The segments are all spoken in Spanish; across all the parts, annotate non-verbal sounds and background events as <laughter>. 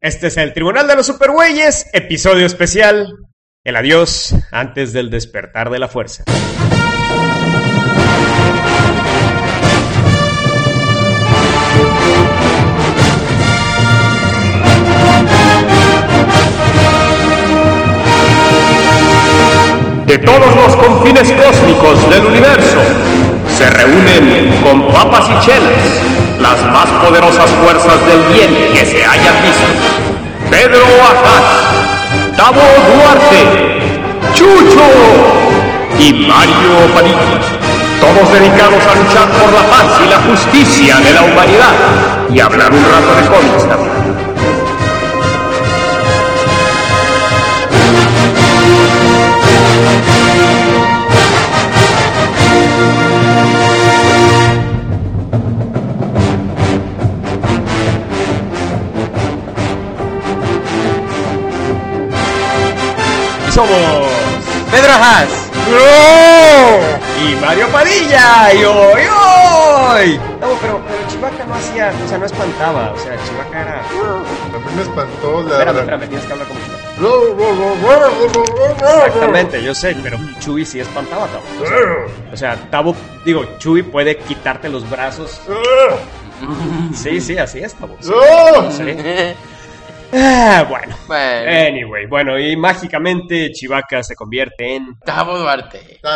Este es el Tribunal de los Supergüeyes, episodio especial. El adiós antes del despertar de la fuerza. De todos los confines cósmicos del universo se reúnen con papas y chelas las más poderosas fuerzas del bien que se hayan visto. Pedro Ajaz, Tavo Duarte, Chucho y Mario Padilla. Todos dedicados a luchar por la paz y la justicia de la humanidad y hablar un rato de cómics también. Somos Pedro Haas. y Mario Padilla. Y hoy, hoy. No, pero, pero Chivaca no hacía, o sea, no espantaba. O sea, Chivaca era. A mí me espantó la. Espérame, espérame, tienes que hablar como Chivaca. Exactamente, yo sé, pero Chuy sí espantaba a Tabo. O sea, o sea, Tabo, digo, Chuy puede quitarte los brazos. Sí, sí, así es, Tabo. Sí. Ah, bueno. Bueno, Anyway, bueno, y mágicamente Chivaca se convierte en. Tavo Duarte. <laughs>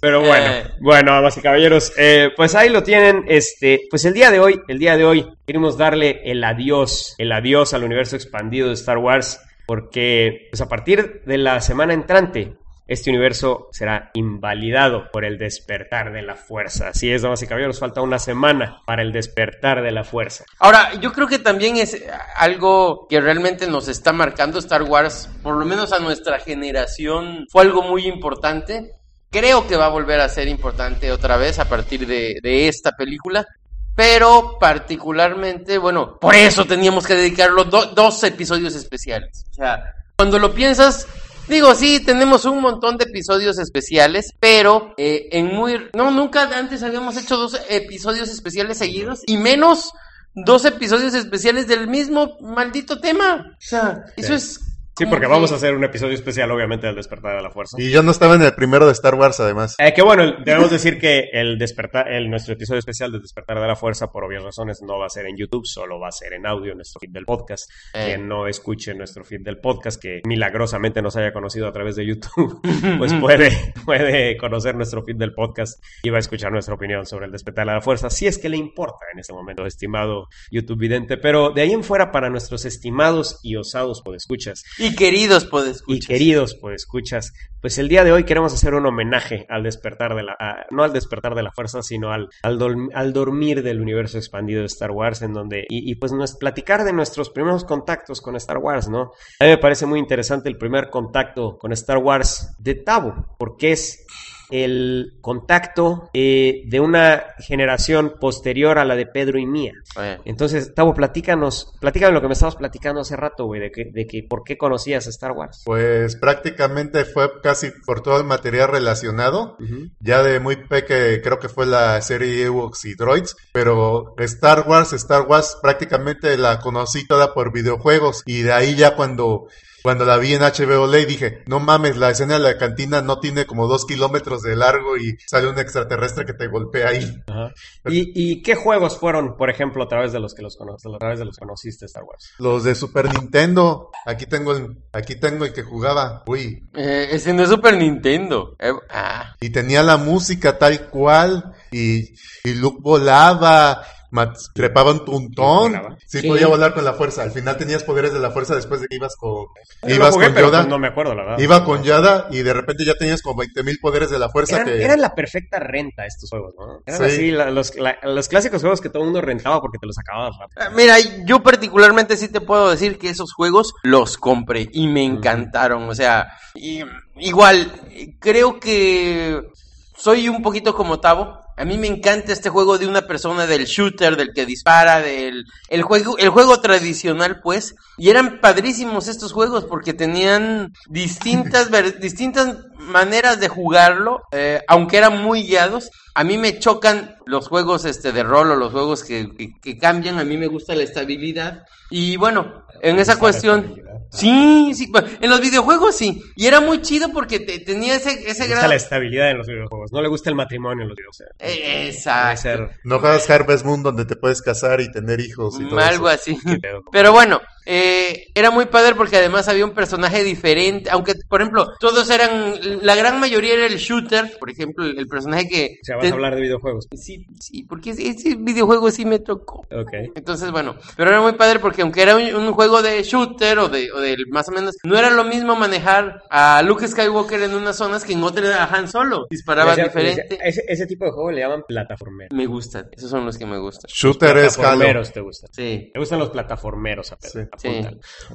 Pero bueno, Eh. bueno, damas y caballeros, eh, pues ahí lo tienen. Este, pues el día de hoy, el día de hoy, queremos darle el adiós, el adiós al universo expandido de Star Wars, porque pues a partir de la semana entrante. Este universo será invalidado por el despertar de la fuerza. Así es, damas y caballeros, falta una semana para el despertar de la fuerza. Ahora, yo creo que también es algo que realmente nos está marcando Star Wars, por lo menos a nuestra generación, fue algo muy importante. Creo que va a volver a ser importante otra vez a partir de, de esta película. Pero particularmente, bueno, por eso teníamos que dedicarlo do- dos episodios especiales. O sea, cuando lo piensas, digo, sí, tenemos un montón de episodios especiales, pero eh, en muy... No, nunca antes habíamos hecho dos episodios especiales seguidos y menos dos episodios especiales del mismo maldito tema. O sea, eso es... Sí, porque que- vamos a hacer un episodio especial, obviamente, del despertar de la fuerza. Y yo no estaba en el primero de Star Wars, además. Eh, que bueno, debemos decir que el despertar, el, nuestro episodio especial de Despertar de la Fuerza, por obvias razones, no va a ser en YouTube, solo va a ser en audio, en nuestro feed del podcast. Eh. Quien no escuche nuestro feed del podcast, que milagrosamente nos haya conocido a través de YouTube, <laughs> pues puede, puede conocer nuestro feed del podcast y va a escuchar nuestra opinión sobre el Despertar de la Fuerza, si es que le importa en este momento, estimado YouTube vidente. Pero de ahí en fuera, para nuestros estimados y osados podescuchas, Y queridos podescuchas. y queridos, pues escuchas, pues el día de hoy queremos hacer un homenaje al despertar de la, a- no al despertar de la fuerza, sino al, al, al dormir del universo expandido de Star Wars, en donde, y, y pues nos, platicar de nuestros primeros contactos con Star Wars, ¿no? A mí me parece muy interesante el primer contacto con Star Wars de Tabo, porque es el contacto eh, de una generación posterior a la de Pedro y mía. Eh, Entonces, Tavo, platícanos, platícame lo que me estabas platicando hace rato, güey, de que, de que por qué conocías a Star Wars. Pues prácticamente fue casi por todo el material relacionado. Ya de muy peque creo que fue la serie Ewoks y Droids, pero Star Wars, Star Wars prácticamente la conocí toda por videojuegos y de ahí ya cuando cuando la vi en HBO Ley dije, no mames, la escena de la cantina no tiene como dos kilómetros de largo y sale un extraterrestre que te golpea ahí. ¿Y, y qué juegos fueron, por ejemplo, a través de los que los conoces, a través de los que conociste Star Wars? Los de Super Nintendo, aquí tengo el, aquí tengo el que jugaba, uy, eh, ese no es Super Nintendo. Eh, ah, y tenía la música tal cual y, y Luke volaba, trepaba un tuntón, sí Sí. podía volar con la fuerza, al final tenías poderes de la fuerza después de que ibas con, Yo ibas jugué, con Yoda, no me acuerdo, la verdad. iba con Yoda y de repente ya tenías como 20 mil poderes de la fuerza Eran, que... eran la perfecta renta estos juegos, ¿no? Eran Sí. así la- los, la- los clásicos juegos que todo el mundo rentaba porque te los acababas rápido. Eh, Mira, yo particularmente sí te puedo decir que esos juegos los compré y me encantaron. O sea, y- igual, creo que soy un poquito como Tavo. A mí me encanta este juego de una persona, del shooter, del que dispara, del el juego, el juego tradicional, pues. Y eran padrísimos estos juegos porque tenían distintas, ver- <laughs> distintas maneras de jugarlo, eh, aunque eran muy guiados. A mí me chocan los juegos este de rol o los juegos que, que- que cambian. A mí me gusta la estabilidad. Y bueno, en esa cuestión. Sí, sí, en los videojuegos sí. Y era muy chido porque te- tenía ese, ese grado. la estabilidad en los videojuegos. No le gusta el matrimonio en los videojuegos. Eh, Exacto. ser No juegas Harvest Moon donde te puedes casar y tener hijos y todo Algo eso. así. Pero bueno, eh, era muy padre porque además había un personaje diferente. Aunque, por ejemplo, todos eran. La gran mayoría era el shooter. Por ejemplo, el, el personaje que. O sea, vas te- a hablar de videojuegos. Sí, sí, porque ese, ese videojuego sí me tocó. Ok. Entonces, bueno, pero era muy padre porque aunque era un, un juego de shooter o de, o de más o menos, no era lo mismo manejar a Luke Skywalker en unas zonas que en otras a Han Solo. Disparaba le diferente. decía- Ese, ese tipo de juego le llaman plataformero. Me gustan, esos son los que me gustan. Shooter es Halo. Plataformeros te gustan. Sí. Me gustan los plataformeros, a Sí.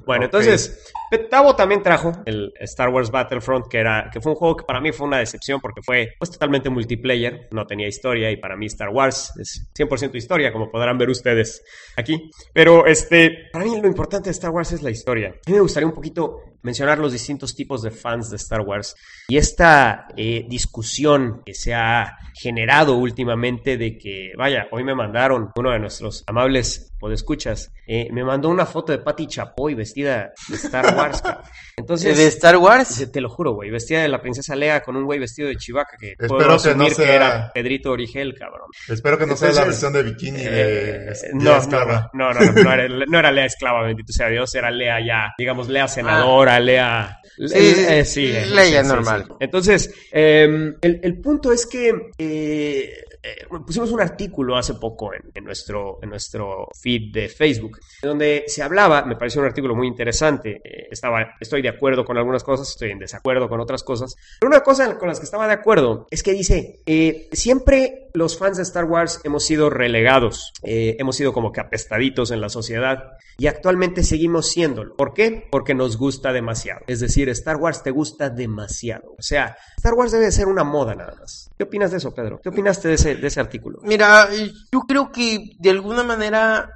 Bueno, entonces, Tavo también trajo el Star Wars Battlefront, que era que fue un juego que para mí fue una decepción porque fue pues totalmente multiplayer, no tenía historia y para mí Star Wars es 100% historia, como podrán ver ustedes aquí. Pero este, para mí lo importante de Star Wars es la historia. A mí me gustaría un poquito mencionar los distintos tipos de fans de Star Wars y esta eh, discusión que se ha generado últimamente de que, vaya, hoy me mandaron uno de nuestros amables podescuchas, eh, me mandó una foto de Patty Chapoy vestida de Star Wars. cabrón. Entonces, ¿De Star Wars? Te lo juro, güey. Vestida de la princesa Lea con un güey vestido de Chewbacca que Espero puedo que no asumir que, sea- era Pedrito Origel, cabrón. Espero que no sea la versión de bikini Eh, de no, no, Esclava. no, no, no, no era, no era Lea esclava, bendito sea Dios, era Lea ya, digamos, Lea senadora, Lea... Sí, eh, sí, Leia sí, normal. Entonces, eh, el, el punto es que eh, eh, pusimos un artículo hace poco en, nuestro, feed de Facebook, donde se hablaba, me pareció un artículo muy interesante, eh, estaba, estoy de acuerdo con algunas cosas, estoy en desacuerdo con otras cosas, pero una cosa con las que estaba de acuerdo es que dice, eh, siempre los fans de Star Wars hemos sido relegados, hemos sido como que apestaditos en la sociedad y actualmente seguimos siéndolo. ¿Por qué? Porque nos gusta demasiado. Es decir, Star Wars te gusta demasiado. O sea, Star Wars debe ser una moda nada más. ¿Qué opinas de eso, Pedro? ¿Qué opinaste de ese, de ese artículo? Mira, yo creo que de alguna manera,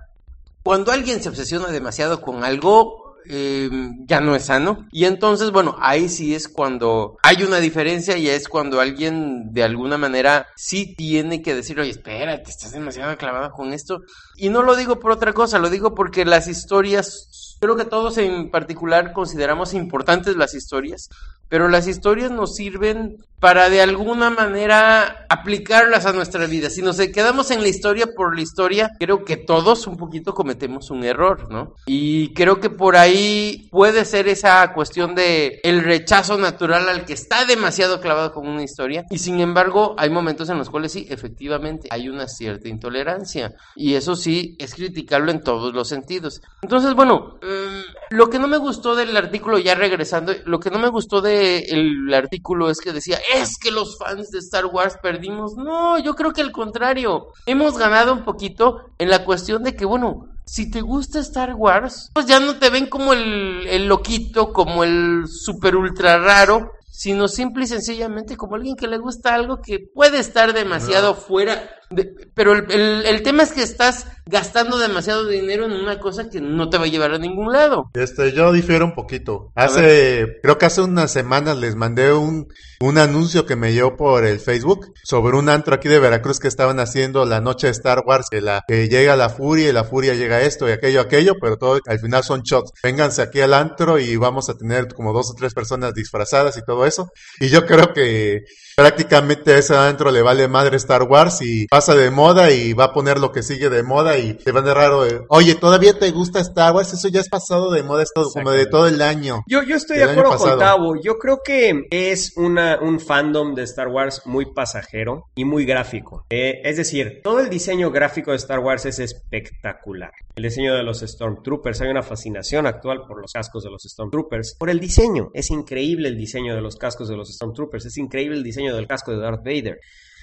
cuando alguien se obsesiona demasiado con algo, eh, ya no es sano. Y entonces, bueno, ahí sí es cuando hay una diferencia y es cuando alguien de alguna manera sí tiene que decir, oye, espérate, estás demasiado clavada con esto. Y no lo digo por otra cosa, lo digo porque las historias, creo que todos en particular consideramos importantes las historias, pero las historias nos sirven para de alguna manera aplicarlas a nuestra vida. Si nos quedamos en la historia por la historia, creo que todos un poquito cometemos un error, ¿no? Y creo que por ahí puede ser esa cuestión de el rechazo natural al que está demasiado clavado con una historia. Y sin embargo, hay momentos en los cuales sí, efectivamente, hay una cierta intolerancia. Y eso sí, es criticarlo en todos los sentidos. Entonces, bueno, mm, lo que no me gustó del artículo, ya regresando, lo que no me gustó del artículo es que decía, es que los fans de Star Wars perdimos. No, yo creo que al contrario, hemos ganado un poquito en la cuestión de que, bueno, si te gusta Star Wars, pues ya no te ven como el, el loquito, como el super ultra raro, sino simple y sencillamente como alguien que le gusta algo que puede estar demasiado fuera. De- pero el, el- el tema es que estás gastando demasiado dinero en una cosa que no te va a llevar a ningún lado. Este, yo difiero un poquito. Hace, creo que hace unas semanas les mandé un, un anuncio que me llegó por el Facebook sobre un antro aquí de Veracruz que estaban haciendo la noche de Star Wars, que la, que llega la furia y la furia llega esto y aquello, aquello, pero todo al final son shots. Vénganse aquí al antro y vamos a tener como dos o tres personas disfrazadas y todo eso. Y yo creo que prácticamente a ese antro le vale madre Star Wars y pasa de moda y va a poner lo que sigue de moda y te van de raro. de, Oye, ¿todavía te gusta Star Wars? Eso ya es pasado de moda, es todo, como de todo el año. Yo, yo estoy de acuerdo con. Tavo. Yo creo que es una, un fandom de Star Wars muy pasajero y muy gráfico. Eh, es decir, todo el diseño gráfico de Star Wars es espectacular. El diseño de los Stormtroopers, hay una fascinación actual por los cascos de los Stormtroopers. Por el diseño, es increíble el diseño de los cascos de los Stormtroopers, es increíble el diseño del casco de Darth Vader.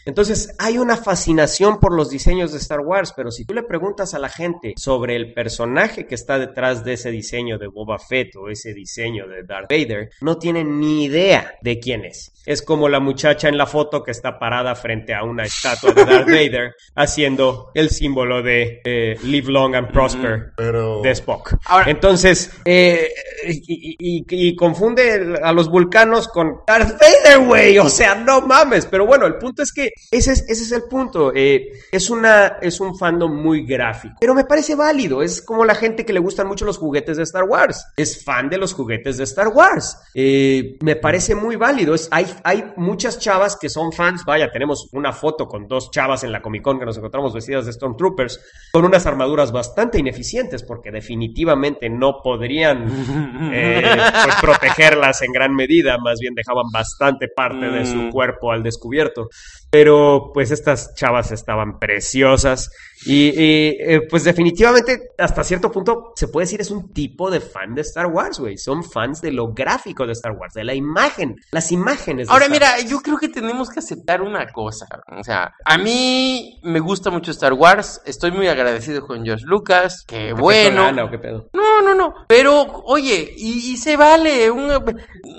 Entonces, hay una fascinación por los diseños de Star Wars, pero si tú le preguntas a la gente sobre el personaje que está detrás de ese diseño de Boba Fett o ese diseño de Darth Vader, no tienen ni idea de quién es. Es como la muchacha en la foto que está parada frente a una estatua de Darth <laughs> Vader haciendo el símbolo de eh, Live Long and Prosper Pero de Spock. Ahora- Entonces, eh, y, y- y confunde a los vulcanos con Darth Vader, güey. O sea, no mames. Pero bueno, el punto es que ese es, ese es el punto. Eh, es, una, es un fandom muy gráfico. Pero me parece válido. Es como la gente que le gustan mucho los juguetes de Star Wars. Es fan de los juguetes de Star Wars. Eh, me parece muy válido. Es, hay, hay muchas chavas que son fans. Vaya, tenemos una foto con dos chavas en la Comic Con que nos encontramos vestidas de Stormtroopers con unas armaduras bastante ineficientes porque definitivamente no podrían <laughs> eh, pues, protegerlas en gran medida, más bien dejaban bastante parte de su Mm. cuerpo al descubierto. Pero pues estas chavas estaban preciosas y, y, eh, pues definitivamente hasta cierto punto se puede decir es un tipo de fan de Star Wars, güey. Son fans de lo gráfico de Star Wars, de la imagen, las imágenes. de Ahora, Star mira, Wars. yo creo que tenemos que aceptar una cosa. O sea, a mí me gusta mucho Star Wars. Estoy muy agradecido con George Lucas. Que ¿Te bueno. prestó lana o qué pedo? No, no, no. Pero, oye, y, y se vale. un-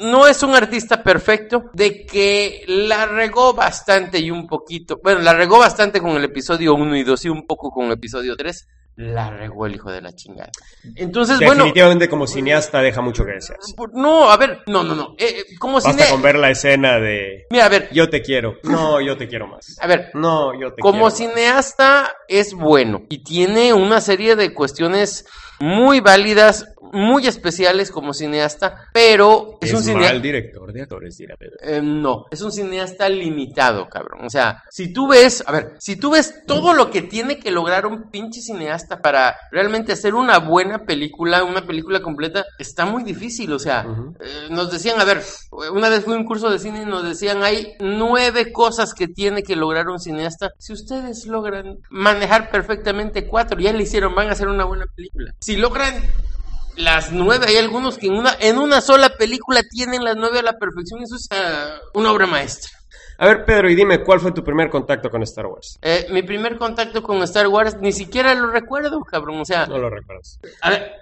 no es un artista perfecto. De que la regó bastante y un poquito. Bueno, la regó bastante con el episodio 1 y 2 y un poco con el episodio 3. La regó el hijo de la chingada. Entonces, bueno. Definitivamente como cineasta deja mucho que desear. No, a ver, no, no, no. Eh, eh, como Basta cine. con ver la escena de Mira, a ver, yo te quiero. No, yo te quiero más. a ver. No, yo te Como quiero. cineasta es bueno y tiene una serie de cuestiones muy válidas, muy especiales como cineasta, pero es, Es, un mal cineasta... director de actores, dirá Pedro. no, es un cineasta limitado, cabrón. O sea, si tú ves, a ver, si tú ves todo lo que tiene que lograr un pinche cineasta para realmente hacer una buena película, una película completa, está muy difícil. O sea, eh, nos decían, a ver, una vez fui a un curso de cine y nos decían, hay nueve cosas que tiene que lograr un cineasta. Si ustedes logran manejar perfectamente cuatro, ya le hicieron, van a hacer una buena película. Si logran las nueve, hay algunos que en una, en una sola película tienen las nueve a la perfección, eso es ah, una obra maestra. A ver, Pedro, y dime, ¿cuál fue tu primer contacto con Star Wars? Eh, mi primer contacto con Star Wars ni siquiera lo recuerdo, cabrón. O sea, No lo recuerdas. a ver,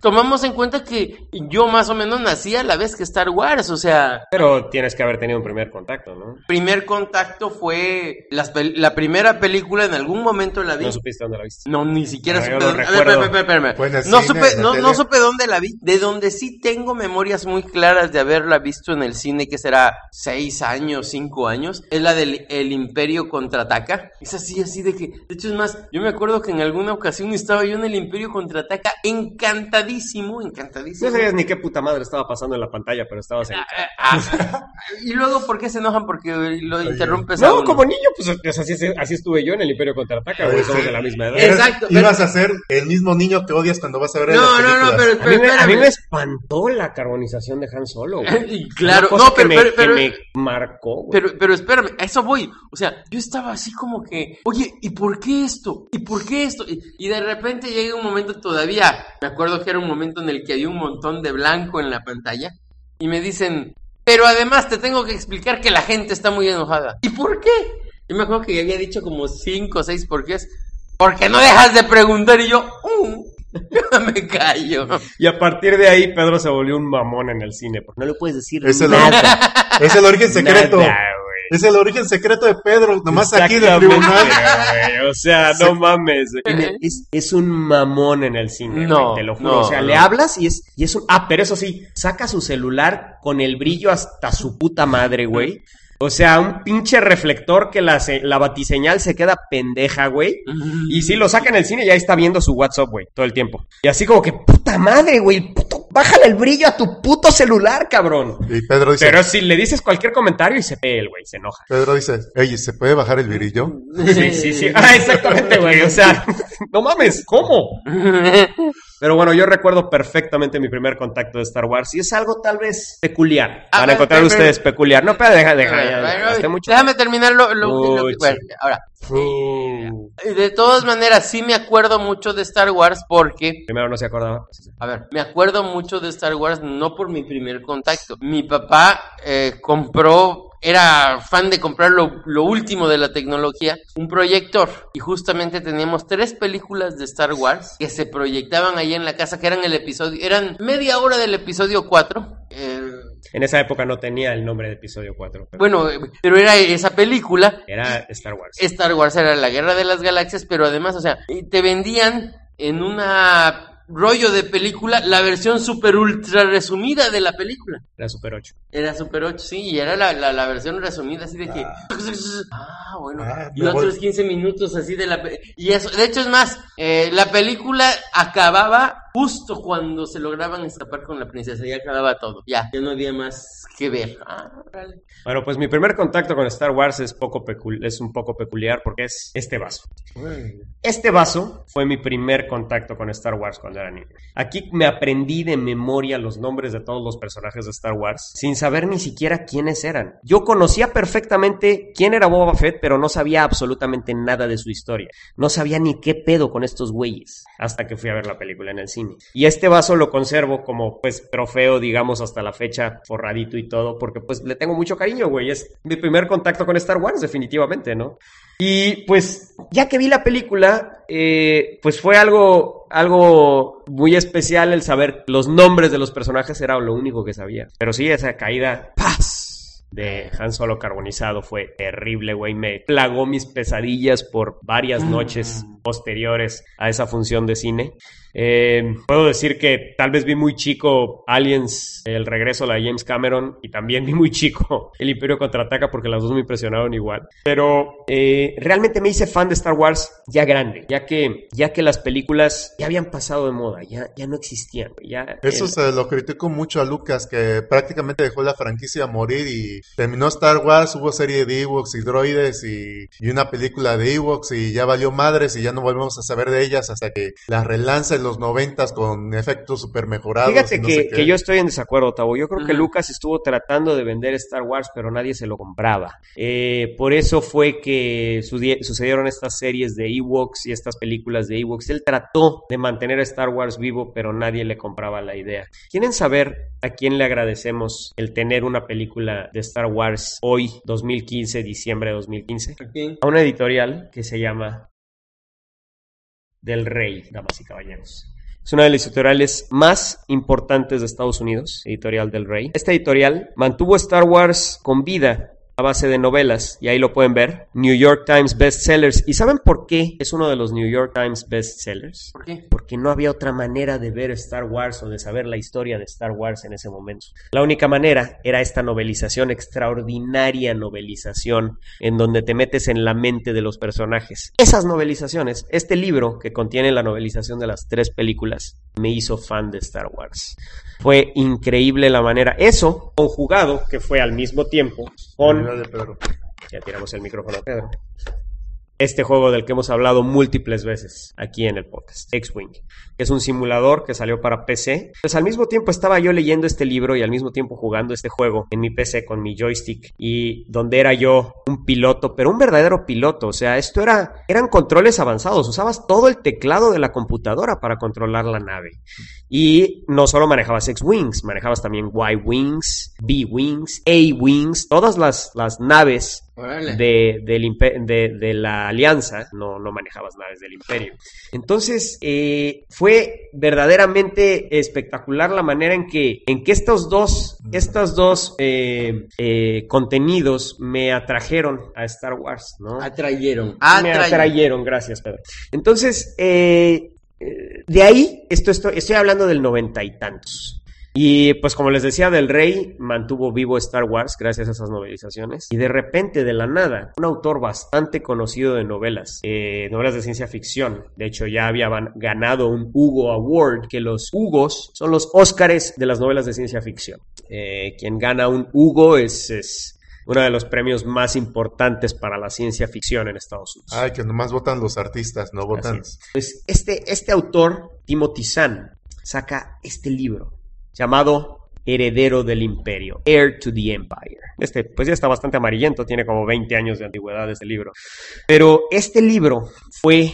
tomamos en cuenta que yo más o menos nací a la vez que Star Wars. O sea, Pero tienes que haber tenido un primer contacto, ¿no? primer contacto fue las la primera película, en algún momento la vi. No supiste dónde la viste. No, ni siquiera supe dónde. A ver, espérame, espérame, cine, supe, no supe dónde la vi. De donde sí tengo memorias muy claras de haberla visto en el cine, que será seis años, cinco años, es la del El Imperio contraataca. Es así, así de que. De hecho, es más, yo me acuerdo que en alguna ocasión estaba yo en el Imperio contraataca, encantadísimo, encantadísimo. No sabías ni qué puta madre estaba pasando en la pantalla, pero estabas en... Ah, ah, y luego, ¿por qué se enojan? Porque lo interrumpes a No, uno. como niño, pues así, así estuve yo en el Imperio Contraataca, güey, somos de la misma edad. Exacto, pero- Ibas a ser el mismo niño que odias cuando vas a ver No, las no, no, películas. pero, A mí, me, a mí espérame. me espantó la carbonización de Han Solo, güey. <laughs> Y claro, no, pero, que, pero, me, pero- que me marcó, güey. Pero, pero espérame, a eso voy. O sea, yo estaba así como que, oye, ¿y por qué esto? ¿Y por qué esto? Y, y de repente llega un momento todavía, me acuerdo que era un momento en el que había un montón de blanco en la pantalla, y me dicen, pero además te tengo que explicar que la gente está muy enojada. ¿Y por qué? Yo me acuerdo que había dicho como cinco o seis porqués. Porque no dejas de preguntar y yo, "Mm". <laughs> me callo. Y a partir de ahí, Pedro se volvió un mamón en el cine, porque no le puedes decir Es el, nada. es el origen secreto. Nada. Es el origen secreto de Pedro, nomás aquí del tribunal. güey, O sea, no mames. Es, es un mamón en el cine, No, güey, te lo juro. no, o sea, no. le hablas y es, y es un. Ah, pero eso sí, saca su celular con el brillo hasta su puta madre, güey. O sea, un pinche reflector que la, se- la batiseñal se queda pendeja, güey. Y si lo saca en el cine, ya está viendo su WhatsApp, güey, todo el tiempo. Y así como que, puta madre, güey, el puto, bájale el brillo a tu puto celular, cabrón. Y Pedro dice, Pero si le dices cualquier comentario y se ve el güey, se enoja. Pedro dice, oye, ¿se puede bajar el virillo? Sí, sí, sí. Ah, exactamente, güey. O sea, <laughs> no mames, ¿cómo? <laughs> Pero bueno, yo recuerdo perfectamente mi primer contacto de Star Wars y es algo tal vez peculiar. A Van a encontrar ustedes peculiar. No, pero deja, deja, ya, Bueno, gastaste mucho. Déjame terminar lo, lo- lo que- bueno, ahora, de todas maneras, sí me acuerdo mucho de Star Wars porque, Primero no se acordaba. a ver, me acuerdo mucho de Star Wars no por mi primer contacto. Mi papá eh, compró era fan de comprar lo, lo último de la tecnología, un proyector. Y justamente teníamos tres películas de Star Wars que se proyectaban ahí en la casa, que eran el episodio, eran media hora del episodio 4. eh, En esa época no tenía el nombre de episodio 4. Pero bueno, eh, pero era esa película era Star Wars. Star Wars era la guerra de las galaxias, pero además, o sea, te vendían en una rollo de película la versión super ultra resumida de la película. Era Super 8. Era Super 8, sí, y era la, la, la versión resumida así de que... Ah, <laughs> bueno. Ah, y otros voy. 15 minutos así de la... Y eso, de hecho es más, eh, la película acababa justo cuando se lograban escapar con la princesa, ya acababa todo, ya, ya no había más que ver. Ah. Bueno, pues mi primer contacto con Star Wars es un poco peculiar porque es este vaso. Este vaso fue mi primer contacto con Star Wars cuando era niño. Aquí me aprendí de memoria los nombres de todos los personajes de Star Wars sin saber ni siquiera quiénes eran. Yo conocía perfectamente quién era Boba Fett, pero no sabía absolutamente nada de su historia. No sabía ni qué pedo con estos güeyes hasta que fui a ver la película en el cine. Y este vaso lo conservo como pues trofeo, digamos, hasta la fecha, forradito y todo, porque pues le tengo mucho cariño, güey. Es mi primer contacto con Star Wars, definitivamente, ¿no? Y pues, ya que vi la película, eh, pues fue algo, algo muy especial el saber los nombres de los personajes, era lo único que sabía. Pero sí, esa caída, ¡paz! de Han Solo carbonizado fue terrible, güey. Me plagó mis pesadillas por varias noches posteriores a esa función de cine. Eh, puedo decir que tal vez vi muy chico Aliens, el regreso de la James Cameron, y también vi muy chico <laughs> El Imperio Contraataca porque las dos me impresionaron igual. Pero eh, realmente me hice fan de Star Wars ya grande, ya que, ya que las películas ya habían pasado de moda, ya, ya no existían. Ya, Eso eh, se lo critico mucho a Lucas, que prácticamente dejó la franquicia morir y terminó Star Wars, hubo serie de Ewoks y droides y, y una película de Ewoks y ya valió madres y ya no volvemos a saber de ellas hasta que las relanza en los noventas con efectos super mejorados. Fíjate no que, que yo estoy en desacuerdo, Tavo. Yo creo que. Lucas estuvo tratando de vender Star Wars, pero nadie se lo compraba. Eh, por eso fue que sucedieron estas series de Ewoks y estas películas de Ewoks. Él trató de mantener a Star Wars vivo, pero nadie le compraba la idea. ¿Quieren saber a quién le agradecemos el tener una película de Star Wars hoy, 2015, diciembre de 2015? A una editorial que se llama Del Rey, damas y caballeros. Es una de las editoriales más importantes de Estados Unidos, Editorial del Rey. Esta editorial mantuvo Star Wars con vida a base de novelas, y ahí lo pueden ver, New York Times Bestsellers. ¿Y saben por qué es uno de los New York Times Bestsellers? ¿Por qué? Porque no había otra manera de ver Star Wars o de saber la historia de Star Wars en ese momento. La única manera era esta novelización, extraordinaria novelización, en donde te metes en la mente de los personajes. Esas novelizaciones, este libro que contiene la novelización de las tres películas, me hizo fan de Star Wars. Fue increíble la manera. Eso, conjugado, que fue al mismo tiempo con Pedro. ya tiramos el micrófono a Pedro. Este juego del que hemos hablado múltiples veces aquí en el podcast, X-Wing, que es un simulador que salió para PC. Pues al mismo tiempo estaba yo leyendo este libro y al mismo tiempo jugando este juego en mi PC con mi joystick y donde era yo un piloto, pero un verdadero piloto. O sea, esto era, eran controles avanzados. Usabas todo el teclado de la computadora para controlar la nave. Y no solo manejabas X-Wings, manejabas también Y-Wings, B-Wings, A-Wings, todas las, las naves. De, del de, de la alianza, no, no manejabas naves del imperio. Entonces, eh, fue verdaderamente espectacular la manera en que, en que estos dos, estos dos eh, eh, contenidos me atrajeron a Star Wars, ¿no? Atrayeron. me Atrayeron. atrayeron, gracias, Pedro. Entonces, de ahí, esto estoy, estoy hablando del noventa y tantos. Y pues como les decía, Del Rey mantuvo vivo Star Wars gracias a esas novelizaciones. Y de repente, de la nada, un autor bastante conocido de novelas, eh, novelas de ciencia ficción. De hecho, ya había ganado un Hugo Award, que los Hugos son los Óscares de las novelas de ciencia ficción. Eh, quien gana un Hugo es, es uno de los premios más importantes para la ciencia ficción en Estados Unidos. Ay, que nomás votan los artistas, no votan. Es. Pues este, este autor, Timothy Zahn, saca este libro llamado Heredero del Imperio, Heir to the Empire. Este, pues ya está bastante amarillento, tiene como 20 años de antigüedad este libro. Pero este libro fue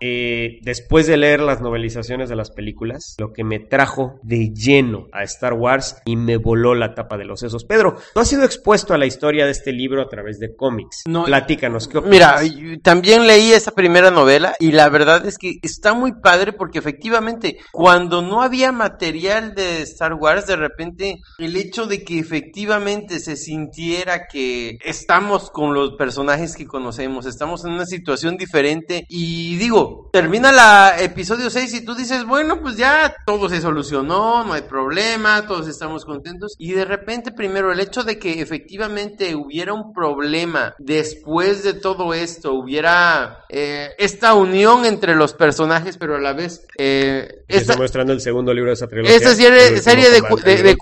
eh, después de leer las novelizaciones de las películas, lo que me trajo de lleno a Star Wars y me voló la tapa de los sesos. Pedro, tú has sido expuesto a la historia de este libro a través de cómics. No, Platícanos, ¿qué opinas? Mira, también leí esa primera novela y la verdad es que está muy padre porque efectivamente cuando no había material de Star Wars, de repente el hecho de que efectivamente se sintiera que estamos con los personajes que conocemos, estamos en una situación diferente y digo, termina la episodio 6 y tú dices, bueno, pues ya todo se solucionó, no hay problema, todos estamos contentos y de repente primero el hecho de que efectivamente hubiera un problema después de todo esto, hubiera eh, esta unión entre los personajes, pero a la vez eh, esta, Estoy mostrando el segundo libro de esa trilogía. esta serie, de, de-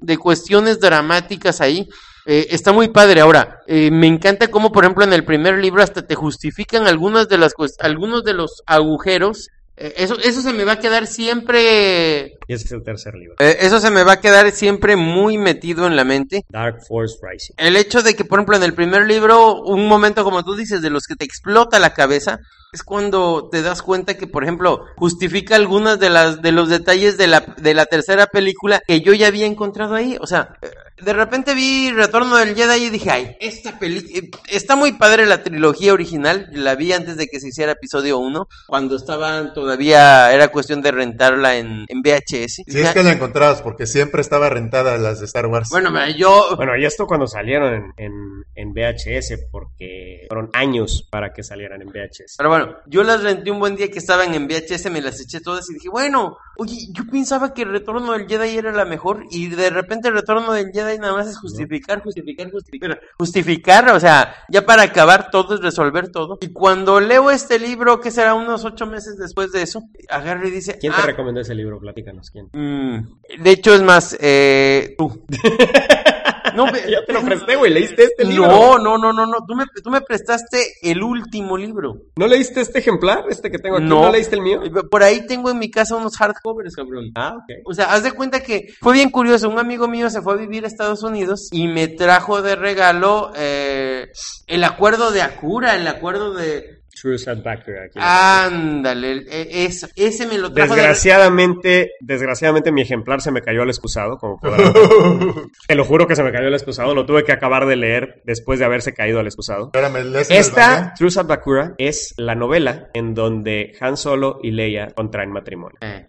de cuestiones dramáticas ahí. Eh, está muy padre. Ahora, eh, me encanta cómo, por ejemplo, en el primer libro hasta te justifican algunas de las algunos de los agujeros. Eh, eso, eso se me va a quedar siempre. Y ese es el tercer libro. eh, eso se me va a quedar siempre muy metido en la mente. Dark Force Rising. El hecho de que, por ejemplo, en el primer libro, un momento, como tú dices, de los que te explota la cabeza, es cuando te das cuenta que, por ejemplo, justifica algunas de las de los detalles de la, de la tercera película que yo ya había encontrado ahí. O sea, de repente vi Retorno del Jedi y dije, ay, esta película... Está muy padre la trilogía original, la vi antes de que se hiciera episodio 1, cuando estaban todavía, era cuestión de rentarla en, en VHS. Si es que la encontrabas, porque siempre estaba rentada las de Star Wars. Bueno, mira, yo... Bueno, y esto cuando salieron en, en, en VHS, porque fueron años para que salieran en VHS. Pero bueno, yo las renté un buen día que estaban en VHS, me las eché todas y dije, bueno, oye, yo pensaba que Retorno del Jedi era la mejor y de repente Retorno del Jedi nada más es justificar, justificar, justificar, justificar, o sea, ya para acabar todo es resolver todo. Y cuando leo este libro, que será unos ocho meses después de eso, agarra y dice, ¿Quién te "Ah, recomendó ese libro? Platícanos, ¿quién? mm, de hecho es más, eh, tú. <laughs> No, ve- <laughs> Ya te lo presté, güey. ¿Leíste este libro? no, no, no, no, no, tú me, tú me prestaste el último libro. ¿No leíste este ejemplar? ¿Este que tengo aquí? No. ¿No, leíste el mío? Por ahí tengo en mi casa unos hardcovers, cabrón. Ah, ok. O sea, haz de cuenta que fue bien curioso. Un amigo mío se fue a vivir a Estados Unidos y me trajo de regalo eh, el acuerdo de Acura, el acuerdo de. True Sad Backer. Aquí. Ándale, e- eso, ese me lo trajo de Desgraciadamente, desgraciadamente mi ejemplar se me cayó al excusado, como podrán. <laughs> Te lo juro que se me cayó al excusado, lo tuve que acabar de leer después de haberse caído al excusado. Espérame, ¿lees en el Esta, manga? True Sad Bakura, es la novela en donde Han Solo y Leia contraen matrimonio. Eh,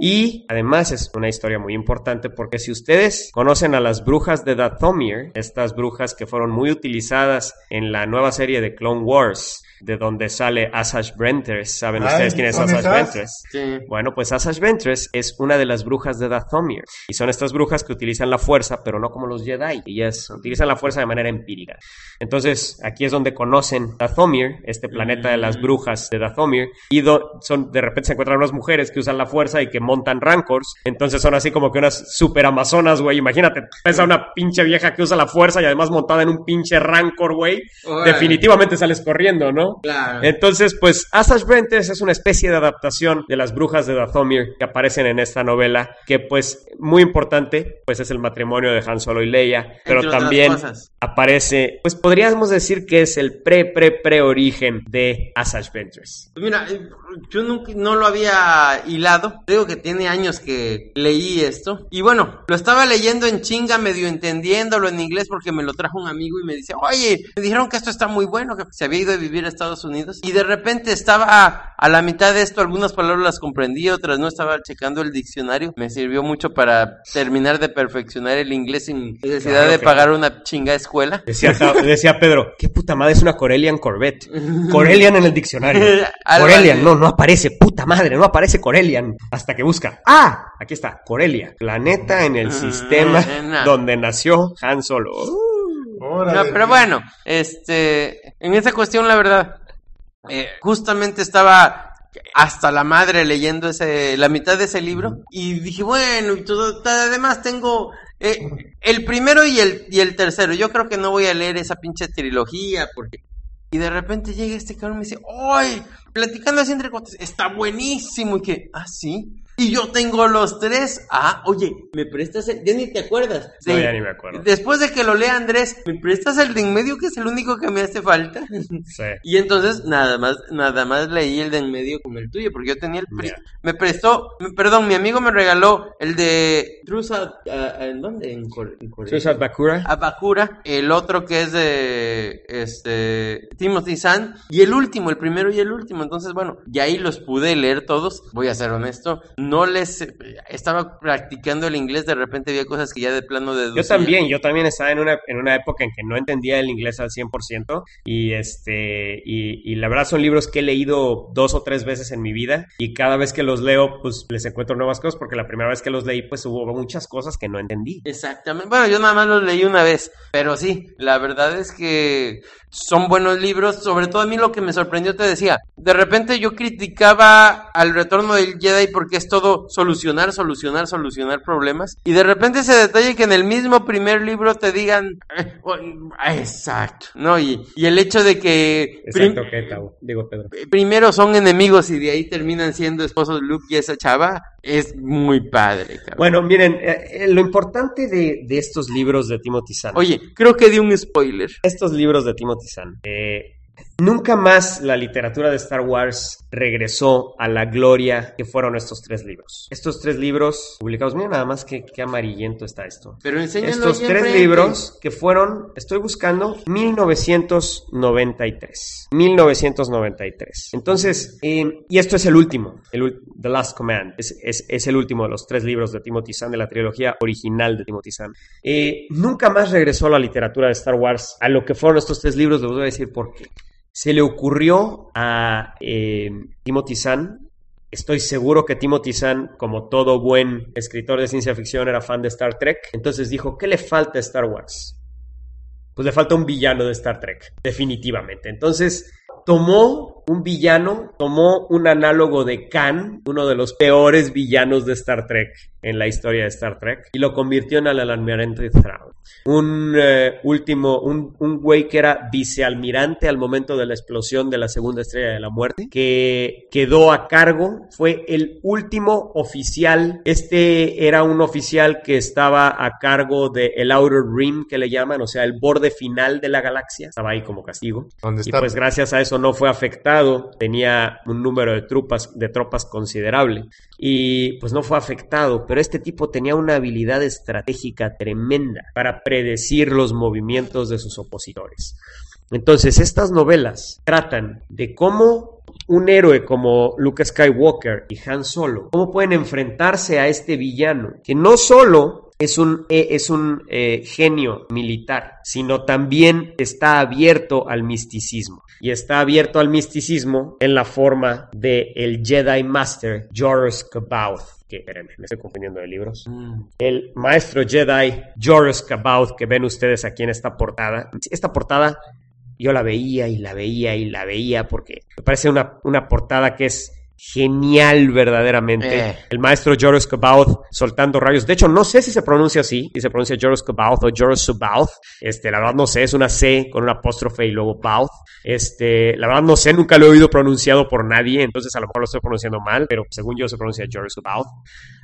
Y además es una historia muy importante porque si ustedes conocen a las brujas de Dathomir, estas brujas que fueron muy utilizadas en la nueva serie de Clone Wars, de donde sale Asajj Ventress, ¿saben Ay, ustedes quién es ¿son Asajj esas? Ventress? sí. Bueno, pues Asajj Ventress es una de las brujas de Dathomir. Y son estas brujas que utilizan la fuerza, pero no como los Jedi. Ellas utilizan la fuerza de manera empírica. Entonces, aquí es donde conocen Dathomir, este planeta de las brujas de Dathomir. Y do- son, de repente se encuentran unas mujeres que usan la fuerza y que montan rancors. Entonces son así como que unas super amazonas, güey. Imagínate, esa una pinche vieja que usa la fuerza y además montada en un pinche rancor, güey. Definitivamente sales corriendo, ¿no? Claro. Entonces, pues, Asajj Ventress es una especie de adaptación de las brujas de Dathomir que aparecen en esta novela, que pues, muy importante, pues es el matrimonio de Han Solo y Leia, pero Entre también aparece, pues podríamos decir que es el pre, pre, pre origen de Asajj Ventress. Pues mira, eh, yo nunca, no lo había hilado. Digo que tiene años que leí esto. Y bueno, lo estaba leyendo en chinga, medio entendiéndolo en inglés porque me lo trajo un amigo y me dice, oye, me dijeron que esto está muy bueno, que se había ido a vivir a Estados Unidos. Y de repente estaba a la mitad de esto, algunas palabras las comprendí, otras no, estaba checando el diccionario. Me sirvió mucho para terminar de perfeccionar el inglés sin necesidad Claro, de pagar una chinga escuela. Decía, <laughs> decía Pedro, ¿qué puta madre es una Corellian Corvette? <laughs> Corellian en el diccionario. <laughs> Corellian, así. no, no aparece, puta madre, no aparece Corellian. Hasta que busca. ¡Ah! Aquí está, Corelia. Planeta en el Ah, sistema no. donde nació Han Solo. Órale. No, pero bueno, este, en esa cuestión, la verdad, eh, justamente estaba hasta la madre leyendo ese, la mitad de ese libro y dije, bueno, y todo, además tengo eh, el primero y el, y el tercero. Yo creo que no voy a leer esa pinche trilogía porque... Y de repente llega este cabrón y me dice, ¡ay! Platicando así entre cuates, está buenísimo. Y que, ah, sí. Y yo tengo los tres. Ah, oye, ¿me prestas el? Ya ni te acuerdas. No, ya ni me acuerdo. Después de que lo lea Andrés, ¿me prestas el de en medio que es el único que me hace falta? Sí. <laughs> Y entonces nada más, nada más leí el de en medio como el tuyo, porque yo tenía el Ya. me prestó, perdón, mi amigo me regaló el de Trusa, ¿en dónde? En, Core- en Corea. Suicide Bakura. A Bakura, el otro que es de este Timothy Zahn y el último, el primero y el último. Entonces, bueno, y ahí los pude leer todos. Voy a ser honesto, no les estaba practicando el inglés, de repente había cosas que ya de plano de Yo también, yo también estaba en una, en una época en que no entendía el inglés al 100% y, este, y, y la verdad son libros que he leído dos o tres veces en mi vida y cada vez que los leo pues les encuentro nuevas cosas porque la primera vez que los leí pues hubo muchas cosas que no entendí. Exactamente. Bueno, yo nada más los leí una vez, pero sí, la verdad es que son buenos libros. Sobre todo a mí lo que me sorprendió, te decía, de repente yo criticaba al retorno del Jedi porque es todo solucionar, solucionar, solucionar problemas. Y de repente ese detalle que en el mismo primer libro te digan, eh, exacto, ¿no? Y, y el hecho de que... Exacto, que digo Pedro. Primero son enemigos y de ahí terminan siendo esposos Luke y esa chava, es muy padre, cabrón. Bueno, miren, eh, eh, lo importante de, de estos libros de Timothy Zahn, Oye, creo que di un spoiler. estos libros de Timothy Zahn, eh, nunca más la literatura de Star Wars regresó a la gloria que fueron estos tres libros. Estos tres libros publicados, mira nada más que, amarillento está esto. Pero Estos tres libros que fueron, estoy buscando, 1993. 1993. Entonces, eh, y esto es el último, el, The Last Command, es, es- es el último de los tres libros de Timothy Zahn, de la trilogía original de Timothy Zahn. Eh, nunca más regresó a la literatura de Star Wars a lo que fueron estos tres libros, les voy a decir por qué. Se le ocurrió a eh, Timothy Zahn Estoy seguro que Timothy Zahn, como todo buen escritor de ciencia ficción, era fan de Star Trek. Entonces dijo, ¿qué le falta a Star Wars? Pues le falta un villano de Star Trek, definitivamente. Entonces tomó un villano, tomó un análogo de Khan, uno de los peores villanos de Star Trek en la historia de Star Trek, y lo convirtió en el almirante Thrawn. Un eh, último, un, un güey que era vicealmirante al momento de la explosión de la segunda estrella de la muerte, que quedó a cargo, fue el último oficial. Este era un oficial que estaba a cargo del el Outer Rim, que le llaman, o sea, el borde final de la galaxia. Estaba ahí como castigo. Donde Y está pues gracias a eso no fue afectado, tenía un número de tropas, de tropas considerable y pues no fue afectado, pero este tipo tenía una habilidad estratégica tremenda para predecir los movimientos de sus opositores. Entonces, estas novelas tratan de cómo un héroe como Luke Skywalker y Han Solo, cómo pueden enfrentarse a este villano, que no solo es un, eh, es un eh, genio militar, sino también está abierto al misticismo. Y está abierto al misticismo en la forma de el Jedi Master Joruus C'baoth. Que, espérenme, me estoy confundiendo de libros. El maestro Jedi Joruus C'baoth que ven ustedes aquí en esta portada. Esta portada yo la veía y la veía y la veía porque me parece una, una portada que es genial verdaderamente. Eh. El maestro Joruus C'baoth soltando rayos. De hecho, no sé si se pronuncia así, si se pronuncia Joruus C'baoth o Joruus C'baoth. Este, la verdad no sé, es una C con un apóstrofe y luego Baoth. Este, la verdad no sé, nunca lo he oído pronunciado por nadie, entonces a lo mejor lo estoy pronunciando mal, pero según yo se pronuncia Joruus C'baoth.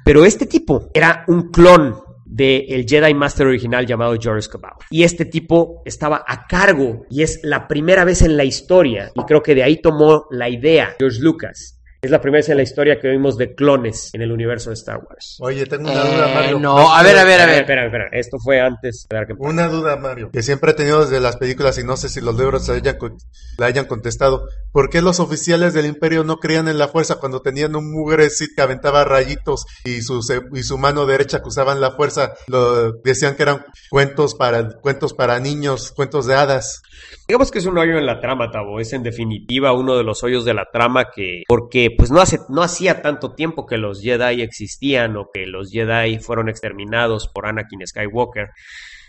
Pero este tipo era un clon del Jedi Master original llamado Joruus C'baoth. Y este tipo estaba a cargo y es la primera vez en la historia, y creo que de ahí tomó la idea George Lucas. Es la primera vez en la historia que vimos de clones en el universo de Star Wars. Oye, tengo una Eh, duda, Mario. no, a ver, a ver, a ver. Espera, espera, esto fue antes de dar que Una duda, Mario, que siempre he tenido desde las películas y no sé si los libros la hayan, con- la hayan contestado. ¿Por qué los oficiales del imperio no creían en la fuerza cuando tenían un mugre Sith que aventaba rayitos y su, se- y su mano derecha que usaban la fuerza lo, decían que eran cuentos para, cuentos para niños, cuentos de hadas? Digamos que es un hoyo en la trama, Tabo. Es en definitiva uno de los hoyos de la trama que, porque pues no hace, no hacía tanto tiempo que los Jedi existían o que los Jedi fueron exterminados por Anakin Skywalker.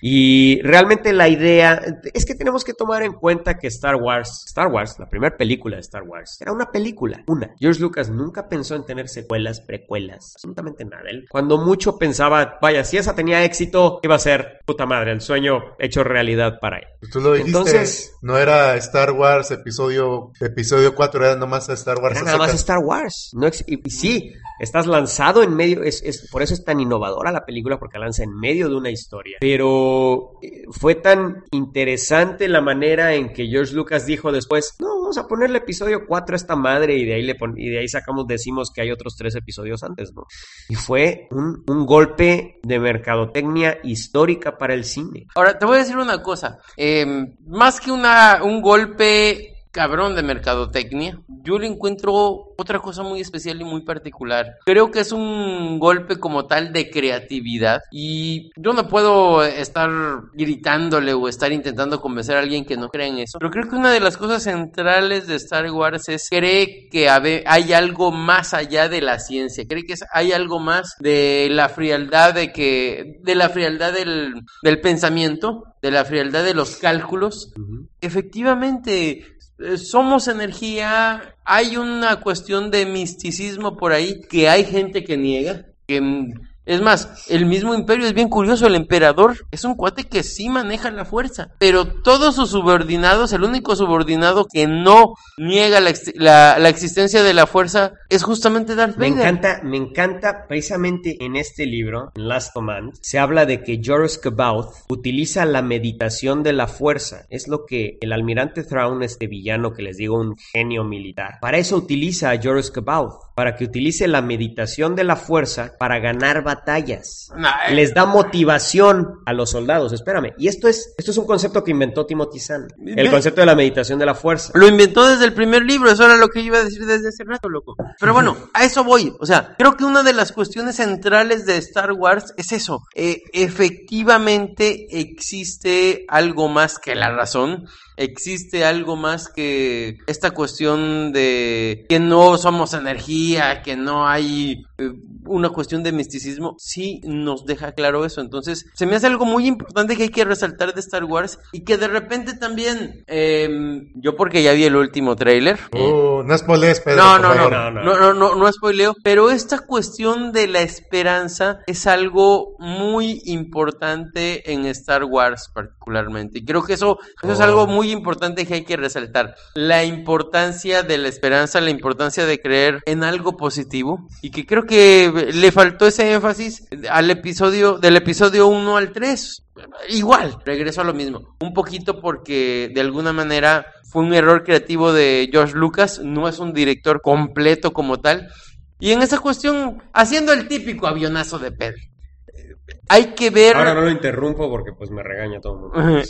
Y realmente la idea es que tenemos que tomar en cuenta que Star Wars, Star Wars, la primera película de Star Wars, era una película, una. George Lucas nunca pensó en tener secuelas, precuelas, absolutamente nada. Él cuando mucho pensaba, vaya, si esa tenía éxito, iba a ser puta madre, el sueño hecho realidad para él. Pues Tú lo dijiste, Entonces- no era Star Wars episodio episodio 4, era nomás Star Wars. Era nada más. Star Wars. No y sí, estás lanzado en medio, es, es- por eso es tan innovadora la película, porque lanza en medio de una historia. Pero fue tan interesante la manera en que George Lucas dijo después, no, vamos a ponerle episodio 4 a esta madre y de ahí, le y de ahí sacamos, decimos que hay otros tres episodios antes, ¿no? Y fue un, golpe de mercadotecnia histórica para el cine. Ahora, te voy a decir una cosa. eh, más que un golpe cabrón de mercadotecnia, yo le encuentro otra cosa muy especial y muy particular. Creo que es un golpe como tal de creatividad y yo no puedo estar gritándole o estar intentando convencer a alguien que no crea en eso, pero creo que una de las cosas centrales de Star Wars es cree que hay algo más allá de la ciencia, cree que hay algo más de la frialdad de que de la frialdad del, del pensamiento, de la frialdad de los cálculos. Efectivamente, somos energía, hay una cuestión de misticismo por ahí que hay gente que niega, que es más, el mismo imperio es bien curioso, el emperador es un cuate que sí maneja la fuerza, pero todos sus subordinados, el único subordinado que no niega la, la- la existencia de la fuerza es justamente Darth Me Vader. encanta, me encanta precisamente en este libro, en Last Command, se habla de que Joris Caboth utiliza la meditación de la fuerza. Es lo que el almirante Thrawn, este villano que les digo, un genio militar. Para eso utiliza a Joris Caboth, para que utilice la meditación de la fuerza para ganar batallas. Nah. Les da motivación a los soldados, espérame. Y esto es, esto es un concepto que inventó Timothy Zahn. El concepto de la meditación de la fuerza. Lo inventó desde el primer libro, eso era lo que yo iba a decir desde hace rato, loco. Pero bueno, a eso voy. O sea, creo que una de las cuestiones centrales de Star Wars es eso. Eh, efectivamente existe algo más que la razón. Existe algo más que esta cuestión de que no somos energía, que no hay eh, una cuestión de misticismo. Sí nos deja claro eso. Entonces, se me hace algo muy importante que hay que resaltar de Star Wars y que de repente también, eh, yo porque ya vi el último tráiler. Uh, no spoilees, Pedro. No, por no, no, favor. no, no, no, no, no spoileo, pero esta cuestión de la esperanza es algo muy importante en Star Wars particularmente. Y creo que eso, eso es Oh. algo muy importante que hay que resaltar. La importancia de la esperanza, la importancia de creer en algo positivo. Y que creo que le faltó ese énfasis al episodio, del episodio 1 al 3. Igual, regreso a lo mismo. Un poquito porque de alguna manera fue un error creativo de George Lucas, no es un director completo como tal. Y en esa cuestión, haciendo el típico avionazo de Pedro. Hay que ver, Ahora no lo interrumpo porque pues me regaña todo el mundo.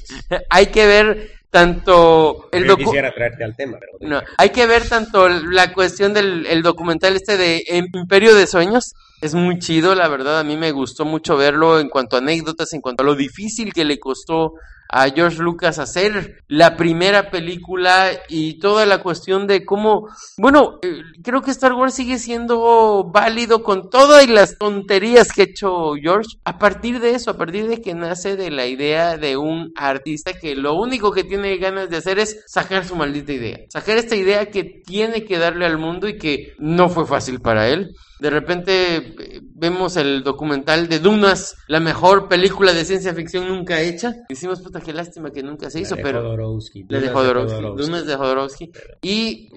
hay que ver tanto el Yo docu- quisiera traerte al tema, pero no, hay que ver tanto la cuestión del el documental este de Imperio de Sueños. Es muy chido, la verdad. A mí me gustó mucho verlo en cuanto a anécdotas, en cuanto a lo difícil que le costó a George Lucas hacer la primera película y toda la cuestión de cómo, bueno, eh, creo que Star Wars sigue siendo válido con todas las tonterías que ha hecho George. A partir de eso, a partir de que nace de la idea de un artista que lo único que tiene ganas de hacer es sacar su maldita idea. Sacar esta idea que tiene que darle al mundo y que no fue fácil para él. De repente vemos el documental de Dunas, la mejor película de ciencia ficción nunca hecha. Decimos, puta, qué lástima que nunca se hizo, La de pero... Jodorowsky, La de Dunas Jodorowsky, Dunas de Jodorowsky. Y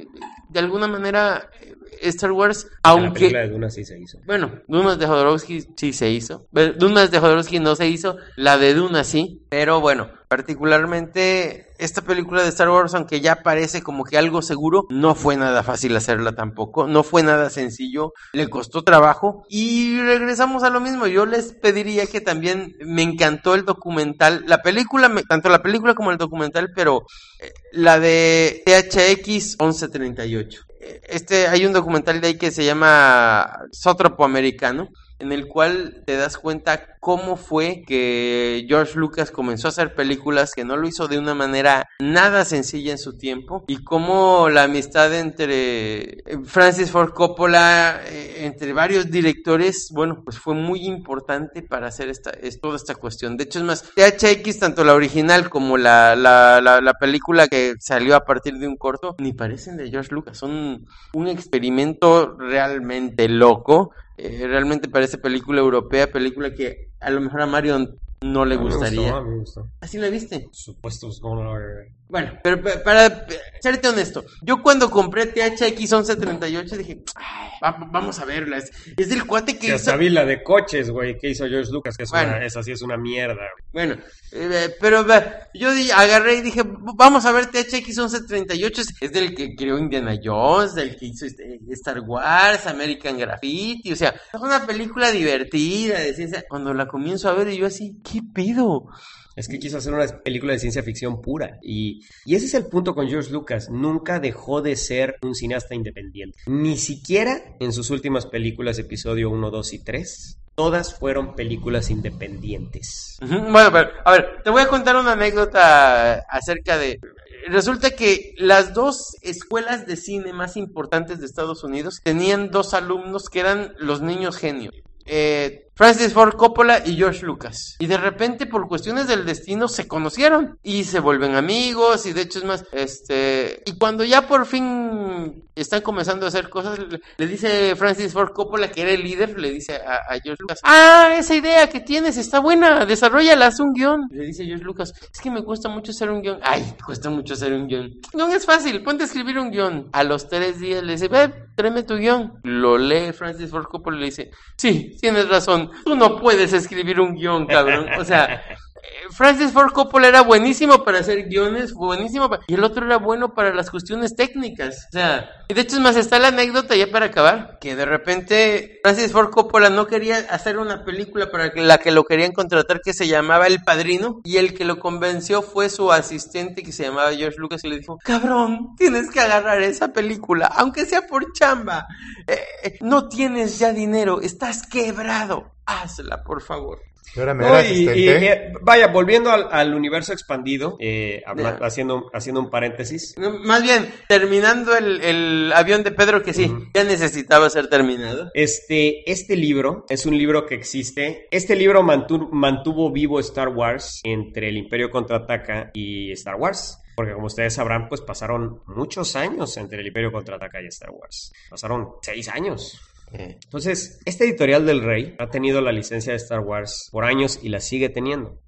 de alguna manera Star Wars, La película aunque... de Dunas sí se hizo. Bueno, Dunas de Jodorowsky sí se hizo. Dunas de Jodorowsky no se hizo. La de Dunas sí. Pero bueno, particularmente esta película de Star Wars, aunque ya parece como que algo seguro, no fue nada fácil hacerla tampoco. No fue nada sencillo. Le costó trabajo. Y regresamos a lo mismo. Yo les pediría que también me encantó el documental. La película, tanto la película como el documental, pero eh, la de THX 1138. Eh, Este, hay un documental de ahí que se llama Sótropo Americano, en el cual te das cuenta cómo fue que George Lucas comenzó a hacer películas que no lo hizo de una manera nada sencilla en su tiempo y cómo la amistad entre Francis Ford Coppola, eh, entre varios directores, bueno, pues fue muy importante para hacer esta, es, toda esta cuestión. De hecho, es más, THX, tanto la original como la, la, la película que salió a partir de un corto, ni parecen de George Lucas, son un experimento realmente loco. Eh, realmente parece película europea, película que a lo mejor a Mario no le A mí me gustaría. gustó, me gustó. ¿Así la viste? Supuestos no, Bueno, pero pa- para serte honesto, yo cuando compré THX 1138 dije, "Ay, va- vamos a verla. Es, es del cuate que Que hizo... hasta vi la de coches, güey, que hizo George Lucas, que es Bueno. una, esa sí es una mierda. güey. Bueno, eh, pero yo agarré y dije, vamos a ver THX 1138, es, es del que creó Indiana Jones, del que hizo este, Star Wars, American Graffiti, o sea, es una película divertida de ciencia. Cuando la comienzo a ver y yo así, ¿qué pido? Es que quiso hacer una película de ciencia ficción pura. Y, y ese es el punto con George Lucas. Nunca dejó de ser un cineasta independiente. Ni siquiera en sus últimas películas, episodio 1, 2 y 3, todas fueron películas independientes. Bueno, pero, a ver, te voy a contar una anécdota acerca de... Resulta que las dos escuelas de cine más importantes de Estados Unidos tenían dos alumnos que eran los niños genios. Eh, Francis Ford Coppola y George Lucas. Y de repente, por cuestiones del destino, se conocieron y se vuelven amigos. Y de hecho, es más, este. Y cuando ya por fin están comenzando a hacer cosas, le, dice Francis Ford Coppola, que era el líder, le dice a, George Lucas: Ah, esa idea que tienes está buena, desarrollala, haz un guion. Le dice George Lucas: Es que me cuesta mucho hacer un guion. Ay, cuesta mucho hacer un guion. No es fácil, ponte a escribir un guion. A los tres días le dice: Ve, tráeme tu guion. Lo lee Francis Ford Coppola y le dice: Sí, tienes razón. Tú no puedes escribir un guion, cabrón. O sea, <laughs> Francis Ford Coppola era buenísimo para hacer guiones, buenísimo para... Y el otro era bueno para las cuestiones técnicas. O sea, y de hecho es más, está la anécdota ya para acabar, que de repente Francis Ford Coppola no quería hacer una película para la que lo querían contratar que se llamaba El Padrino, y el que lo convenció fue su asistente que se llamaba George Lucas y le dijo, cabrón, tienes que agarrar esa película, aunque sea por chamba. Eh, eh, no tienes ya dinero, estás quebrado. Hazla, por favor. Y ahora me No, era y- y, asistente. eh, vaya, volviendo al, al universo expandido, eh, habla- haciendo, haciendo un paréntesis. No, Más bien, terminando el, el avión de Pedro, que sí, ya necesitaba ser terminado. Este, este libro es un libro que existe. Este libro mantu- mantuvo vivo Star Wars entre el Imperio Contraataca y Star Wars. Porque como ustedes sabrán, pues pasaron muchos años entre el Imperio Contraataca y Star Wars. Pasaron seis años. Entonces, este editorial del Rey ha tenido la licencia de Star Wars por años y la sigue teniendo.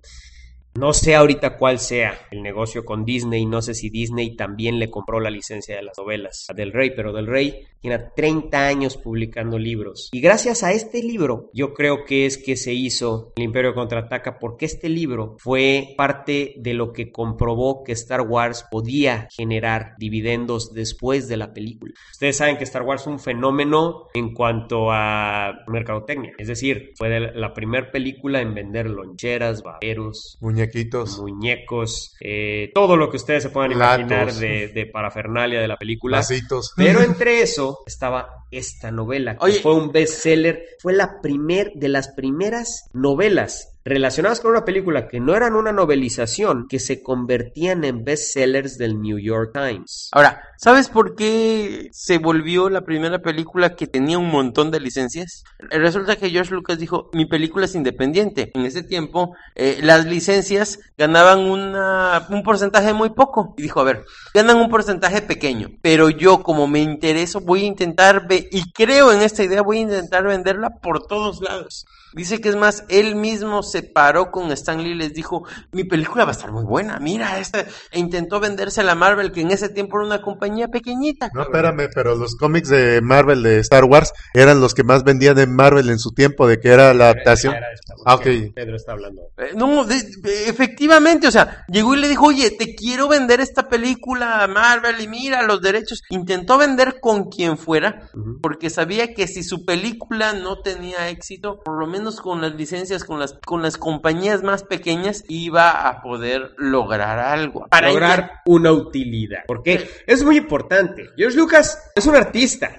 No sé ahorita cuál sea el negocio con Disney, no sé si Disney también le compró la licencia de las novelas Del Rey, pero Del Rey tiene 30 años publicando libros. Y gracias a este libro, yo creo que es que se hizo El Imperio Contraataca, porque este libro fue parte de lo que comprobó que Star Wars podía generar dividendos después de la película. Ustedes saben que Star Wars fue un fenómeno en cuanto a mercadotecnia, es decir, fue la primera película en vender loncheras, vaqueros, Muñequitos. muñecos, eh, todo lo que ustedes se puedan Platos. imaginar de, de parafernalia de la película. Vasitos. Pero <laughs> entre eso estaba esta novela, que Oye. fue un bestseller, fue la primer de las primeras novelas relacionadas con una película que no eran una novelización, que se convertían en bestsellers del New York Times. Ahora, ¿sabes por qué se volvió la primera película que tenía un montón de licencias? Resulta que George Lucas dijo, mi película es independiente. En ese tiempo, eh, las licencias ganaban una, un porcentaje muy poco. Y dijo, a ver, ganan un porcentaje pequeño, pero yo como me intereso voy a intentar, y creo en esta idea, voy a intentar venderla por todos lados. Dice que es más, él mismo se paró con Stan Lee y les dijo, mi película va a estar muy buena, mira esta, e intentó vendérsela a Marvel, que en ese tiempo era una compañía pequeñita. No, espérame, pero los cómics de Marvel de Star Wars eran los que más vendían de Marvel en su tiempo, de que era la adaptación. Era esta, Ah, porque ok. Pedro está hablando. Eh, No, de- de- efectivamente, o sea, llegó y le dijo, oye, te quiero vender esta película a Marvel y mira los derechos. Intentó vender con quien fuera, porque sabía que si su película no tenía éxito, por lo menos con las licencias, con las, con las compañías más pequeñas, iba a poder lograr algo. Para lograr una utilidad. Porque es muy importante. George Lucas es un artista.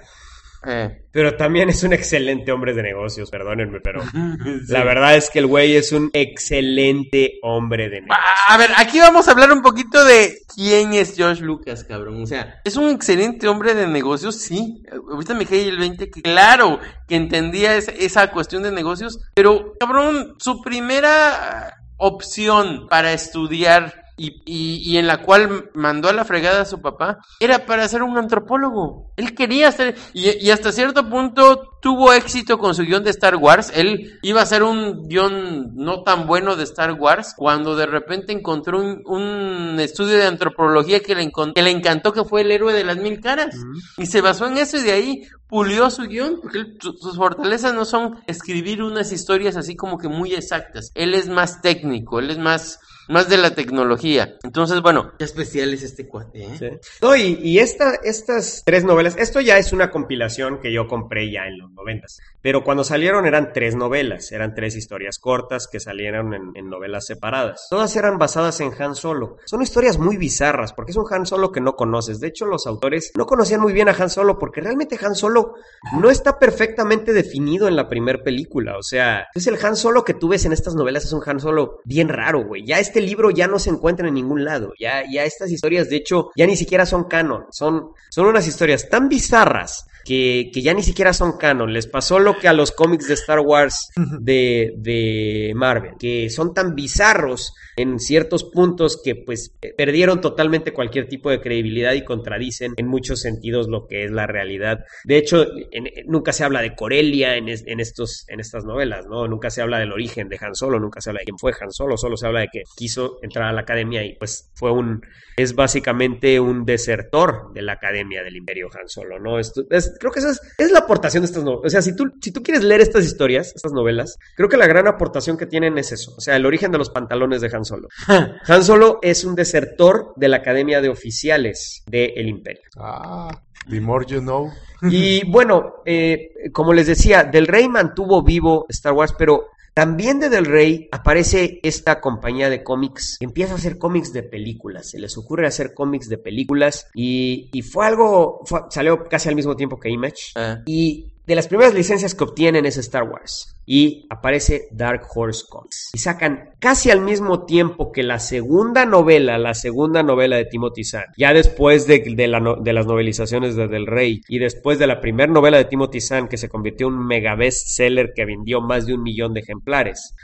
Eh. Pero también es un excelente hombre de negocios, perdónenme, pero <laughs> la verdad es que el güey es un excelente hombre de negocios. A ver, aquí vamos a hablar un poquito de quién es George Lucas, cabrón. O sea, es un excelente hombre de negocios, sí. Ahorita me cae el 20 que claro que entendía esa, esa cuestión de negocios, pero cabrón, su primera opción para estudiar y, y, y, en la cual mandó a la fregada a su papá, era para ser un antropólogo. Él quería ser, y, y, hasta cierto punto tuvo éxito con su guion de Star Wars. Él iba a hacer un guion no tan bueno de Star Wars, cuando de repente encontró un, un estudio de antropología que le, que le, encantó, que fue el héroe de las mil caras. Uh -huh. Y se basó en eso y de ahí pulió su guion, porque él, sus fortalezas no son escribir unas historias así como que muy exactas. Él es más técnico, él es más más de la tecnología. Entonces, bueno, qué especial es este cuate, ¿eh? Sí. No, y, y esta, estas tres novelas, esto ya es una compilación que yo compré ya en los noventas, pero cuando salieron eran tres novelas, eran tres historias cortas que salieron en, en, novelas separadas. Todas eran basadas en Han Solo. Son historias muy bizarras, porque es un Han Solo que no conoces. De hecho, los autores no conocían muy bien a Han Solo, porque realmente Han Solo no está perfectamente definido en la primera película. O sea, es el Han Solo que tú ves en estas novelas, es un Han Solo bien raro, güey. Ya este libro ya no se encuentra en ningún lado. Ya, ya estas historias, de hecho, ya ni siquiera son canon. Son, son unas historias tan bizarras que, que, ya ni siquiera son canon. Les pasó lo que a los cómics de Star Wars de, de, Marvel, que son tan bizarros en ciertos puntos que pues perdieron totalmente cualquier tipo de credibilidad y contradicen en muchos sentidos lo que es la realidad. De hecho, en, nunca se habla de Corelia en, es, en, estos, en estas novelas, ¿no? Nunca se habla del origen de Han Solo, nunca se habla de quién fue Han Solo, solo se habla de que quiso entrar a la academia y pues fue un, es básicamente un desertor de la academia del Imperio Han Solo, ¿no? Esto, es, creo que esa es, es, la aportación de estas novelas. O sea, si tú, si tú quieres leer estas historias, estas novelas, creo que la gran aportación que tienen es eso. O sea, el origen de los pantalones de Han Solo. <laughs> Han Solo es un desertor de la Academia de Oficiales del de Imperio. Ah, the more you know. Y bueno, eh, como les decía, Del Rey mantuvo vivo Star Wars, pero también de Del Rey aparece esta compañía de cómics. Empieza a hacer cómics de películas. Se les ocurre hacer cómics de películas. Y, y fue algo. Fue, salió casi al mismo tiempo que Image. Uh. Y de las primeras licencias que obtienen es Star Wars. Y aparece Dark Horse Comics. Y sacan casi al mismo tiempo que la segunda novela, la segunda novela de Timothy Zahn. Ya después de, las novelizaciones de Del Rey. Y después de la primera novela de Timothy Zahn que se convirtió en un mega bestseller que vendió más de un millón de ejemplares.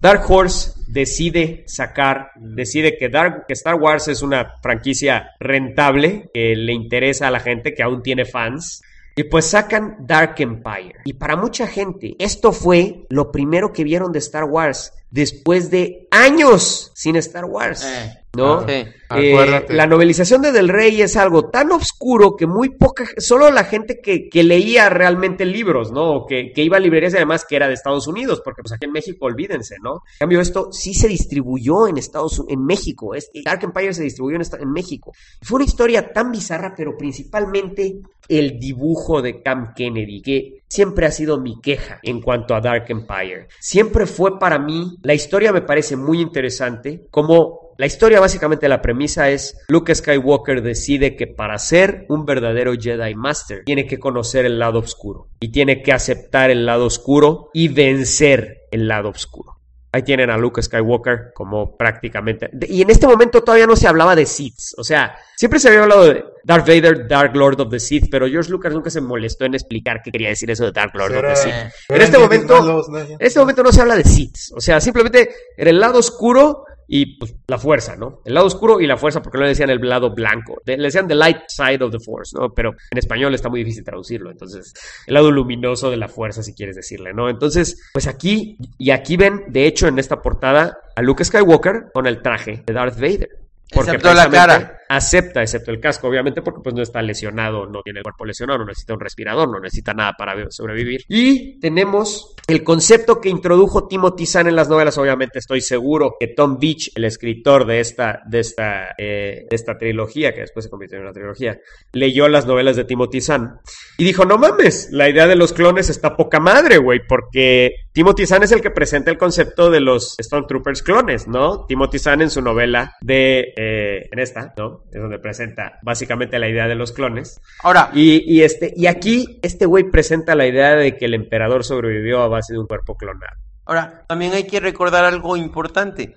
Dark Horse decide sacar, decide que Star Wars es una franquicia rentable, que le interesa a la gente, que aún tiene fans, y pues sacan Dark Empire. Y para mucha gente, esto fue lo primero que vieron de Star Wars después de años sin Star Wars. Eh, ¿No? Sí. Eh, la novelización de Del Rey es algo tan oscuro que muy poca, solo la gente que, que leía realmente libros, ¿no? O que, que, iba a librerías y además que era de Estados Unidos, porque pues aquí en México, olvídense, ¿no? En cambio, esto sí se distribuyó en Estados en México. Es, Dark Empire se distribuyó en, en México. Fue una historia tan bizarra, pero principalmente el dibujo de Cam Kennedy, que siempre ha sido mi queja en cuanto a Dark Empire. Siempre fue para mí, la historia me parece muy interesante, como la historia básicamente la premisa es Luke Skywalker decide que para ser un verdadero Jedi Master tiene que conocer el lado oscuro y tiene que aceptar el lado oscuro y vencer el lado oscuro. Ahí tienen a Luke Skywalker como prácticamente... Y en este momento todavía no se hablaba de Sith. O sea, siempre se había hablado de Darth Vader, Dark Lord of the Sith, pero George Lucas nunca se molestó en explicar qué quería decir eso de Dark Lord of the Sith. En este momento, malos, ¿no? en este momento no se habla de Sith. O sea, simplemente era el lado oscuro y pues, la fuerza, ¿no? El lado oscuro y la fuerza, porque no le decían el lado blanco. Le decían the light side of the force, ¿no? Pero en español está muy difícil traducirlo. Entonces, el lado luminoso de la fuerza, si quieres decirle, ¿no? Entonces, pues aquí, y aquí ven, de hecho, en esta portada, a Luke Skywalker con el traje de Darth Vader. Excepto la cara. Acepta, excepto el casco, obviamente, porque pues no está lesionado, no tiene el cuerpo lesionado, no necesita un respirador, no necesita nada para sobrevivir. Y tenemos el concepto que introdujo Timothy Zahn en las novelas, obviamente estoy seguro que Tom Beach, el escritor de esta, de esta, eh, de esta trilogía, que después se convirtió en una trilogía, leyó las novelas de Timothy Zahn y dijo, no mames, la idea de los clones está poca madre, güey, porque Timothy Zahn es el que presenta el concepto de los Stormtroopers clones, ¿no? Timothy Zahn en su novela de, eh, en esta, ¿no? Es donde presenta básicamente la idea de los clones. Ahora, Y, y este, y aquí este güey presenta la idea de que el emperador sobrevivió a base de un cuerpo clonado. ahora, también hay que recordar algo importante.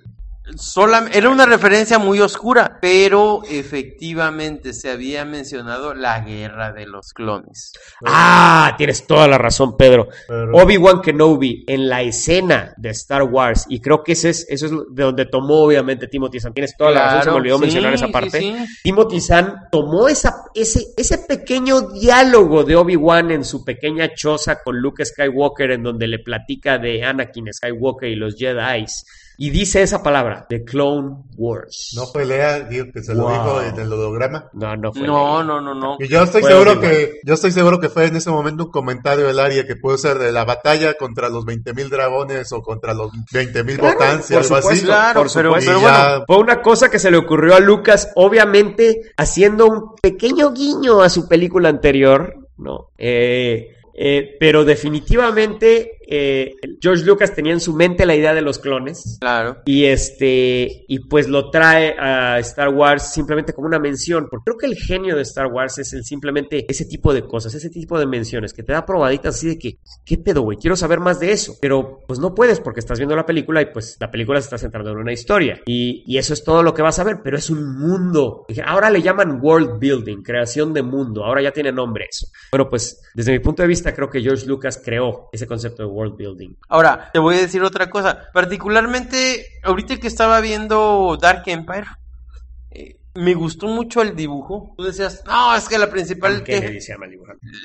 Era una referencia muy oscura, pero efectivamente se había mencionado la guerra de los clones. Ah, tienes toda la razón, Pedro. Pero- Obi-Wan Kenobi en la escena de Star Wars, y creo que ese es, eso es de donde tomó obviamente Timothy Zahn. Tienes toda la razón, se me olvidó sí, mencionar esa sí, parte. sí. Timothy Zahn tomó esa, ese, ese pequeño diálogo de Obi-Wan en su pequeña choza con Luke Skywalker, en donde le platica de Anakin Skywalker y los Jedi, y dice esa palabra, The Clone Wars. No fue Lea, digo que se lo dijo en el holograma. no, no fue. No, no, no, no. Y yo estoy Fue seguro que yo estoy seguro que fue en ese momento un comentario del área que pudo ser de la batalla contra los 20.000 dragones o contra los 20.000 Claro, y por algo así. supuesto, Claro, por pero- supuesto. Y pero ya- Fue una cosa que se le ocurrió a Lucas, obviamente haciendo un pequeño guiño a su película anterior, ¿no? Eh, eh, pero definitivamente eh, George Lucas tenía en su mente la idea de los clones. Claro. Y este, y pues lo trae a Star Wars simplemente como una mención, porque creo que el genio de Star Wars es el simplemente ese tipo de cosas, ese tipo de menciones, que te da probaditas así de que, ¿qué pedo, güey? Quiero saber más de eso. Pero pues no puedes porque estás viendo la película y pues la película se está centrando en una historia. Y, y eso es todo lo que vas a ver, pero es un mundo. Ahora le llaman world building, creación de mundo, ahora ya tiene nombre eso. Bueno, pues desde mi punto de vista creo que George Lucas creó ese concepto de world building. Ahora, te voy a decir otra cosa. Particularmente, ahorita que estaba viendo Dark Empire, eh, me gustó mucho el dibujo. Tú decías, no, es que la principal ¿Qué queja,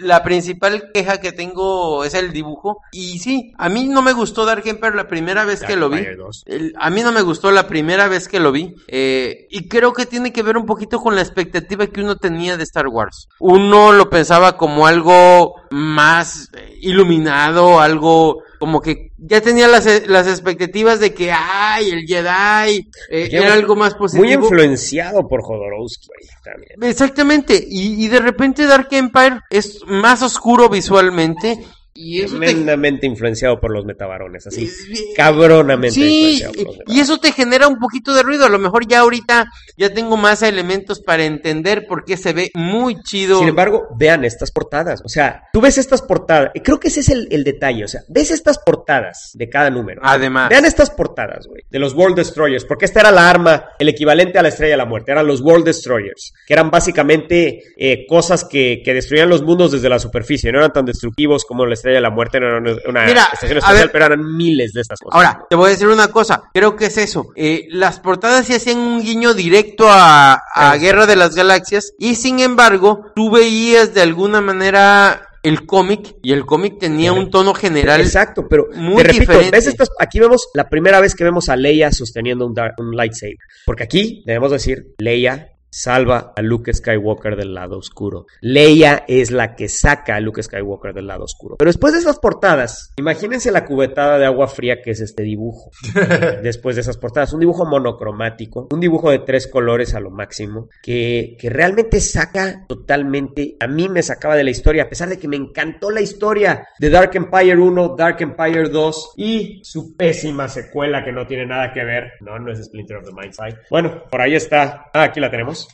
la principal queja que tengo es el dibujo. Y sí, a mí no me gustó Dark Empire la primera vez que lo vi. Empire 2. El- a mí no me gustó la primera vez que lo vi. eh, y creo que tiene que ver un poquito con la expectativa que uno tenía de Star Wars. Uno lo pensaba como algo más eh, iluminado, algo como que ya tenía las, eh, las expectativas de que, ay, el Jedi eh, era algo más Muy positivo. influenciado por Jodorowsky, también. Exactamente, y, y de repente Dark Empire es más oscuro visualmente. Y eso te, Tremendamente influenciado por los metabarones, así. Cabronamente Sí, influenciado por los y, y metabarones. eso te genera un poquito de ruido. A lo mejor ya ahorita ya tengo más elementos para entender por qué se ve muy chido. Sin embargo, vean estas portadas. O sea, tú ves estas portadas. Creo que ese es el, el detalle. O sea, ves estas portadas de cada número. Además. Vean estas portadas, güey. De los World Destroyers. Porque esta era la arma, el equivalente a la Estrella de la Muerte. Eran los World Destroyers. Que eran básicamente eh, cosas que, que destruían los mundos desde la superficie. No eran tan destructivos como la Estrella de la Muerte. No eran una Mira, estación espacial, ver. pero eran miles de estas cosas. Ahora, te voy a decir una cosa. Creo que es eso. Eh, las portadas sí hacían un guiño directo a, a Guerra de las Galaxias. Y sin embargo, tú veías de alguna manera el cómic. Y el cómic tenía un tono general. Exacto, pero muy te repito, diferente. ¿ves estas? Aquí vemos la primera vez que vemos a Leia sosteniendo un, dar- un lightsaber. Porque aquí debemos decir, Leia salva a Luke Skywalker del lado oscuro. Leia es la que saca a Luke Skywalker del lado oscuro. Pero después de esas portadas, imagínense la cubetada de agua fría que es este dibujo. <laughs> después de esas portadas, un dibujo monocromático, un dibujo de tres colores a lo máximo, que, que realmente saca totalmente, a mí me sacaba de la historia, a pesar de que me encantó la historia de Dark Empire 1, Dark Empire 2 y su pésima secuela que no tiene nada que ver, no, no es Splinter of the Mind's Eye. Bueno, por ahí está, ah, aquí la tenemos.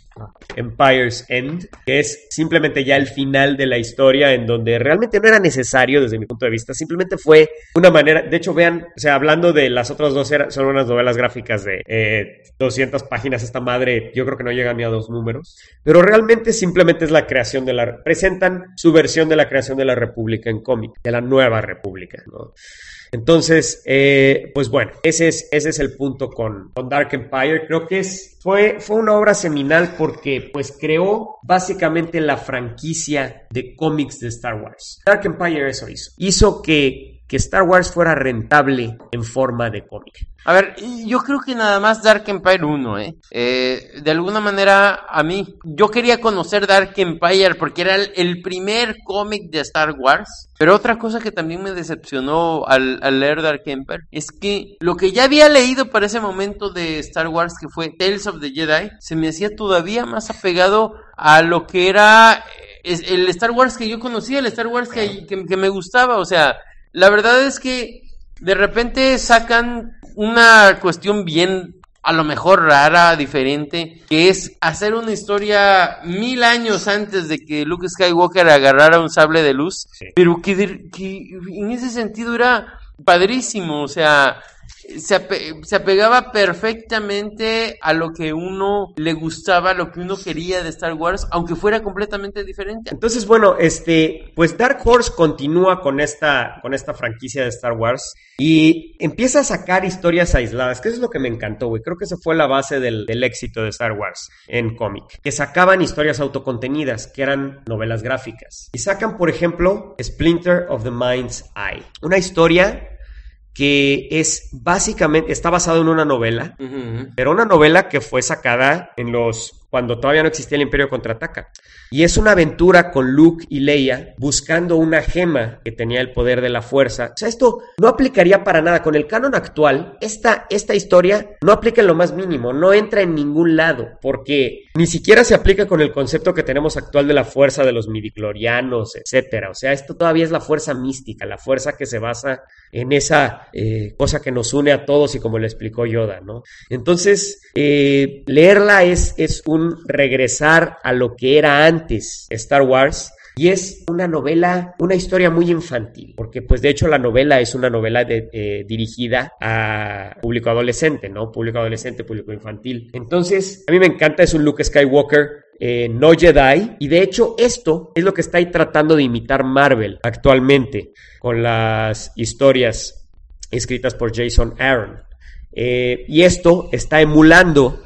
Empire's End, que es simplemente ya el final de la historia en donde realmente no era necesario desde mi punto de vista, simplemente fue una manera, de hecho vean, o sea, hablando de las otras dos, era- son unas novelas gráficas de eh, 200 páginas, esta madre yo creo que no llega ni a dos números, pero realmente simplemente es la creación de la, presentan su versión de la creación de la República en cómic, de la nueva República, ¿no? Entonces, eh, pues bueno, ese es, ese es el punto con, con Dark Empire. Creo que es, fue, fue una obra seminal porque pues creó básicamente la franquicia de cómics de Star Wars. Dark Empire eso hizo. Hizo que, que Star Wars fuera rentable en forma de cómic. A ver, yo creo que nada más Dark Empire 1, ¿eh? Eh, De alguna manera, a mí, yo quería conocer Dark Empire porque era el, primer cómic de Star Wars. Pero otra cosa que también me decepcionó al, leer Dark Empire es que lo que ya había leído para ese momento de Star Wars, que fue Tales of the Jedi, se me hacía todavía más apegado a lo que era eh, el Star Wars que yo conocía, el Star Wars que, que- que me gustaba. O sea, la verdad es que De repente sacan una cuestión bien a lo mejor rara, diferente, que es hacer una historia mil años antes de que Luke Skywalker agarrara un sable de luz, Sí. pero que, de- que en ese sentido era padrísimo, o sea, se, se apegaba perfectamente a lo que uno le gustaba, lo que uno quería de Star Wars, aunque fuera completamente diferente. Entonces, bueno, este, pues Dark Horse continúa con esta, con esta franquicia de Star Wars y empieza a sacar historias aisladas, que eso es lo que me encantó, güey. Creo que esa fue la base del, del éxito de Star Wars en cómic, que sacaban historias autocontenidas, que eran novelas gráficas. Y sacan, por ejemplo, Splinter of the Mind's Eye, una historia que es básicamente, está basado en una novela, pero una novela que fue sacada en los cuando todavía no existía el Imperio contraataca. Y es una aventura con Luke y Leia buscando una gema que tenía el poder de la fuerza. O sea, esto no aplicaría para nada. Con el canon actual, esta, esta historia no aplica en lo más mínimo, no entra en ningún lado, porque ni siquiera se aplica con el concepto que tenemos actual de la fuerza de los midiclorianos, etcétera. O sea, esto todavía es la fuerza mística, la fuerza que se basa en esa eh, cosa que nos une a todos y como le explicó Yoda, ¿no? Entonces, eh, leerla es, es un regresar a lo que era antes Star Wars. Y es una novela, una historia muy infantil, porque pues de hecho la novela es una novela eh, dirigida a público adolescente, ¿no? Público adolescente, público infantil. Entonces, a mí me encanta, es un Luke Skywalker eh, no Jedi. Y de hecho, esto es lo que está ahí tratando de imitar Marvel actualmente con las historias escritas por Jason Aaron. Eh, y esto está emulando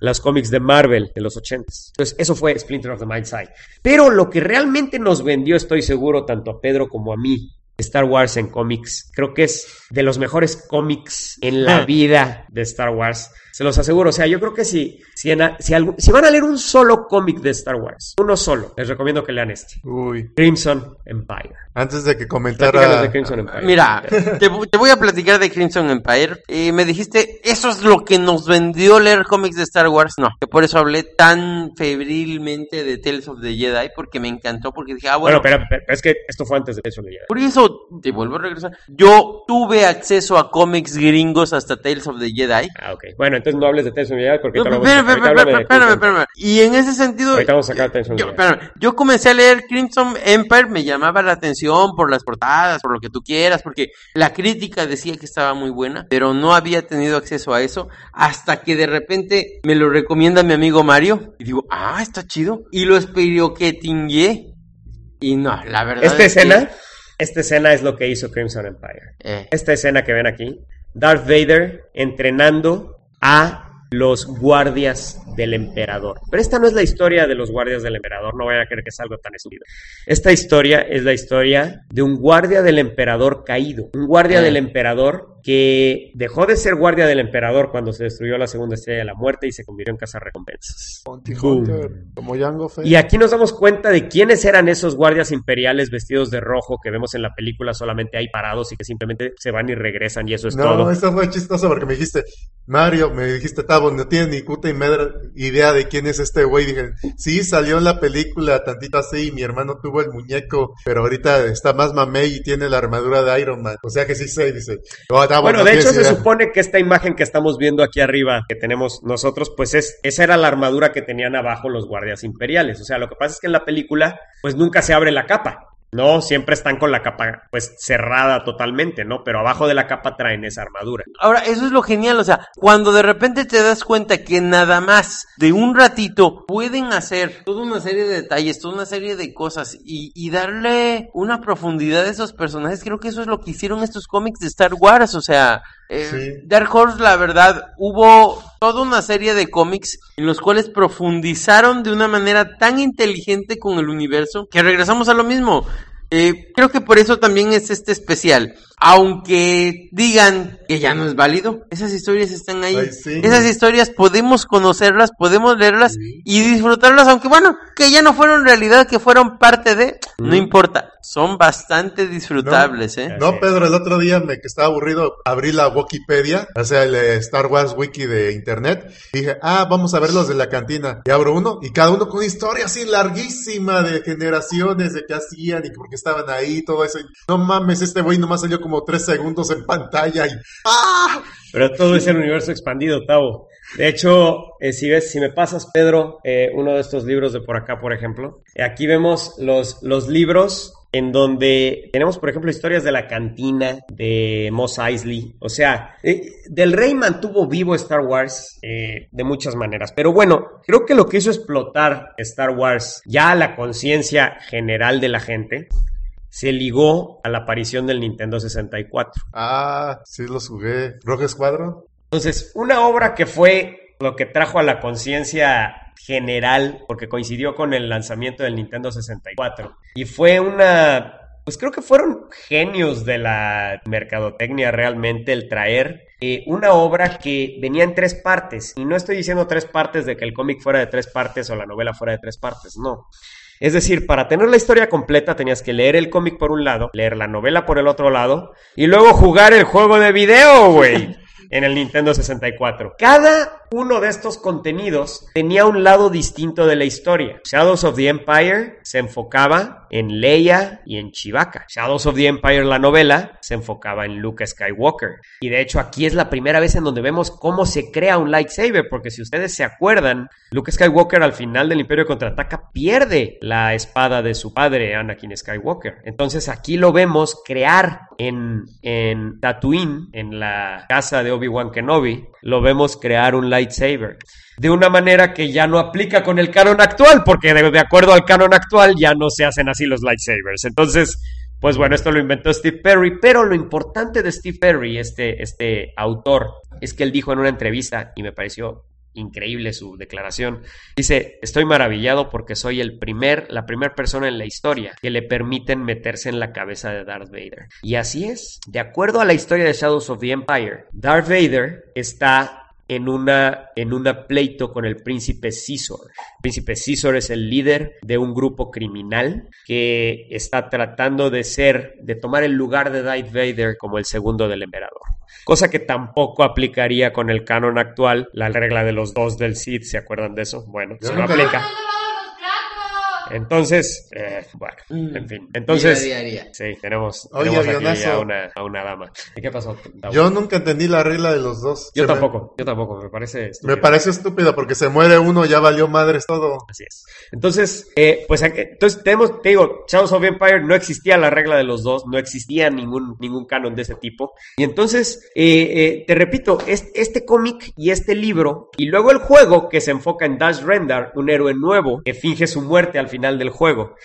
los cómics de Marvel de los 80. Entonces, eso fue Splinter of the Mind's Eye. Pero lo que realmente nos vendió, estoy seguro, tanto a Pedro como a mí, Star Wars en cómics, creo que es de los mejores cómics en la vida de Star Wars. Se los aseguro. O sea, yo creo que si, si, en a- si, algún- si van a leer un solo cómic de Star Wars, uno solo, les recomiendo que lean este. Uy. Crimson Empire. Antes de que comentara. de Crimson Empire. Mira, te, vo- te voy a platicar de Crimson Empire. Eh, me dijiste, eso es lo que nos vendió leer cómics de Star Wars. No, que por eso hablé tan febrilmente de Tales of the Jedi, porque me encantó, porque dije, ah, Bueno, bueno, pero, pero es que esto fue antes de Tales of the Jedi. por eso te vuelvo a regresar. Yo tuve acceso a cómics gringos hasta Tales of the Jedi. Ah, ok. Bueno, entonces no hables de the Jedi porque No, espérame, espérame, espérame, espérame. Y en ese sentido, Ahorita vamos a sacar yo, comencé a leer Crimson Empire, me llamaba la atención por las portadas, por lo que tú quieras, porque la crítica decía que estaba muy buena, pero no había tenido acceso a eso hasta que de repente me lo recomienda mi amigo Mario y digo, ah, está chido. Y lo tingué y no, la verdad Esta es que- escena, esta escena es lo que hizo Crimson Empire. eh, Esta escena que ven aquí, Darth Vader entrenando a los guardias del emperador. Pero esta no es la historia de los guardias del emperador, no vayan a creer que es algo tan estúpido. Esta historia es la historia de un guardia del emperador caído, un guardia Ah. del emperador que dejó de ser guardia del emperador cuando se destruyó la segunda estrella de la muerte y se convirtió en cazarrecompensas. Como. Y aquí nos damos cuenta de quiénes eran esos guardias imperiales vestidos de rojo que vemos en la película solamente ahí parados y que simplemente se van y regresan y eso es No, todo. esto fue chistoso porque me dijiste, Mario, me dijiste, Tavo, no tienes ni puta y medra idea de quién es este güey. Dije, sí, salió en la película tantito así y mi hermano tuvo el muñeco, pero ahorita está más mamey y tiene la armadura de Iron Man. O sea que sí sé, dice. "Oh, Bueno, no de hecho se idea". supone que esta imagen que estamos viendo aquí arriba, que tenemos nosotros, pues es esa era la armadura que tenían abajo los guardias imperiales. O sea, lo que pasa es que en la película, pues nunca se abre la capa. No, siempre están con la capa pues cerrada totalmente, ¿no? Pero abajo de la capa traen esa armadura. Ahora, eso es lo genial, o sea, cuando de repente te das cuenta que nada más de un ratito pueden hacer toda una serie de detalles, toda una serie de cosas y, darle una profundidad a esos personajes, creo que eso es lo que hicieron estos cómics de Star Wars, o sea, eh, Sí. Dark Horse, la verdad, hubo toda una serie de cómics en los cuales profundizaron de una manera tan inteligente con el universo que regresamos a lo mismo. Eh, creo que por eso también es este especial. Aunque digan que ya no es válido, esas historias están ahí. Ay, sí. Esas historias podemos conocerlas, podemos leerlas Sí. y disfrutarlas, aunque bueno, que ya no fueron realidad, que fueron parte de, no importa, son bastante disfrutables, ¿eh? No, Pedro, el otro día me que estaba aburrido, abrí la Wikipedia, o sea, el eh, Star Wars Wiki de internet. Dije, ah, vamos a ver los de la cantina. Y abro uno, y cada uno con una historia así larguísima de generaciones, de qué hacían y por qué estaban ahí, todo eso. No mames, este güey nomás salió como como tres segundos en pantalla y ¡ah! Pero todo es el universo expandido, Tavo. De hecho, eh, si ves, si me pasas, Pedro, eh, uno de estos libros de por acá, por ejemplo, eh, aquí vemos los, los libros en donde tenemos, por ejemplo, historias de la cantina de Mos Eisley. O sea, eh, Del Rey mantuvo vivo Star Wars de muchas maneras. Pero bueno, creo que lo que hizo explotar Star Wars ya la conciencia general de la gente se ligó a la aparición del Nintendo 64. Ah, sí los jugué. ¿Rogue Squadron? Entonces, una obra que fue lo que trajo a la conciencia general, porque coincidió con el lanzamiento del Nintendo 64. Y fue una... Pues creo que fueron genios de la mercadotecnia realmente el traer eh, una obra que venía en tres partes. Y no estoy diciendo tres partes de que el cómic fuera de tres partes o la novela fuera de tres partes, no. Es decir, para tener la historia completa tenías que leer el cómic por un lado, leer la novela por el otro lado y luego jugar el juego de video, güey. <laughs> en el Nintendo 64. Cada uno de estos contenidos tenía un lado distinto de la historia. Shadows of the Empire se enfocaba en Leia y en Chewbacca. Shadows of the Empire, la novela, se enfocaba en Luke Skywalker. Y de hecho aquí es la primera vez en donde vemos cómo se crea un lightsaber, porque si ustedes se acuerdan, Luke Skywalker al final del Imperio Contraataca pierde la espada de su padre, Anakin Skywalker. Entonces aquí lo vemos crear en, en Tatooine, en la casa de Obi-Wan Kenobi, lo vemos crear un lightsaber. De una manera que ya no aplica con el canon actual, porque de, acuerdo al canon actual ya no se hacen así los lightsabers. Entonces, pues bueno, esto lo inventó Steve Perry, pero lo importante de Steve Perry, este, este autor, es que él dijo en una entrevista, y me pareció increíble su declaración. Dice, estoy maravillado porque soy el primer, la primera persona en la historia que le permiten meterse en la cabeza de Darth Vader. Y así es. De acuerdo a la historia de Shadows of the Empire, Darth Vader está en una, en una pleito con el príncipe Caesar. El príncipe Caesar es el líder de un grupo criminal que está tratando de ser, de tomar el lugar de Darth Vader como el segundo del emperador. Cosa que tampoco aplicaría con el canon actual, la regla de los dos del Sith, ¿se acuerdan de eso? Bueno, se no aplica. Entonces, eh, bueno, en fin. Entonces, Día, día, día. sí, tenemos, Oye, tenemos aquí a una, a una dama. ¿Y qué pasó? Yo nunca entendí la regla de los dos. Yo Se me- tampoco, yo tampoco, me parece Me, estúpido. parece estúpido porque se muere uno, ya valió madres todo. Así es. Entonces, eh, pues aquí- entonces tenemos, te digo, Shadows of Empire no existía la regla de los dos, no existía ningún, ningún canon de ese tipo. Y entonces, eh, eh, te repito, es- este cómic y este libro, y luego el juego que se enfoca en Dash Rendar, un héroe nuevo que finge su muerte al final del juego.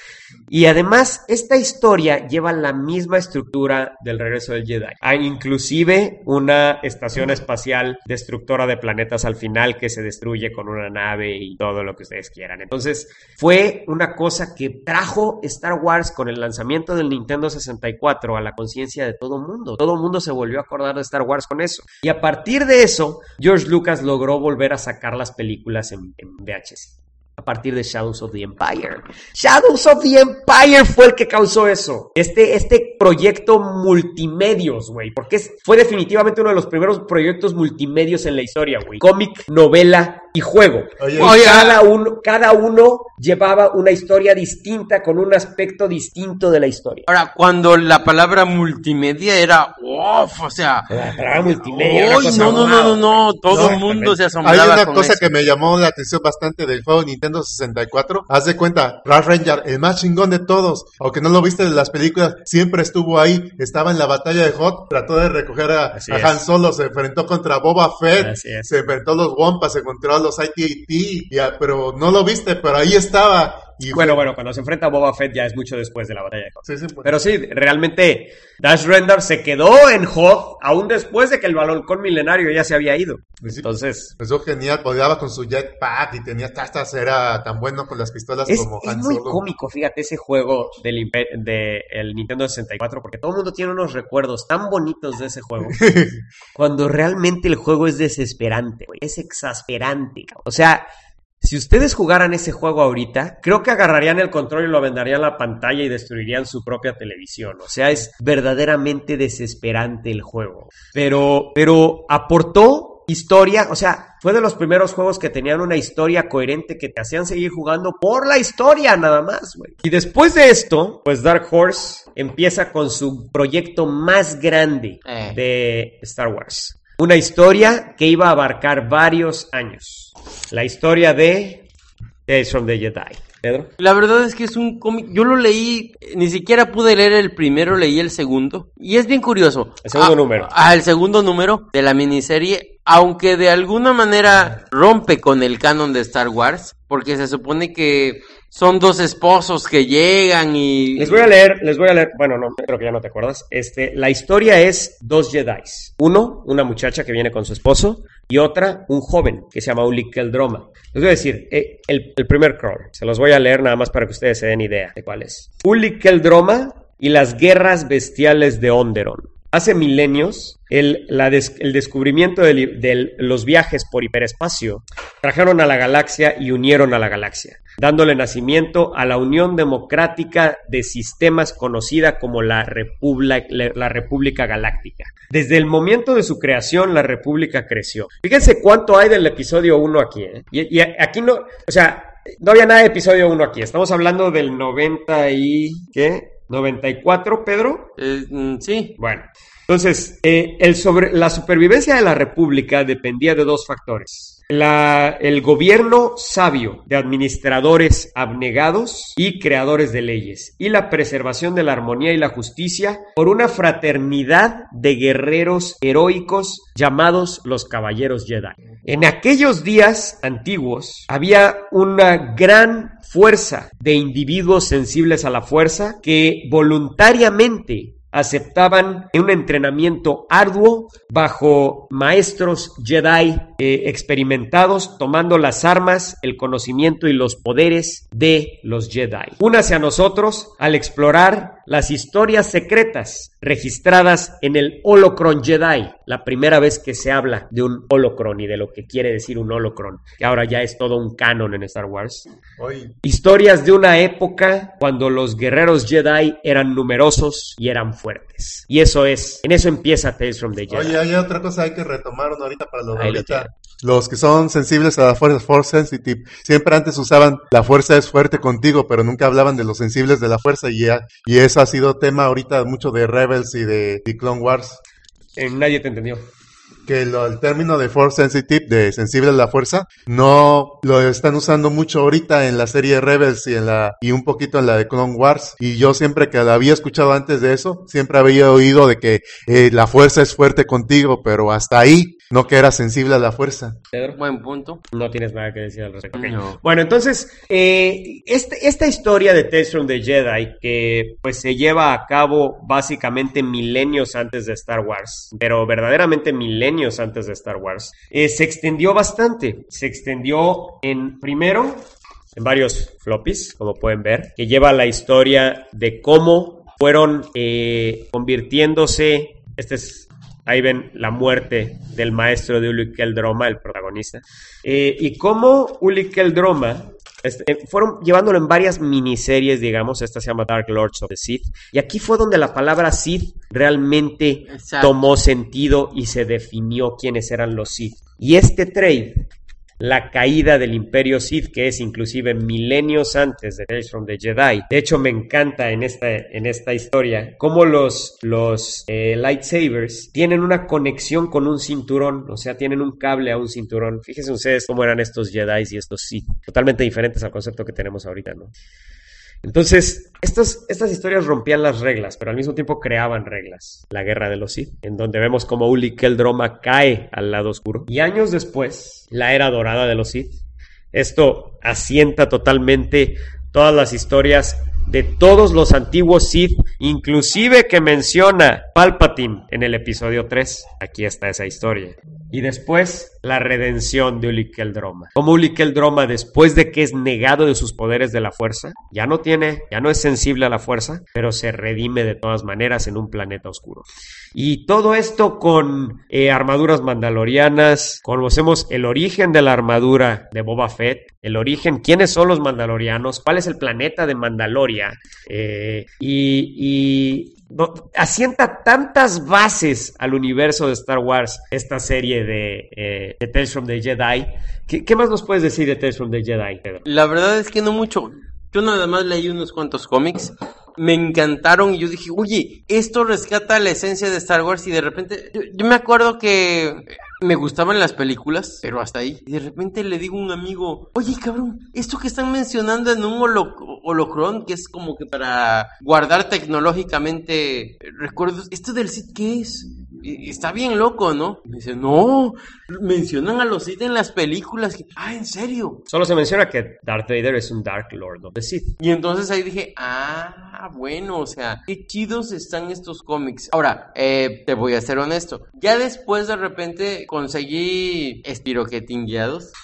Y además, esta historia lleva la misma estructura del regreso del Jedi. Hay inclusive una estación espacial destructora de planetas al final que se destruye con una nave y todo lo que ustedes quieran. Entonces, fue una cosa que trajo Star Wars con el lanzamiento del Nintendo 64 a la conciencia de todo mundo. Todo mundo se volvió a acordar de Star Wars con eso. Y a partir de eso, George Lucas logró volver a sacar las películas en, en VHS a partir de Shadows of the Empire. Shadows of the Empire fue el que causó eso. Este, este proyecto multimedios, güey. Porque es- fue definitivamente uno de los primeros proyectos multimedios en la historia, güey. Cómic, novela y juego. Oye, Y Oye, cada, uno, cada uno llevaba una historia distinta con un aspecto distinto de la historia. Ahora, cuando la palabra multimedia era, uff, o sea, La palabra multimedia. una ¡Uy, cosa no, no, no, no, no, todo No, el mundo se Hay asombraba una con cosa eso. que me llamó la atención bastante del juego Nintendo 64. Haz de cuenta, Ralph Ranger, el más chingón de todos, aunque no lo viste en las películas, siempre estuvo ahí, estaba en la batalla de Hot, trató de recoger a, a. Han Solo, se enfrentó contra Boba Fett, se enfrentó a los Wampas, se encontró a los ITT, pero no lo viste, pero ahí estaba. Y Bueno, bueno, cuando se enfrenta a Boba Fett ya es mucho después de la batalla de Hoth. Sí, sí, pues. Pero sí, realmente Dash Rendar se quedó en Hoth aún después de que el balón milenario ya se había ido. Sí. Entonces, Empezó genial, podaba con su jetpack y tenía tastas, era tan bueno con las pistolas es, como es Han muy Solo. cómico, fíjate, ese juego del, de el Nintendo 64, porque todo el mundo tiene unos recuerdos tan bonitos de ese juego, <laughs> cuando realmente el juego es desesperante, güey, es exasperante. cabrón. O sea, si ustedes jugaran ese juego ahorita, creo que agarrarían el control y lo aventarían a la pantalla y destruirían su propia televisión. O sea, es verdaderamente desesperante el juego. Pero, pero aportó historia, o sea, fue de los primeros juegos que tenían una historia coherente que te hacían seguir jugando por la historia nada más, güey. Y después de esto, pues Dark Horse empieza con su proyecto más grande Eh. de Star Wars. Una historia que iba a abarcar varios años. La historia de Tales from the Jedi. Pedro. La verdad es que es un cómic. Yo lo leí, ni siquiera pude leer el primero, leí el segundo. Y es bien curioso. El segundo Ah, número. Ah, el segundo número de la miniserie. Aunque de alguna manera rompe con el canon de Star Wars. Porque se supone que son dos esposos que llegan y. Les voy a leer, les voy a leer, bueno, no, creo que ya no te acuerdas. Este, la historia es dos Jedi. Uno, una muchacha que viene con su esposo, y otra, un joven que se llama Uli Keldroma. Les voy a decir, eh, el, primer crawl, se los voy a leer nada más para que ustedes se den idea de cuál es. Uli Keldroma y las guerras bestiales de Onderon. Hace milenios, el, el descubrimiento de, los viajes por hiperespacio trajeron a la galaxia y unieron a la galaxia, dándole nacimiento a la Unión Democrática de Sistemas conocida como la, la República Galáctica. Desde el momento de su creación, la República creció. Fíjense cuánto hay del episodio 1 aquí. ¿eh? Y aquí no, o sea, no había nada de episodio 1 aquí. Estamos hablando del 90 y... ¿Qué? 94, Pedro. Eh, mm, sí. Bueno, entonces, eh, el sobre, la supervivencia de la República dependía de dos factores. El gobierno sabio de administradores abnegados y creadores de leyes, y la preservación de la armonía y la justicia por una fraternidad de guerreros heroicos llamados los Caballeros Jedi. En aquellos días antiguos había una gran fuerza de individuos sensibles a la fuerza que voluntariamente aceptaban un entrenamiento arduo bajo maestros Jedi eh, experimentados, tomando las armas, el conocimiento y los poderes de los Jedi. Únase a nosotros al explorar las historias secretas registradas en el Holocron Jedi, la primera vez que se habla de un Holocron y de lo que quiere decir un Holocron, que ahora ya es todo un canon en Star Wars. Oye, Historias de una época cuando los guerreros Jedi eran numerosos y eran fuertes. Y eso es, en eso empieza Tales from the Jedi. Oye, hay otra cosa hay que retomar ahorita para lo de Ahí lo ahorita. Los que son sensibles a la fuerza, force sensitive, siempre antes usaban la fuerza es fuerte contigo, pero nunca hablaban de los sensibles de la fuerza y, ya- y eso ha sido tema ahorita mucho de Rebels y de, de Clone Wars. Eh, nadie te entendió. Que lo- el término de force sensitive, de sensible a la fuerza, no lo están usando mucho ahorita en la serie Rebels y en la y un poquito en la de Clone Wars. Y yo siempre que la había escuchado antes de eso, siempre había oído de que eh, la fuerza es fuerte contigo, pero hasta ahí no que era sensible a la fuerza. Pedro. Buen punto. No tienes nada que decir al respecto. No. Bueno, entonces, eh, este- esta historia de Tales from the Jedi, que pues se lleva a cabo básicamente milenios antes de Star Wars, pero verdaderamente milenios antes de Star Wars, eh, se extendió bastante. Se extendió en, primero, en varios floppies, como pueden ver, que lleva la historia de cómo fueron eh, convirtiéndose, este es, ahí ven la muerte del maestro de Uli Keldroma, el protagonista, eh, y cómo Uli Keldroma este, fueron llevándolo en varias miniseries, digamos, esta se llama Dark Lords of the Sith, y aquí fue donde la palabra Sith realmente Exacto. tomó sentido y se definió quiénes eran los Sith. Y este trade, la caída del Imperio Sith, que es inclusive milenios antes de from the Jedi. De hecho, me encanta en esta, en esta historia cómo los, los eh, lightsabers tienen una conexión con un cinturón, o sea, tienen un cable a un cinturón. Fíjense ustedes cómo eran estos Jedi y estos Sith, totalmente diferentes al concepto que tenemos ahorita, ¿no? Entonces, estas, estas historias rompían las reglas, pero al mismo tiempo creaban reglas. La guerra de los Sith, en donde vemos como Uli Keldroma cae al lado oscuro. Y años después, la era dorada de los Sith. Esto asienta totalmente todas las historias de todos los antiguos Sith, inclusive que menciona Palpatine en el episodio 3. Aquí está esa historia. Y después, la redención de Uli Keldroma. Como Uli Keldroma, después de que es negado de sus poderes de la fuerza, ya no tiene, ya no es sensible a la fuerza, pero se redime de todas maneras en un planeta oscuro. Y todo esto con eh, armaduras mandalorianas, conocemos el origen de la armadura de Boba Fett, el origen, quiénes son los mandalorianos, cuál es el planeta de Mandaloria, eh, y, y asienta tantas bases al universo de Star Wars esta serie de, eh, de Tales from the Jedi. ¿Qué, más nos puedes decir de Tales from the Jedi? La verdad es que no mucho. Yo nada más leí unos cuantos cómics. Me encantaron y yo dije, oye, esto rescata la esencia de Star Wars y de repente, yo me acuerdo que me gustaban las películas, pero hasta ahí. Y de repente le digo a un amigo, oye cabrón, esto que están mencionando en un holo- holocron, que es como que para guardar tecnológicamente recuerdos, ¿esto del Sith qué es? Está bien loco, ¿no? Me dice, no, mencionan a los Sith en las películas. Ah, ¿en serio? Solo se menciona que Darth Vader es un Dark Lord of the Sith. Y entonces ahí dije, ah, bueno, o sea, qué chidos están estos cómics. Ahora, eh, te voy a ser honesto. Ya después de repente conseguí espiroquetingueados. <laughs>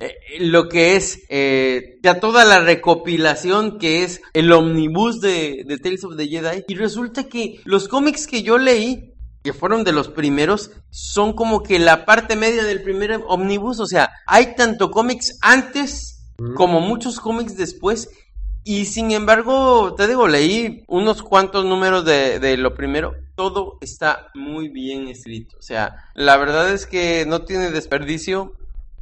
Eh, Lo que es eh, ya toda la recopilación que es el omnibus de, de Tales of the Jedi. Y resulta que los cómics que yo leí, que fueron de los primeros, son como que la parte media del primer omnibus. O sea, hay tanto cómics antes como muchos cómics después. Y sin embargo, te digo, leí unos cuantos números de, de lo primero. Todo está muy bien escrito. O sea, la verdad es que no tiene desperdicio.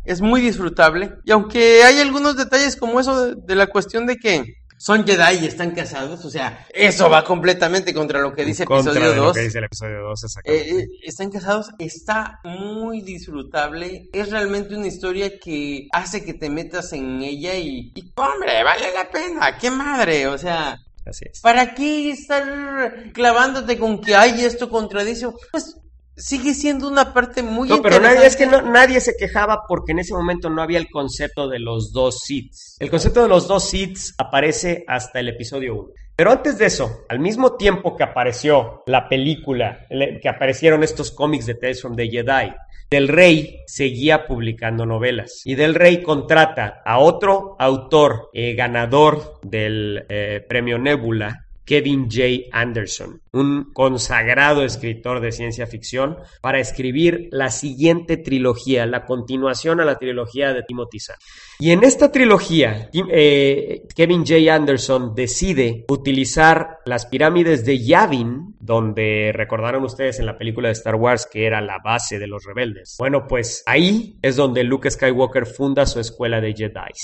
Es muy disfrutable. Y aunque hay algunos detalles como eso de, de la cuestión de que son Jedi y están casados, o sea, eso va completamente contra lo que dice Contra episodio de lo 2. que dice el episodio 2, exactamente. Eh, eh, están casados, está muy disfrutable. Es realmente una historia que hace que te metas en ella y, y, hombre, vale la pena. ¡Qué madre! O sea, Así es. ¿para qué estar clavándote con que hay esto contradice? Pues sigue siendo una parte muy No, pero nadie, es que no- nadie se quejaba porque en ese momento no había el concepto de los dos seeds. El concepto de los dos seeds aparece hasta el episodio 1. Pero antes de eso, al mismo tiempo que apareció la película, que aparecieron estos cómics de Tales from the Jedi, Del Rey seguía publicando novelas y Del Rey contrata a otro autor eh, ganador del eh, premio Nebula, Kevin J. Anderson, un consagrado escritor de ciencia ficción, para escribir la siguiente trilogía, la continuación a la trilogía de Timothy Zahn. Y en esta trilogía, eh, Kevin J. Anderson decide utilizar las pirámides de Yavin, donde recordaron ustedes en la película de Star Wars que era la base de los rebeldes. Bueno, pues ahí es donde Luke Skywalker funda su escuela de Jedi.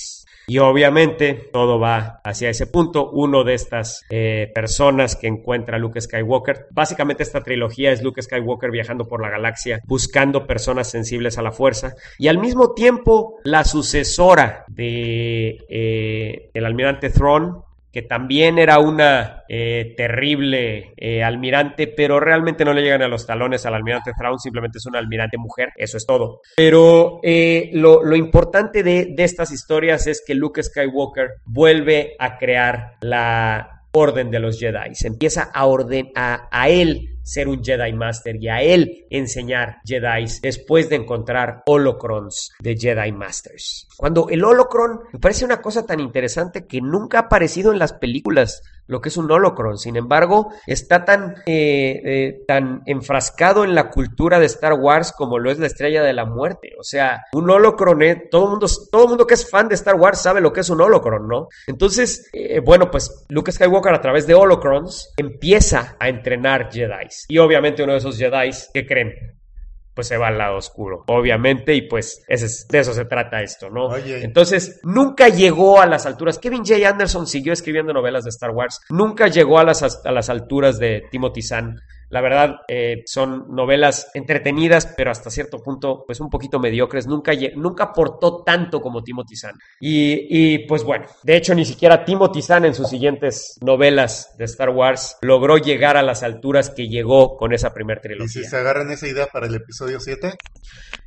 Y obviamente todo va hacia ese punto. Uno de estas eh, personas que encuentra a Luke Skywalker, básicamente esta trilogía es Luke Skywalker viajando por la galaxia, buscando personas sensibles a la fuerza. Y al mismo tiempo, la sucesora de eh, el almirante Thrawn, que también era una eh, terrible eh, almirante, pero realmente no le llegan a los talones al almirante Thrawn, simplemente es una almirante mujer, eso es todo. Pero eh, lo, importante de, de estas historias es que Luke Skywalker vuelve a crear la orden de los Jedi, se empieza a, orden, a, a él ser un Jedi Master y a él enseñar Jedi después de encontrar holocrons de Jedi Masters. Cuando el holocron me parece una cosa tan interesante que nunca ha aparecido en las películas lo que es un holocron. Sin embargo, está tan, eh, eh, tan enfrascado en la cultura de Star Wars como lo es la Estrella de la Muerte. O sea, un holocron, eh, todo mundo, todo mundo que es fan de Star Wars sabe lo que es un holocron, ¿no? Entonces, bueno, pues Luke Skywalker a través de holocrons empieza a entrenar Jedi. Y obviamente uno de esos Jedi, ¿qué creen? Pues se va al lado oscuro, obviamente, y pues ese es- de eso se trata esto, ¿no? Oye. Entonces, nunca llegó a las alturas. Kevin J. Anderson siguió escribiendo novelas de Star Wars, nunca llegó a las, a las alturas de Timothy Zahn. La verdad, eh, son novelas entretenidas, pero hasta cierto punto, pues un poquito mediocres. Nunca, nunca aportó tanto como Timothy Zahn. Y, y, pues bueno, de hecho, ni siquiera Timothy Zahn en sus siguientes novelas de Star Wars logró llegar a las alturas que llegó con esa primera ¿Y trilogía. si se agarran esa idea para el episodio 7?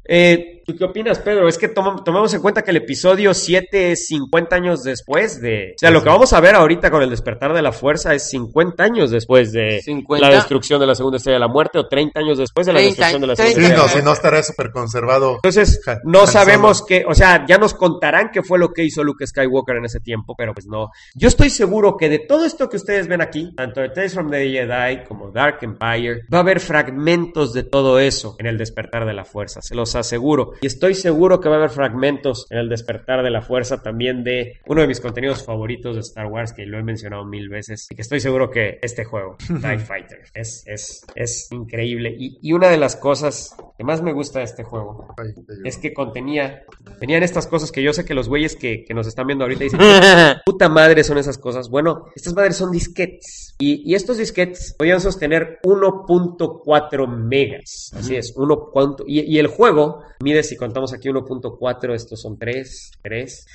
Eh, ¿Tú qué opinas, Pedro? Es que tom- tomemos en cuenta que el episodio 7 es 50 años después de... O sea, lo que vamos a ver ahorita con el despertar de la fuerza es 50 años después de 50. la destrucción de las segunda estrella de la muerte o 30 años después de la 30, destrucción de la 30. segunda Sí, no, si no estaría súper conservado. entonces, no Han sabemos que, o sea, ya nos contarán qué fue lo que hizo Luke Skywalker en ese tiempo, pero pues no. Yo estoy seguro que de todo esto que ustedes ven aquí, tanto de Tales from the Jedi como Dark Empire, va a haber fragmentos de todo eso en el despertar de la fuerza, se los aseguro. Y estoy seguro que va a haber fragmentos en el despertar de la fuerza también de uno de mis contenidos favoritos de Star Wars, que lo he mencionado mil veces, y que estoy seguro que este juego, <laughs> TIE Fighter, es, es, es increíble. Y, y una de las cosas que más me gusta de este juego Ay, es que contenía, tenían estas cosas que yo sé que los güeyes que, que nos están viendo ahorita dicen, <laughs> puta madre son esas cosas. Bueno, estas madres son disquetes. Y, y estos disquetes podían sostener 1.4 megas. Así es, uno, cuánto, y, y el juego mide, si contamos aquí 1.4, estos son 3, 3.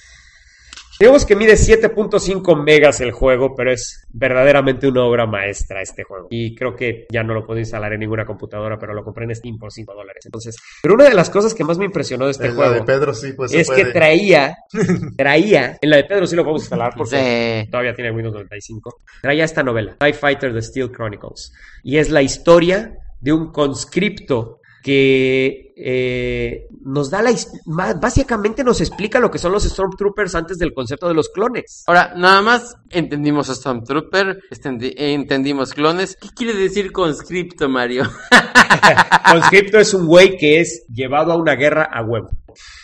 Digamos que mide 7.5 megas el juego, pero es verdaderamente una obra maestra este juego. Y creo que ya no lo puedo instalar en ninguna computadora, pero lo compré en Steam por 5 dólares. Entonces, pero una de las cosas que más me impresionó de este En la juego de Pedro sí, pues es que traía, <laughs> traía, en la de Pedro sí lo podemos instalar porque Sí. todavía tiene Windows 95, traía esta novela, TIE Fighter The Steel Chronicles, y es la historia de un conscripto que eh, nos da la básicamente nos explica lo que son los Stormtroopers antes del concepto de los clones. Ahora, nada más entendimos a Stormtrooper, estendi- entendimos clones. ¿Qué quiere decir conscripto, Mario? <laughs> Conscripto es un güey que es llevado a una guerra a huevo.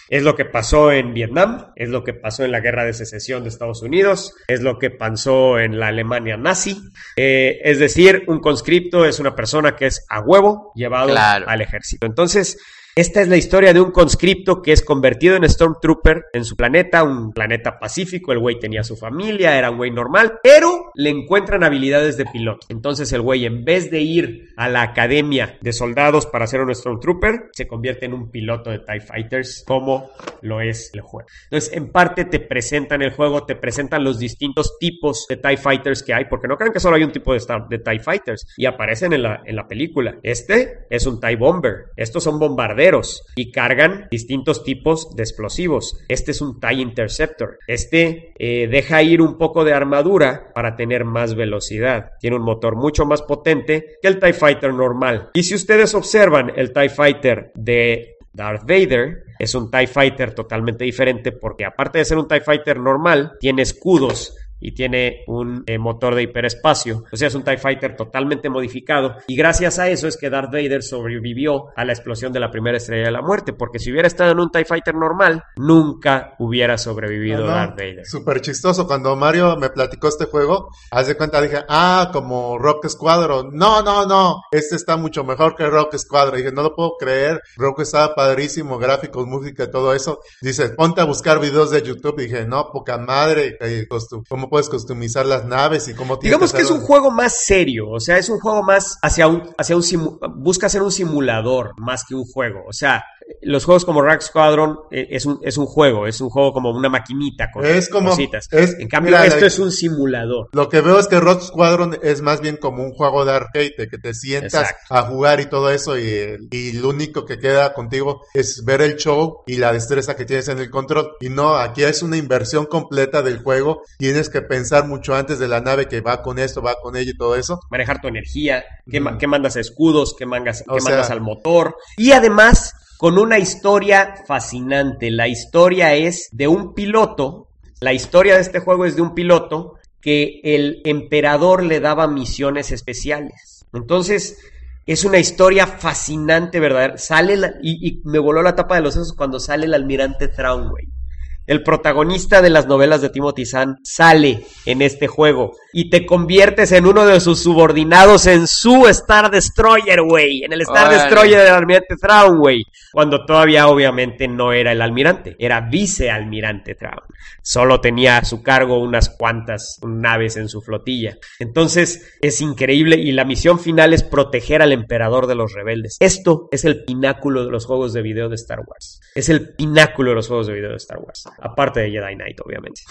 Es lo que pasó en Vietnam, es lo que pasó en la guerra de secesión de Estados Unidos, es lo que pasó en la Alemania nazi. Eh, es decir, un conscripto es una persona que es a huevo llevado Claro. al ejército. Entonces, esta es la historia de un conscripto que es convertido en Stormtrooper en su planeta, un planeta pacífico. El güey tenía su familia, era un güey normal, pero le encuentran habilidades de piloto. Entonces el güey, en vez de ir a la academia de soldados para ser un Stormtrooper, se convierte en un piloto de TIE Fighters, como lo es el juego. Entonces, en parte te presentan el juego, te presentan los distintos tipos de TIE Fighters que hay, porque no crean que solo hay un tipo de, Star- TIE Fighters, y aparecen en la, en la película. Este es un TIE Bomber, estos son bombarderos y cargan distintos tipos de explosivos. Este es un TIE Interceptor. Este eh, deja ir un poco de armadura para tener más velocidad. Tiene un motor mucho más potente que el TIE Fighter normal. Y si ustedes observan el TIE Fighter de Darth Vader es un TIE Fighter totalmente diferente porque aparte de ser un TIE Fighter normal, tiene escudos y tiene un eh, motor de hiperespacio. O sea, es un TIE Fighter totalmente modificado. Y gracias a eso es que Darth Vader sobrevivió a la explosión de la primera estrella de la muerte. Porque si hubiera estado en un TIE Fighter normal, nunca hubiera sobrevivido no, Darth Vader. Súper chistoso. Cuando Mario me platicó este juego, haz de cuenta, dije, ah, como Rock Squadron. No, no, no. Este está mucho mejor que Rock Squadron. dije, no lo puedo creer. Rock estaba padrísimo, gráficos, música, todo eso. Dice, ponte a buscar videos de YouTube. dije, no, poca madre. eh, costu- ¿Cómo puedes customizar las naves y cómo tienes Digamos que es un juego más serio, o sea, es un juego más hacia un, hacia un busca ser un simulador más que un juego. O sea, los juegos como Rack Squadron eh, es un, es un juego, es un juego como una maquinita con Es como- cositas. es- en cambio, mira, esto la- es un simulador. Lo que veo es que Rock Squadron es más bien como un juego de arcade, de que te sientas Exacto. a jugar y todo eso, y, y lo único que queda contigo es ver el show y la destreza que tienes en el control. Y no, aquí es una inversión completa del juego. Tienes que pensar mucho antes de la nave que va con esto, va con ello y todo eso. Manejar tu energía, qué, ma- qué mandas a escudos, qué, mangas, qué sea- mandas al motor. Y además, con una historia fascinante. La historia es de un piloto. La historia de este juego es de un piloto que el emperador le daba misiones especiales. Entonces, es una historia fascinante, ¿verdad? Sale la- y, me voló la tapa de los sesos cuando sale el almirante Thrawn, güey. El protagonista de las novelas de Timothy Zahn sale en este juego y te conviertes en uno de sus subordinados en su Star Destroyer, güey. En el Star Órale. Destroyer del almirante Thrawn, güey. Cuando todavía obviamente no era el almirante, era vicealmirante Thrawn. Solo tenía a su cargo unas cuantas naves en su flotilla. Entonces es increíble y la misión final es proteger al emperador de los rebeldes. Esto es el pináculo de los juegos de video de Star Wars. Es el pináculo de los juegos de video de Star Wars. Aparte de Jedi Knight, obviamente.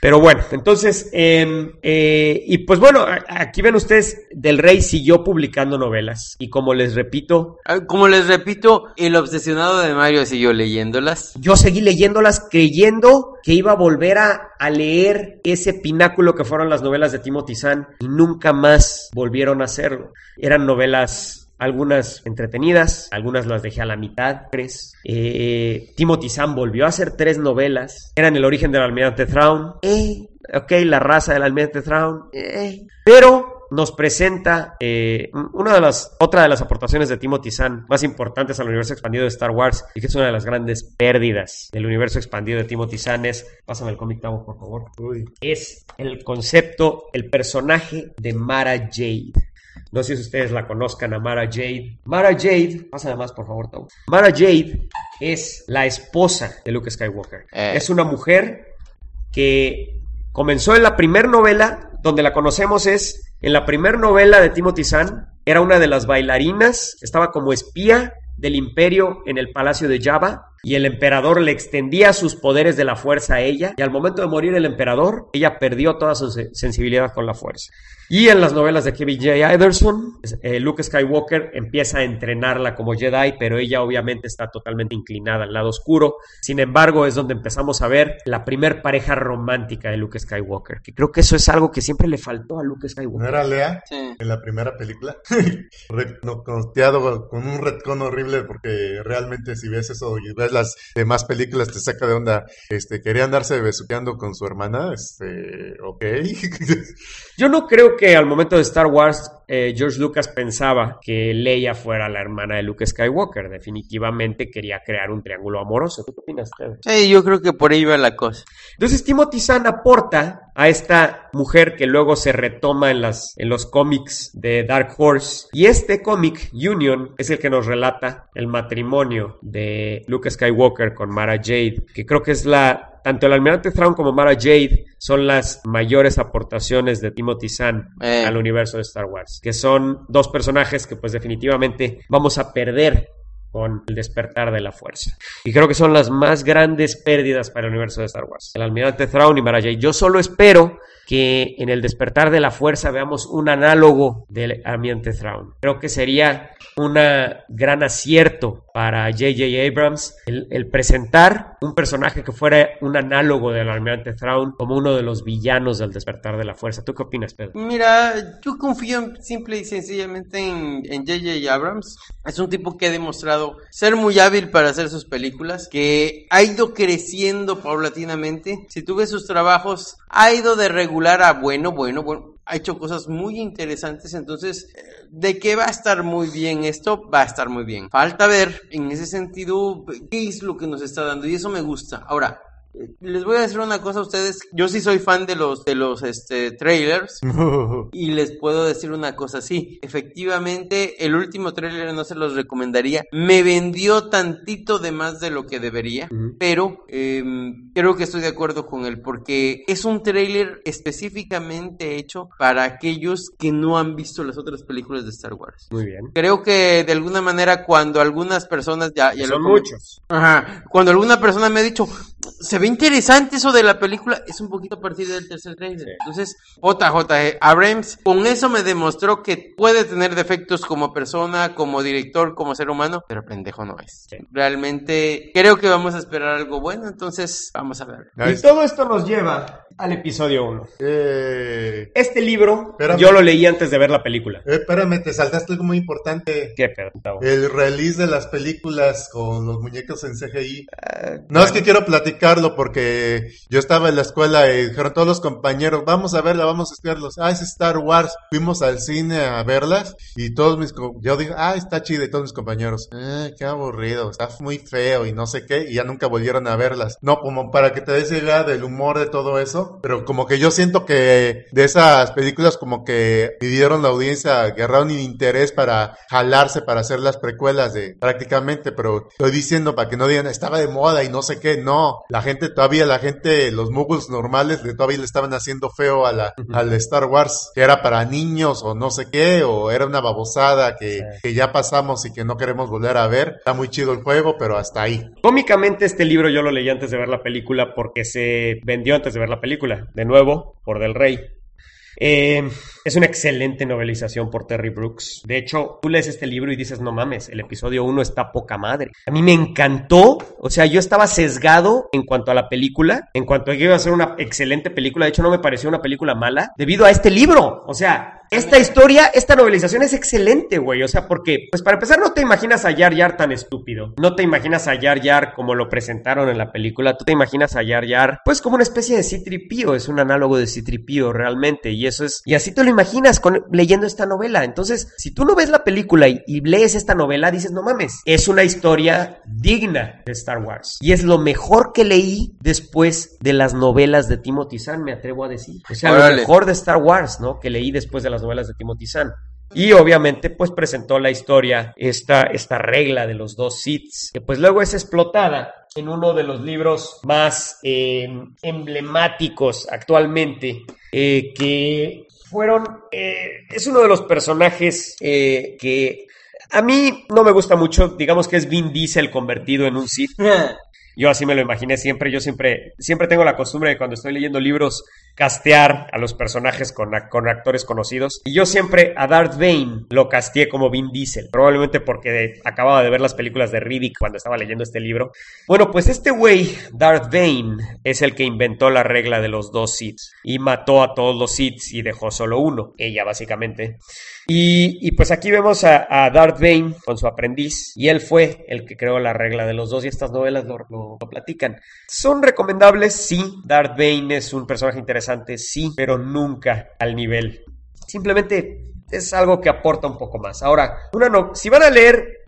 Pero bueno, entonces, eh, eh, y pues bueno, aquí ven ustedes, Del Rey siguió publicando novelas. Y como les repito, Ah, Como les repito, el obsesionado de Mario siguió leyéndolas. yo seguí leyéndolas creyendo que iba a volver a, a leer ese pináculo que fueron las novelas de Timothy Zahn y nunca más volvieron a hacerlo. Eran novelas algunas entretenidas, algunas las dejé a la mitad, tres. Eh, Timothy Zahn volvió a hacer tres novelas. Eran El origen del almirante Thrawn. Eh, ok, La raza del almirante Thrawn. Eh, pero nos presenta eh, una de las otra de las aportaciones de Timothy Zahn más importantes al universo expandido de Star Wars y que es una de las grandes pérdidas del universo expandido de Timothy Zahn es pásame el cómic Tavo, por favor Uy. es el concepto el personaje de Mara Jade no sé si ustedes la conozcan a Mara Jade. Mara Jade pásame más por favor Tavo Mara Jade es la esposa de Luke Skywalker. Eh. es una mujer que comenzó en la primera novela, donde la conocemos es en la primera novela de Timothy Zahn, era una de las bailarinas, estaba como espía del imperio en el palacio de Java y el emperador le extendía sus poderes de la fuerza a ella y al momento de morir el emperador, ella perdió toda su se- sensibilidad con la fuerza. Y en las novelas de Kevin J. Anderson, eh, Luke Skywalker empieza a entrenarla como Jedi, pero ella obviamente está totalmente inclinada al lado oscuro. Sin embargo, es donde empezamos a ver la primer pareja romántica de Luke Skywalker, que creo que eso es algo que siempre le faltó a Luke ¿No Skywalker. era Lea Sí. en la primera película? <laughs> Reconoteado con un retcon horrible porque realmente si ves eso y ves las demás películas te saca de onda. Este, quería andarse besuqueando con su hermana, este, ok. <laughs> Yo no creo que al momento de Star Wars eh, George Lucas pensaba que Leia fuera la hermana de Luke Skywalker. Definitivamente quería crear un triángulo amoroso. ¿Tú qué opinas, Ted? Sí, yo creo que por ahí va la cosa. Entonces Timothy Zahn aporta a esta mujer que luego se retoma en, las, en los cómics de Dark Horse. Y este cómic, Union, es el que nos relata el matrimonio de Luke Skywalker con Mara Jade, que creo que es la... Tanto el almirante Thrawn como Mara Jade son las mayores aportaciones de Timothy Zahn Eh. al universo de Star Wars, que son dos personajes que pues definitivamente vamos a perder con el despertar de la fuerza. Y creo que son las más grandes pérdidas para el universo de Star Wars. El almirante Thrawn y Mara Jade. Yo solo espero que en el despertar de la fuerza veamos un análogo del almirante Thrawn. Creo que sería un gran acierto para J.J. Abrams el, el presentar un personaje que fuera un análogo del almirante Thrawn como uno de los villanos del despertar de la fuerza. ¿Tú qué opinas, Pedro? Mira, yo confío simple y sencillamente en en J.J. Abrams. Es un tipo que ha demostrado ser muy hábil para hacer sus películas, que ha ido creciendo paulatinamente. Si tú ves sus trabajos, ha ido de regular a bueno, bueno, bueno. Ha hecho cosas muy interesantes, entonces, eh, de que va a estar muy bien esto, va a estar muy bien. Falta ver, en ese sentido, qué es lo que nos está dando, y eso me gusta. Ahora, les voy a decir una cosa a ustedes. Yo sí soy fan de los de los este trailers <laughs> y les puedo decir una cosa, sí, efectivamente el último trailer no se los recomendaría. Me vendió tantito de más de lo que debería, pero em, creo que estoy de acuerdo con él porque es un trailer específicamente hecho para aquellos que no han visto las otras películas de Star Wars. Muy bien. Creo que de alguna manera cuando algunas personas ya, ya lo Son comen- muchos. Ajá. Cuando alguna persona me ha dicho, se ve interesante eso de la película, es un poquito a partir del tercer trailer. Sí. Entonces, JJ Abrams, con eso me demostró que puede tener defectos como persona, como director, como ser humano, pero pendejo no es. Sí. Realmente creo que vamos a esperar algo bueno, entonces vamos a ver. Y todo esto nos lleva al episodio 1. Eh, Este libro Espérame. yo lo leí antes de ver la película. eh, espérame, te saltaste algo muy importante. ¿Qué? El release de las películas con los muñecos en CGI. No, es que quiero platicarlo porque yo estaba en la escuela y dijeron todos los compañeros, vamos a verla, vamos a estudiarlos. Ah, es Star Wars. Fuimos al cine a verlas y todos mis, yo digo, ah, está chido y todos mis compañeros, eh, qué aburrido, está muy feo y no sé qué, y ya nunca volvieron a verlas. No, como para que te des idea del humor de todo eso, pero como que yo siento que de esas películas como que pidieron la audiencia, agarraron el interés para jalarse, para hacer las precuelas de prácticamente, pero estoy diciendo para que no digan, estaba de moda y no sé qué, no, no, la gente todavía, la gente, los muggles normales le, todavía le estaban haciendo feo a la, al Star Wars, que era para niños o no sé qué, o era una babosada que, que ya pasamos y que no queremos volver a ver. Está muy chido el juego, pero hasta ahí. Cómicamente este libro yo lo leí antes de ver la película porque se vendió antes de ver la película. De nuevo, por Del Rey. Eh, es una excelente novelización por Terry Brooks. De hecho, tú lees este libro y dices, no mames, el episodio 1 está poca madre. A mí me encantó, o sea, yo estaba sesgado en cuanto a la película, en cuanto a que iba a ser una excelente película. De hecho, no me pareció una película mala debido a este libro. O sea, esta historia, esta novelización es excelente, güey. O sea, porque, pues para empezar, no te imaginas a Yar Yar tan estúpido. No te imaginas a Yar Yar como lo presentaron en la película. Tú te imaginas a Yar Yar, pues como una especie de Citripío. Es un análogo de Citripío realmente. Y eso es. Y así te lo imaginas con, leyendo esta novela. Entonces, si tú no ves la película y, y lees esta novela, dices, no mames, es una historia digna de Star Wars. Y es lo mejor que leí después de las novelas de Timothy Zahn, me atrevo a decir. O sea, Órale. lo mejor de Star Wars, ¿no? Que leí después de las novelas de Timothy Zahn. Y obviamente, pues presentó la historia, esta, esta regla de los dos Siths, que pues luego es explotada en uno de los libros más eh, emblemáticos actualmente, eh, que fueron, eh, es uno de los personajes eh, que a mí no me gusta mucho, digamos que es Vin Diesel convertido en un Sith. <laughs> Yo así me lo imaginé siempre. Yo siempre, siempre tengo la costumbre de cuando estoy leyendo libros castear a los personajes con, con actores conocidos. Y yo siempre a Darth Bane lo casteé como Vin Diesel. Probablemente porque acababa de ver las películas de Riddick cuando estaba leyendo este libro. Bueno, pues este güey, Darth Bane, es el que inventó la regla de los dos Siths. Y mató a todos los Siths y dejó solo uno. Ella, básicamente. Y, pues aquí vemos a, Darth Bane con su aprendiz. Y él fue el que creó la regla de los dos. Y estas novelas lo, platican. ¿Son recomendables? Sí. Darth Bane es un personaje interesante, sí, pero nunca al nivel. Simplemente es algo que aporta un poco más. Ahora, si van a leer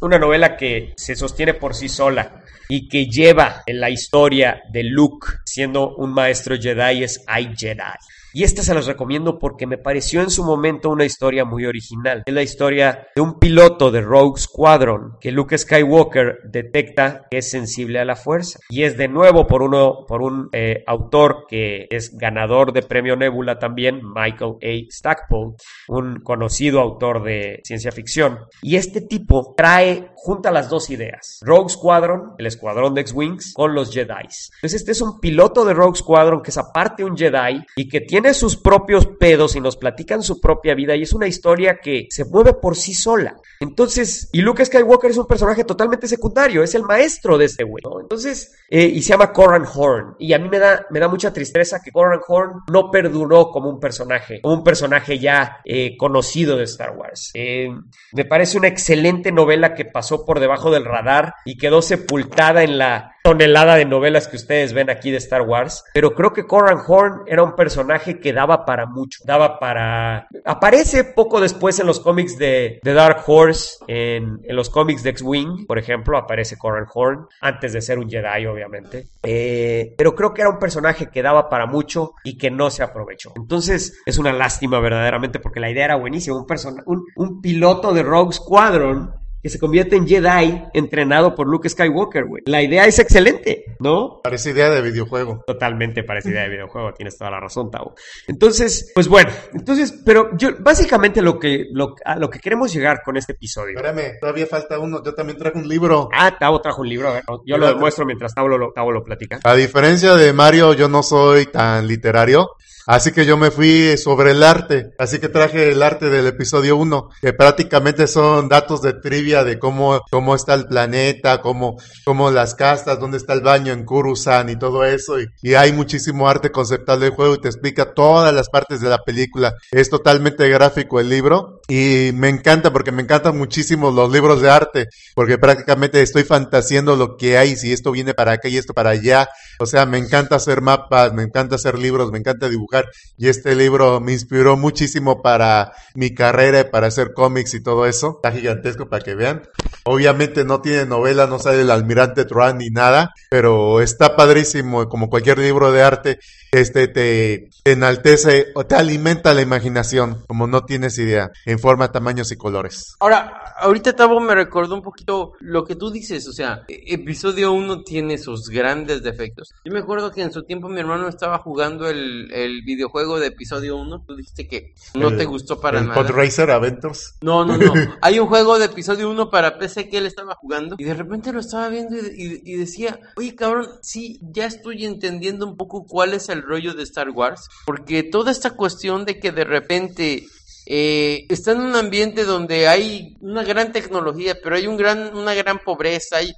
una novela que se sostiene por sí sola y que lleva en la historia de Luke siendo un maestro Jedi es I Jedi. Y esta se los recomiendo porque me pareció en su momento una historia muy original. Es la historia de un piloto de Rogue Squadron que Luke Skywalker detecta que es sensible a la fuerza. Y es de nuevo por, uno, por un eh, autor que es ganador de premio Nebula también, Michael A. Stackpole, un conocido autor de ciencia ficción. Y este tipo trae junta las dos ideas. Rogue Squadron, el escuadrón de X-Wings, con los Jedi. Entonces este es un piloto de Rogue Squadron que es aparte un Jedi y que tiene sus propios pedos y nos platican su propia vida y es una historia que se mueve por sí sola. Entonces, y Luke Skywalker es un personaje totalmente secundario, es el maestro de este güey. Entonces, eh, y se llama Corran Horn. Y a mí me da, me da mucha tristeza que Corran Horn no perduró como un personaje, como un personaje ya eh, conocido de Star Wars. Eh, me parece una excelente novela que pasó por debajo del radar y quedó sepultada en la tonelada de novelas que ustedes ven aquí de Star Wars. Pero creo que Corran Horn era un personaje que daba para mucho, daba para... Aparece poco después en los cómics de, de Dark Horse, en, los cómics de X-Wing, por ejemplo, aparece Corran Horn, antes de ser un Jedi, obviamente. Eh, pero creo que era un personaje que daba para mucho y que no se aprovechó. Entonces, es una lástima verdaderamente porque la idea era buenísima. Un, un piloto de Rogue Squadron que se convierte en Jedi entrenado por Luke Skywalker, güey. La idea es excelente, ¿no? Parece idea de videojuego. Totalmente parecida de videojuego, tienes toda la razón, Tavo. Entonces, pues bueno, entonces, pero yo, básicamente lo que, lo, a lo que queremos llegar con este episodio. Espérame, todavía falta uno. Yo también traje un libro. Ah, Tavo trajo un libro, a ver, yo lo demuestro mientras Tavo lo, Tavo lo platica. A diferencia de Mario, yo no soy tan literario. Así que yo me fui sobre el arte. Así que traje el arte del episodio 1, que prácticamente son datos de trivia de cómo, cómo está el planeta, cómo, cómo las castas, dónde está el baño en Kurusan y todo eso. Y, y hay muchísimo arte conceptual del juego y te explica todas las partes de la película. Es totalmente gráfico el libro y me encanta porque me encantan muchísimo los libros de arte, porque prácticamente estoy fantaseando lo que hay, si esto viene para acá y esto para allá. O sea, me encanta hacer mapas, me encanta hacer libros, me encanta dibujar y este libro me inspiró muchísimo para mi carrera, para hacer cómics y todo eso. Está gigantesco para que vean. Obviamente no tiene novela, no sale el almirante Truan ni nada, pero está padrísimo, como cualquier libro de arte, este te, te enaltece o te alimenta la imaginación, como no tienes idea, en forma, tamaños y colores. Ahora, ahorita Tavo me recordó un poquito lo que tú dices, o sea, e- episodio 1 tiene sus grandes defectos. Yo me acuerdo que en su tiempo mi hermano estaba jugando el, el videojuego de episodio 1, tú dijiste que no El- te gustó para el nada. Pod Racer Adventures. No, no, no. <laughs> Hay un juego de episodio 1 para PC que él estaba jugando y de repente lo estaba viendo y, y- y decía, oye cabrón, sí, ya estoy entendiendo un poco cuál es el rollo de Star Wars, porque toda esta cuestión de que de repente eh, está en un ambiente donde hay una gran tecnología, pero hay un gran, una gran pobreza, hay...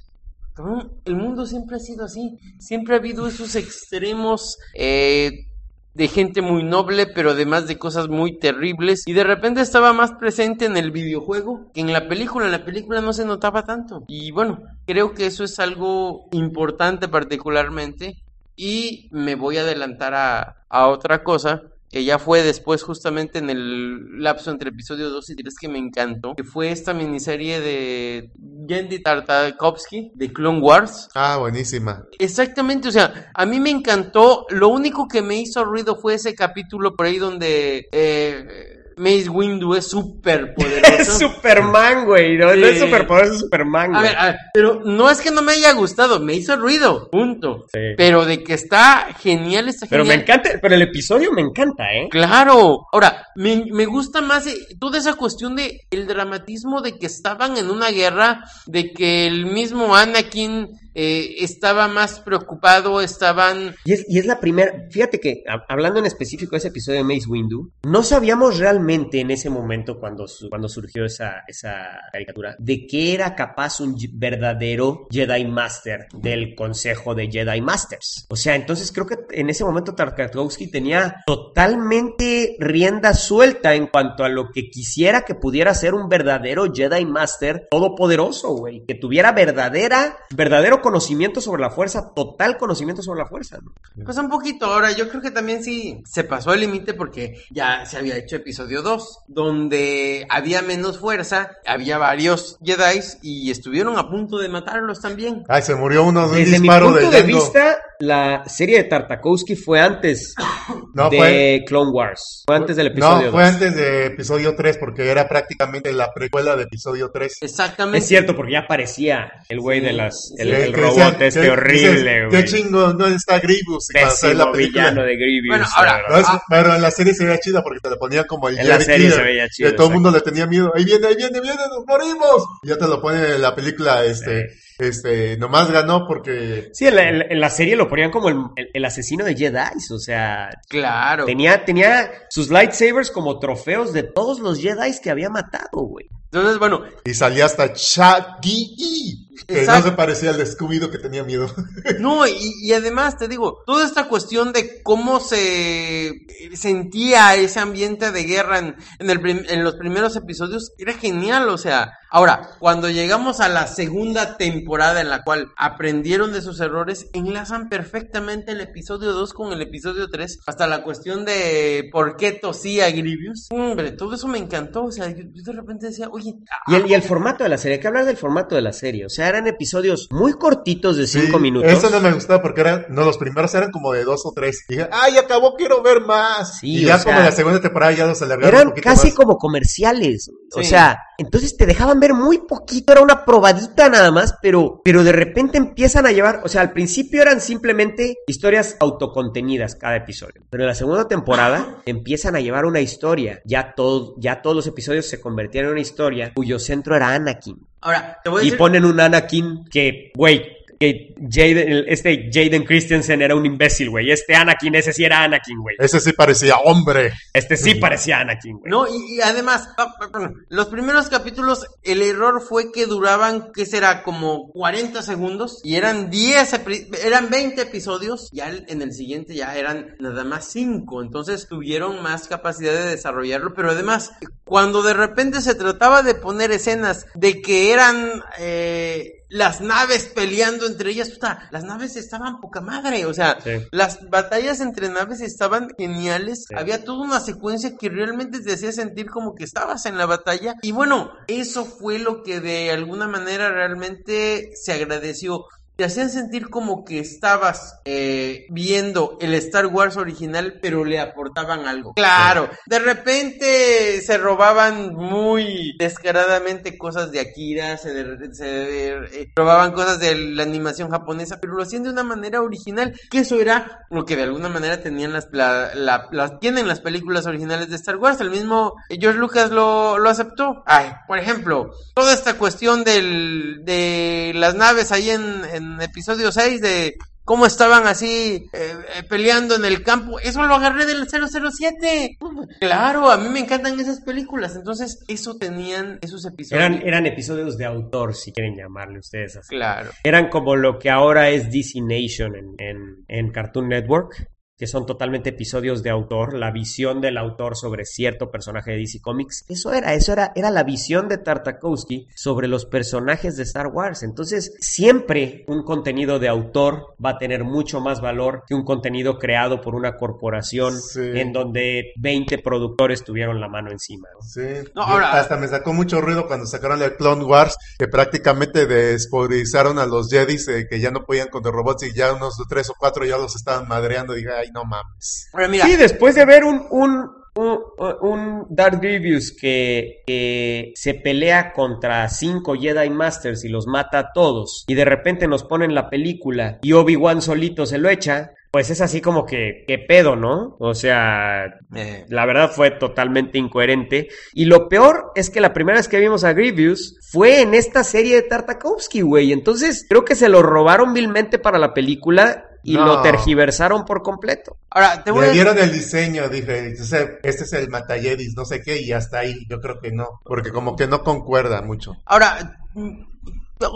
El mundo siempre ha sido así, siempre ha habido esos extremos eh, de gente muy noble, pero además de cosas muy terribles. Y de repente estaba más presente en el videojuego que en la película. En la película no se notaba tanto. Y bueno, creo que eso es algo importante particularmente. Y me voy a adelantar a, a otra cosa que ya fue después justamente en el lapso entre episodio 2 y 3 que me encantó, que fue esta miniserie de Genndy Tartakovsky de Clone Wars. Ah, buenísima. Exactamente, o sea, a mí me encantó. Lo único que me hizo ruido fue ese capítulo por ahí donde eh, Mace Windu es súper <laughs> Es poderoso. Superman, güey. No, no es Sí. superpoderoso, es Superman, A güey. ver, a ver, pero no es que no me haya gustado, me hizo ruido, punto. Sí. Pero de que está genial, está Pero genial. me encanta, pero el episodio me encanta, ¿eh? Claro, ahora, me, me gusta más eh, toda esa cuestión de el dramatismo de que estaban en una guerra, de que el mismo Anakin eh, estaba más preocupado, estaban... Y es, la primera, fíjate que hablando en específico de ese episodio de Mace Windu, no sabíamos realmente en ese momento cuando, su- cuando surgió esa, esa caricatura de que era capaz un verdadero Jedi Master del Consejo de Jedi Masters. O sea, entonces creo que en ese momento Tartakovsky tenía totalmente rienda suelta en cuanto a lo que quisiera que pudiera ser un verdadero Jedi Master todopoderoso, güey, que tuviera verdadera, verdadero conocimiento sobre la fuerza, total conocimiento sobre la fuerza, ¿no? Pues un poquito, ahora yo creo que también sí se pasó el límite porque ya se había hecho episodio 2, donde había menos fuerza, había varios Jedi y estuvieron a punto de matarlos también. Ay, se murió uno de un Desde mi disparo punto de de vista, la serie de Tartakovsky fue antes <coughs> No, de fue, Clone Wars. Fue antes del episodio no, fue 2. antes de episodio 3 porque era prácticamente la precuela de episodio 3. Exactamente. Es cierto, porque ya aparecía el güey Sí, de las. El, sí. el Que robot decían- este que horrible, güey. Qué chingo, no está Grievous. Pésimo la película- villano de Grievous. Bueno, ahora, verdad. No, es- Ah. pero en la serie se veía chida porque te lo ponían como el En la serie Killer, se veía chido, Y todo el mundo le tenía miedo. Ahí viene, ahí viene, viene, nos morimos. Y ya te lo pone en la película, este, este, nomás ganó porque Sí, en la, en serie lo ponían como el, el- el asesino de Jedi. O sea, Claro. tenía, tenía sus lightsabers como trofeos de todos los Jedi que había matado, güey. Entonces, bueno, y salía hasta Shaggy, que Exacto. no se parecía al de Scooby-Doo que tenía miedo. <laughs> No, y, y además te digo, toda esta cuestión de cómo se sentía ese ambiente de guerra en, en, el prim- en los primeros episodios era genial, o sea, ahora, cuando llegamos a la segunda temporada en la cual aprendieron de sus errores, enlazan perfectamente el episodio 2 con el episodio 3, hasta la cuestión de por qué tosía Grievous. Hombre, todo eso me encantó, o sea, yo, yo de repente decía, oye, Y el, y el formato de la serie, hay que hablar del formato de la serie. O sea, eran episodios muy cortitos de Sí, cinco minutos. Eso no me gustaba porque eran, no, los primeros eran como de dos o tres. Y dije, ay, acabó, quiero ver más. Sí, y ya como sea, la segunda temporada ya los alargaron un Eran poquito casi más. como comerciales. O sea, entonces te dejaban ver muy poquito, era una probadita nada más, pero, pero de repente empiezan a llevar, o sea, al principio eran simplemente historias autocontenidas cada episodio, pero en la segunda temporada empiezan a llevar una historia. Ya, todo, ya todos los episodios se convertían en una historia cuyo centro era Anakin. ahora, te voy a Y decir... ponen un Anakin que, güey, que Jaden, este Jaden Christensen era un imbécil, güey. Este Anakin, ese sí era Anakin, güey. Ese sí parecía hombre. Este sí parecía Anakin, güey. No, y, y además, ah, ah, los primeros capítulos, el error fue que duraban, ¿qué será? Como 40 segundos y eran 10, epi- eran 20 episodios, ya en el siguiente ya eran nada más 5, entonces tuvieron más capacidad de desarrollarlo, pero además, cuando de repente se trataba de poner escenas de que eran... Eh, las naves peleando entre ellas, puta, las naves estaban poca madre, o sea, Sí. las batallas entre naves estaban geniales, Sí. había toda una secuencia que realmente te hacía sentir como que estabas en la batalla y bueno, eso fue lo que de alguna manera realmente se agradeció. Te hacían sentir como que estabas eh, viendo el Star Wars original, pero le aportaban algo. Claro, de repente se robaban muy descaradamente cosas de Akira, se, de- se, eh, robaban cosas de la animación japonesa, pero lo hacían de una manera original, que eso era lo que de alguna manera tenían las, la- la- las tienen las películas originales de Star Wars. El mismo George Lucas lo, lo aceptó. Ay, por ejemplo, toda esta cuestión del, de las naves ahí en, en episodio 6 de cómo estaban así eh, eh, peleando en el campo. Eso lo agarré del 007. Claro, a mí me encantan esas películas. Entonces, eso tenían esos episodios. Eran, eran episodios de autor, si quieren llamarle ustedes así. Claro. Eran como lo que ahora es DC Nation en, en- en Cartoon Network, que son totalmente episodios de autor, la visión del autor sobre cierto personaje de DC Comics. Eso era, eso era, era la visión de Tartakovsky sobre los personajes de Star Wars. Entonces, siempre un contenido de autor va a tener mucho más valor que un contenido creado por una corporación Sí. en donde 20 productores tuvieron la mano encima. ¿no? Sí. No, ahora- Hasta me sacó mucho ruido cuando sacaron el Clone Wars, que prácticamente desporizaron a los Jedis, eh, que ya no podían con los robots y ya unos tres o cuatro ya los estaban madreando. Y dije, ay, no mames. Mira. Sí, después de ver un, un, un, un Darth Grievous que, que se pelea contra cinco Jedi Masters y los mata a todos, y de repente nos ponen la película y Obi-Wan solito se lo echa, pues es así como que, ¿qué pedo, no? O sea, eh, la verdad fue totalmente incoherente. Y lo peor es que la primera vez que vimos a Grievous fue en esta serie de Tartakovsky, güey. Entonces creo que se lo robaron vilmente para la película y No. lo tergiversaron por completo. ahora, te voy Le a dieron el diseño, dije, "Ese- este es el Matayedis, no sé qué, y hasta ahí. Yo creo que no, porque como que no concuerda mucho. Ahora,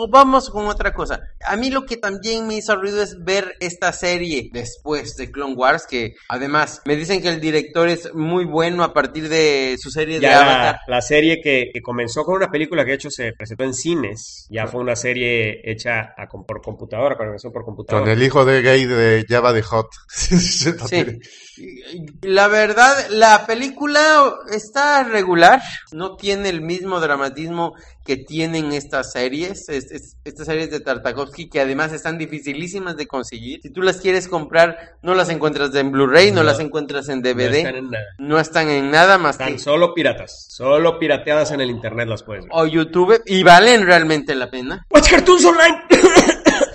vamos con otra cosa. A mí lo que también me hizo ruido es ver esta serie después de Clone Wars, que además me dicen que el director es muy bueno a partir de su serie de Avatar. la, la serie que, que comenzó con una película que de hecho se presentó en cines, ya fue una serie hecha a- por computadora, comenzó por computadora. Con el hijo de gay de Java de Hot. Sí. La verdad, la película está regular, no tiene el mismo dramatismo que tienen estas series, es- es- estas series de Tartakovsky que además están dificilísimas de conseguir. Si tú las quieres comprar, no las encuentras en Blu-ray, no, No. las encuentras en No DVD, están en nada. no están en nada más Están que solo piratas, solo pirateadas en el internet las puedes ver. o YouTube y valen realmente la pena. Watch Cartoons Online.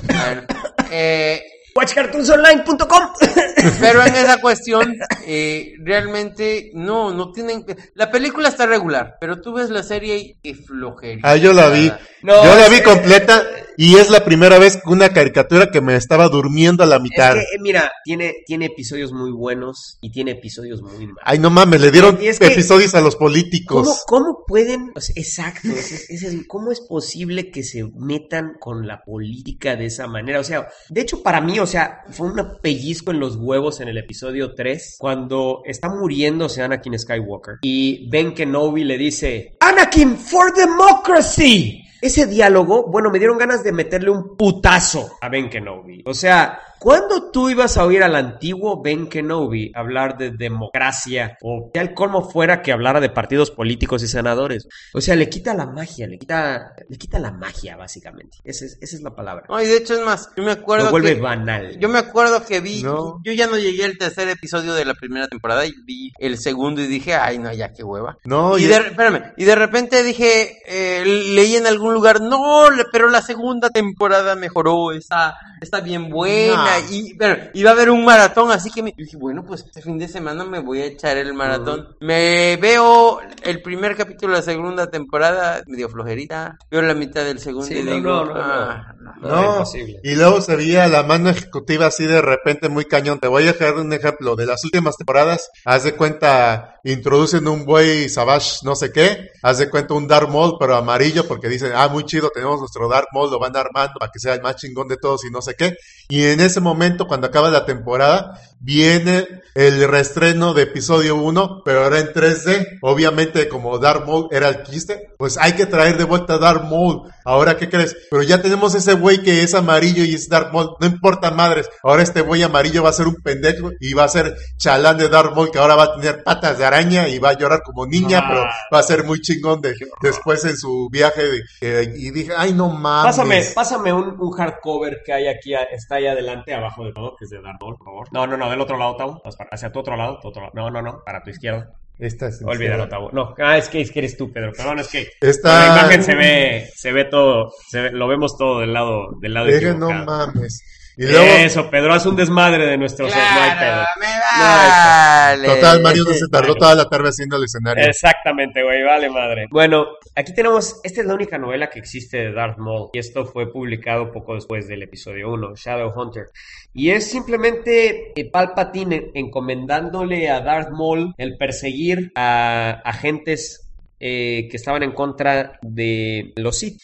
Bueno, eh, WatchCartoonsOnline.com. <laughs> Pero en esa cuestión, eh, realmente no, no tienen. La película está regular, pero tú ves la serie y qué flojería. Ah, yo la vi. No, yo la vi completa y es la primera vez que una caricatura que me estaba durmiendo a la mitad. Es que, mira, tiene, tiene episodios muy buenos y tiene episodios muy malos. Ay, no mames, le dieron es que- episodios a los ¿Cómo, políticos. cómo pueden, o sea, exacto, es- cómo es posible que se metan con la política de esa manera? O sea, de hecho para mí, o sea, fue un pellizco en los huevos en el episodio 3, cuando está muriéndose Anakin Skywalker y Ben Kenobi le dice, Anakin for democracy. Ese diálogo, bueno, me dieron ganas de meterle un putazo a Ben Kenobi. O sea, ¿cuándo tú ibas a oír al antiguo Ben Kenobi hablar de democracia o ya el colmo fuera que hablara de partidos políticos y senadores? O sea, le quita la magia, le quita, le quita la magia, básicamente. Esa es, esa es la palabra. No, y de hecho es más, yo me acuerdo Lo vuelve que banal. yo me acuerdo que vi, No. yo ya no llegué al tercer episodio de la primera temporada y vi el segundo y dije, ay no, ya qué hueva. No, y de, espérame, y de repente dije, eh, leí en algún lugar, no, pero la segunda temporada mejoró, está, está bien buena, No. Y pero, iba a haber un maratón, así que me dije, bueno, pues este fin de semana me voy a echar el maratón. Me veo el primer capítulo de la segunda temporada, medio flojerita, veo la mitad del segundo Sí, y no, digo, no, no. "Ah, no". No, imposible. y luego se veía la mano ejecutiva así de repente muy cañón. Te voy a dejar un ejemplo. De las últimas temporadas, haz de cuenta, introducen un buey Savage no sé qué, haz de cuenta un Dark Maul pero amarillo porque dicen, ah, muy chido, tenemos nuestro Dark Maul, lo van armando para que sea el más chingón de todos y no sé qué. Y en ese ese momento, cuando acaba la temporada, viene el reestreno de episodio 1, pero era en 3D. Obviamente, como Darth Maul era el quiste, pues hay que traer de vuelta a Darth Maul. Ahora, ¿qué crees? Pero ya tenemos ese güey que es amarillo y es Darth Maul. No importa madres. Ahora este güey amarillo va a ser un pendejo y va a ser chalán de Darth Maul que ahora va a tener patas de araña y va a llorar como niña, pero va a ser muy chingón de, después en su viaje. De, y dije, ay, no mames. Pásame, pásame un, un hardcover que hay aquí, está ahí adelante, abajo de todo, que es de Maul, por favor. No, no, no, del otro lado, Tau. Hacia tu otro lado, tu otro lado. No, no, no, para tu izquierda. Esta es Olvídalo, Tau. No, ah, es que, es que eres tú, Pedro. Perdón, es que Esta... la imagen se ve, se ve todo, se ve- lo vemos todo del lado, del lado Dije, no mames. Y luego, Eso, Pedro, haz un desmadre de nuestro set, no hay pedo. Claro, No hay vale. total, Mario no se tardó toda la tarde haciendo el escenario. Exactamente, güey, vale madre. Bueno, aquí tenemos, esta es la única novela que existe de Darth Maul y esto fue publicado poco después del episodio 1, Shadowhunter. Y es simplemente eh, Palpatine encomendándole a Darth Maul el perseguir a agentes eh, que estaban en contra de los Sith.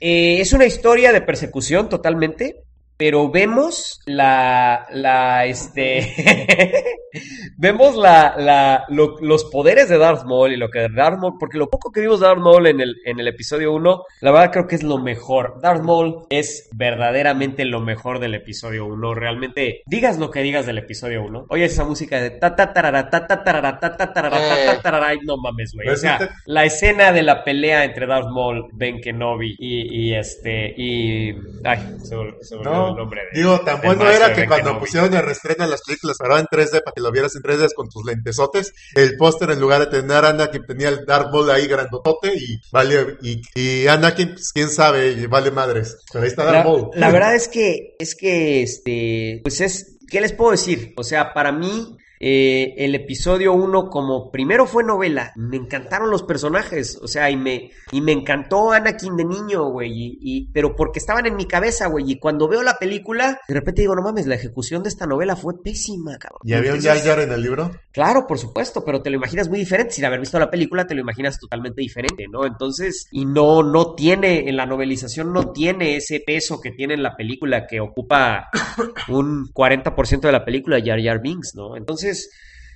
Eh, es una historia de persecución totalmente, pero vemos la, la, este, <laughs> vemos la, la, lo- los poderes de Darth Maul y lo que Darth Maul, porque lo poco que vimos de Darth Maul en el, en el episodio 1, la verdad creo que es lo mejor. Darth Maul es verdaderamente lo mejor del episodio 1. Realmente, digas lo que digas del episodio 1. Oye, esa música de ta ta tarara, ta ta tarara, ta ta tarara, ta ta tarara, ay, no mames, güey. O sea, la escena de la pelea entre Darth Maul, Ben Kenobi y, y este, y, ay, se, olvidó No, el nombre de- digo, tan bueno era que cuando Kenobi. pusieron el reestreno de las películas, pero en 3D para que lo vieras en 3D con tus lentesotes, el póster en lugar de tener a Anakin tenía el Darth Maul ahí grandotote y vale, y, y Anakin, pues, quién sabe, y vale madres. Pero ahí está Darth La, Maul. la verdad es que, es que, este, pues es, ¿qué les puedo decir? O sea, para mí, eh, el episodio 1 como primero fue novela, me encantaron los personajes, o sea, y me, y me encantó Anakin de niño, güey, y, y- pero porque estaban en mi cabeza, güey, y cuando veo la película, de repente digo, no mames, la ejecución de esta novela fue pésima, cabrón. ¿Y había un Jar Jar en el libro? Claro, por supuesto, pero te lo imaginas muy diferente. Sin haber visto la película, te lo imaginas totalmente diferente, ¿no? Entonces, y no, no tiene, en la novelización no tiene ese peso que tiene en la película, que ocupa un 40% de la película, Jar Jar Binks, ¿no? Entonces,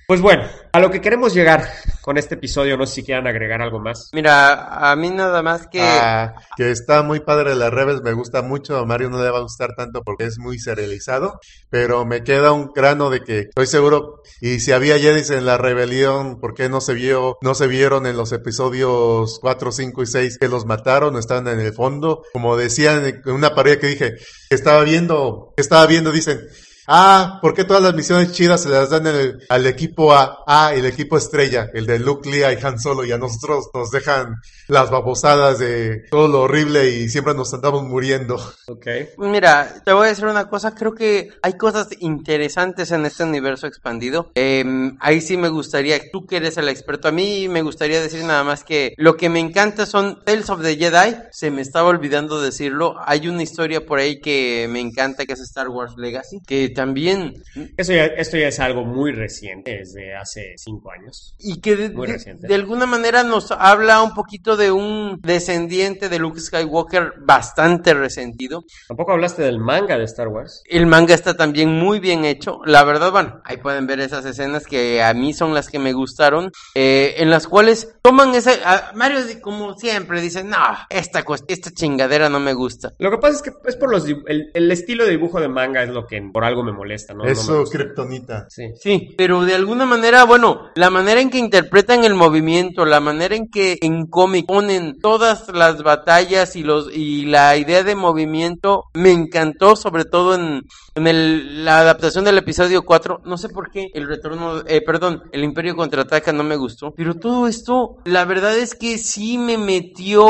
pues bueno, a lo que queremos llegar con este episodio, no sé si quieran agregar algo más. Mira, a mí nada más que... Ah, que está muy padre la Rebels, me gusta mucho, a Mario no le va a gustar tanto porque es muy serializado, pero me queda un grano de que estoy seguro, y si había Jedis en la rebelión, ¿por qué no se vio, no se vieron en los episodios 4, 5 y 6 que los mataron, o estaban en el fondo? Como decían en una pared que dije, que estaba viendo, que estaba viendo, dicen, Ah, ¿por qué todas las misiones chidas se las dan el- al equipo A, A, el equipo estrella, el de Luke, Leia y Han Solo, y a nosotros nos dejan las babosadas de todo lo horrible y siempre nos andamos muriendo? Ok. Mira, te voy a decir una cosa, creo que hay cosas interesantes en este universo expandido. Em, ahí sí me gustaría, tú que eres el experto, a mí me gustaría decir nada más que lo que me encanta son Tales of the Jedi, se me estaba olvidando decirlo, hay una historia por ahí que me encanta que es Star Wars Legacy, que también, Eso ya, esto ya es algo muy reciente, desde hace cinco años. y que de, Muy de- reciente. de alguna manera nos habla un poquito de un descendiente de Luke Skywalker bastante resentido. Tampoco hablaste del manga de Star Wars. El manga está también muy bien hecho. La verdad, bueno, ahí pueden ver esas escenas que a mí son las que me gustaron, eh, en las cuales toman ese... a- Mario, como siempre, dice, no, esta, esta chingadera no me gusta. Lo que pasa es que es por los el, el estilo de dibujo de manga es lo que por algo me molesta, ¿no? No Eso. Kryptonita. Sí. Sí, pero de alguna manera, bueno, la manera en que interpretan el movimiento, la manera en que en cómic ponen todas las batallas y los y la idea de movimiento me encantó, sobre todo en, en el- la adaptación del episodio 4. No sé por qué el retorno, eh, perdón, el Imperio contraataca no me gustó, pero todo esto, la verdad es que sí me metió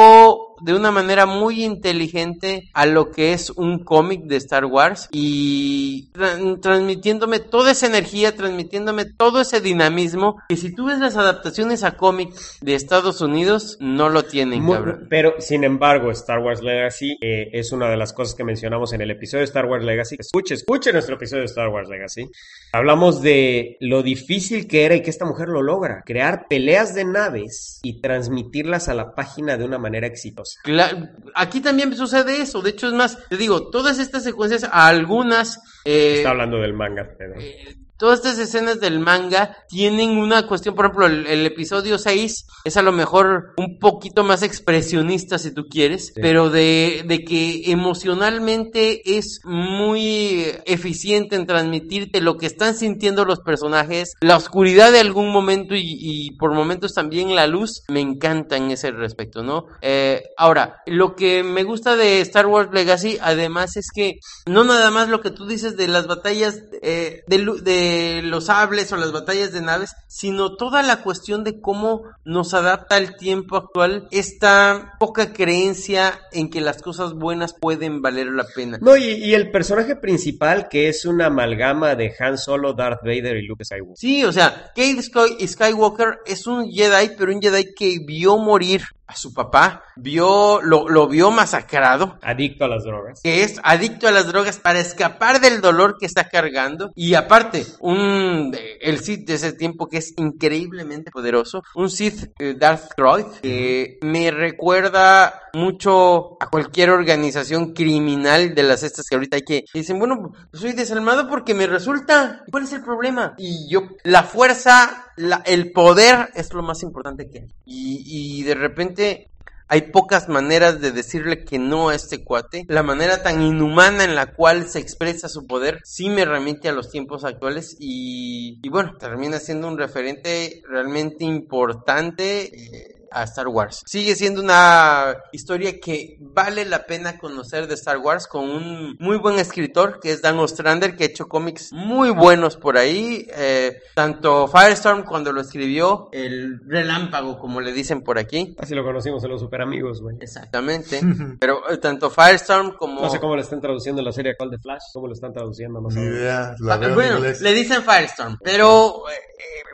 de una manera muy inteligente a lo que es un cómic de Star Wars y tra- transmitiéndome toda esa energía, transmitiéndome todo ese dinamismo que si tú ves las adaptaciones a cómic de Estados Unidos no lo tienen, Muy- cabrón. pero, sin embargo, Star Wars Legacy eh, es una de las cosas que mencionamos en el episodio de Star Wars Legacy. Escuche, escuche nuestro episodio de Star Wars Legacy. Hablamos de lo difícil que era y que esta mujer lo logra. Crear peleas de naves y transmitirlas a la página de una manera exitosa. Cosa. Aquí también sucede eso. De hecho, es más, te digo, todas estas secuencias, algunas. eh, Está hablando del manga, pero... eh, todas estas escenas del manga tienen una cuestión, por ejemplo, el, el episodio 6 es a lo mejor un poquito más expresionista si tú quieres, pero de, de que emocionalmente es muy eficiente en transmitirte lo que están sintiendo los personajes, la oscuridad de algún momento y, y por momentos también la luz, me encanta en ese respecto, ¿no? Eh, ahora, lo que me gusta de Star Wars Legacy, además, es que no nada más lo que tú dices de las batallas eh, de, lu- de los sables o las batallas de naves, sino toda la cuestión de cómo nos adapta al tiempo actual esta poca creencia en que las cosas buenas pueden valer la pena. No, y, y el personaje principal, que es una amalgama de Han Solo, Darth Vader y Luke Skywalker. Sí, o sea, Sky- Skywalker es un Jedi, pero un Jedi que vio morir a su papá, vio, lo, lo vio masacrado, Adicto a las drogas. que es adicto a las drogas para escapar del dolor que está cargando y aparte un el Sith de ese tiempo que es increíblemente poderoso un Sith eh, Darth Droid que me recuerda mucho a cualquier organización criminal de las estas que ahorita hay que dicen bueno soy desalmado porque me resulta ¿cuál es el problema? y yo la fuerza la- el poder es lo más importante que hay y, y de repente hay pocas maneras de decirle que no a este cuate. La manera tan inhumana en la cual se expresa su poder sí me remite a los tiempos actuales y, y bueno, termina siendo un referente realmente importante. eh, a Star Wars. Sigue siendo una historia que vale la pena conocer de Star Wars con un muy buen escritor que es Dan Ostrander que ha hecho cómics muy buenos por ahí. eh, tanto Firestorm cuando lo escribió, el relámpago como le dicen por aquí. Así lo conocimos en los super amigos, güey. Exactamente. <laughs> Pero eh, tanto Firestorm como. No sé cómo le están traduciendo la serie actual de Flash. ¿Cómo lo están traduciendo? No sé. idea, la Ah, bueno, le dicen Firestorm, pero eh,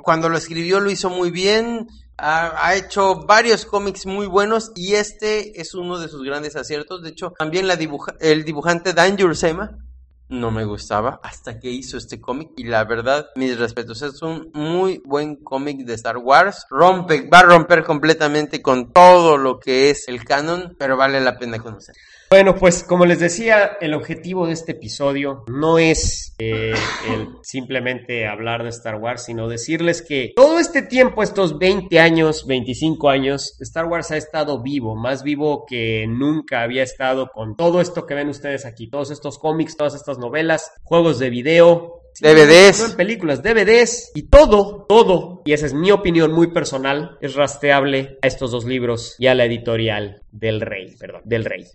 cuando lo escribió lo hizo muy bien. Ha, hecho varios cómics muy buenos y este es uno de sus grandes aciertos. De hecho, también la dibuja- el dibujante Dan Yursema no me gustaba hasta que hizo este cómic y la verdad, mis respetos, es un muy buen cómic de Star Wars. Rompe, va a romper completamente con todo lo que es el canon, pero vale la pena conocer. Bueno, pues como les decía, el objetivo de este episodio no es eh, el <laughs> simplemente hablar de Star Wars, sino decirles que todo este tiempo, estos 20 años, 25 años, Star Wars ha estado vivo, más vivo que nunca había estado con todo esto que ven ustedes aquí, todos estos cómics, todas estas novelas, juegos de video. DVDs. No en películas, DVDs y todo, todo, y esa es mi opinión muy personal, es rastreable a estos dos libros y a la editorial del Rey, perdón, del Rey.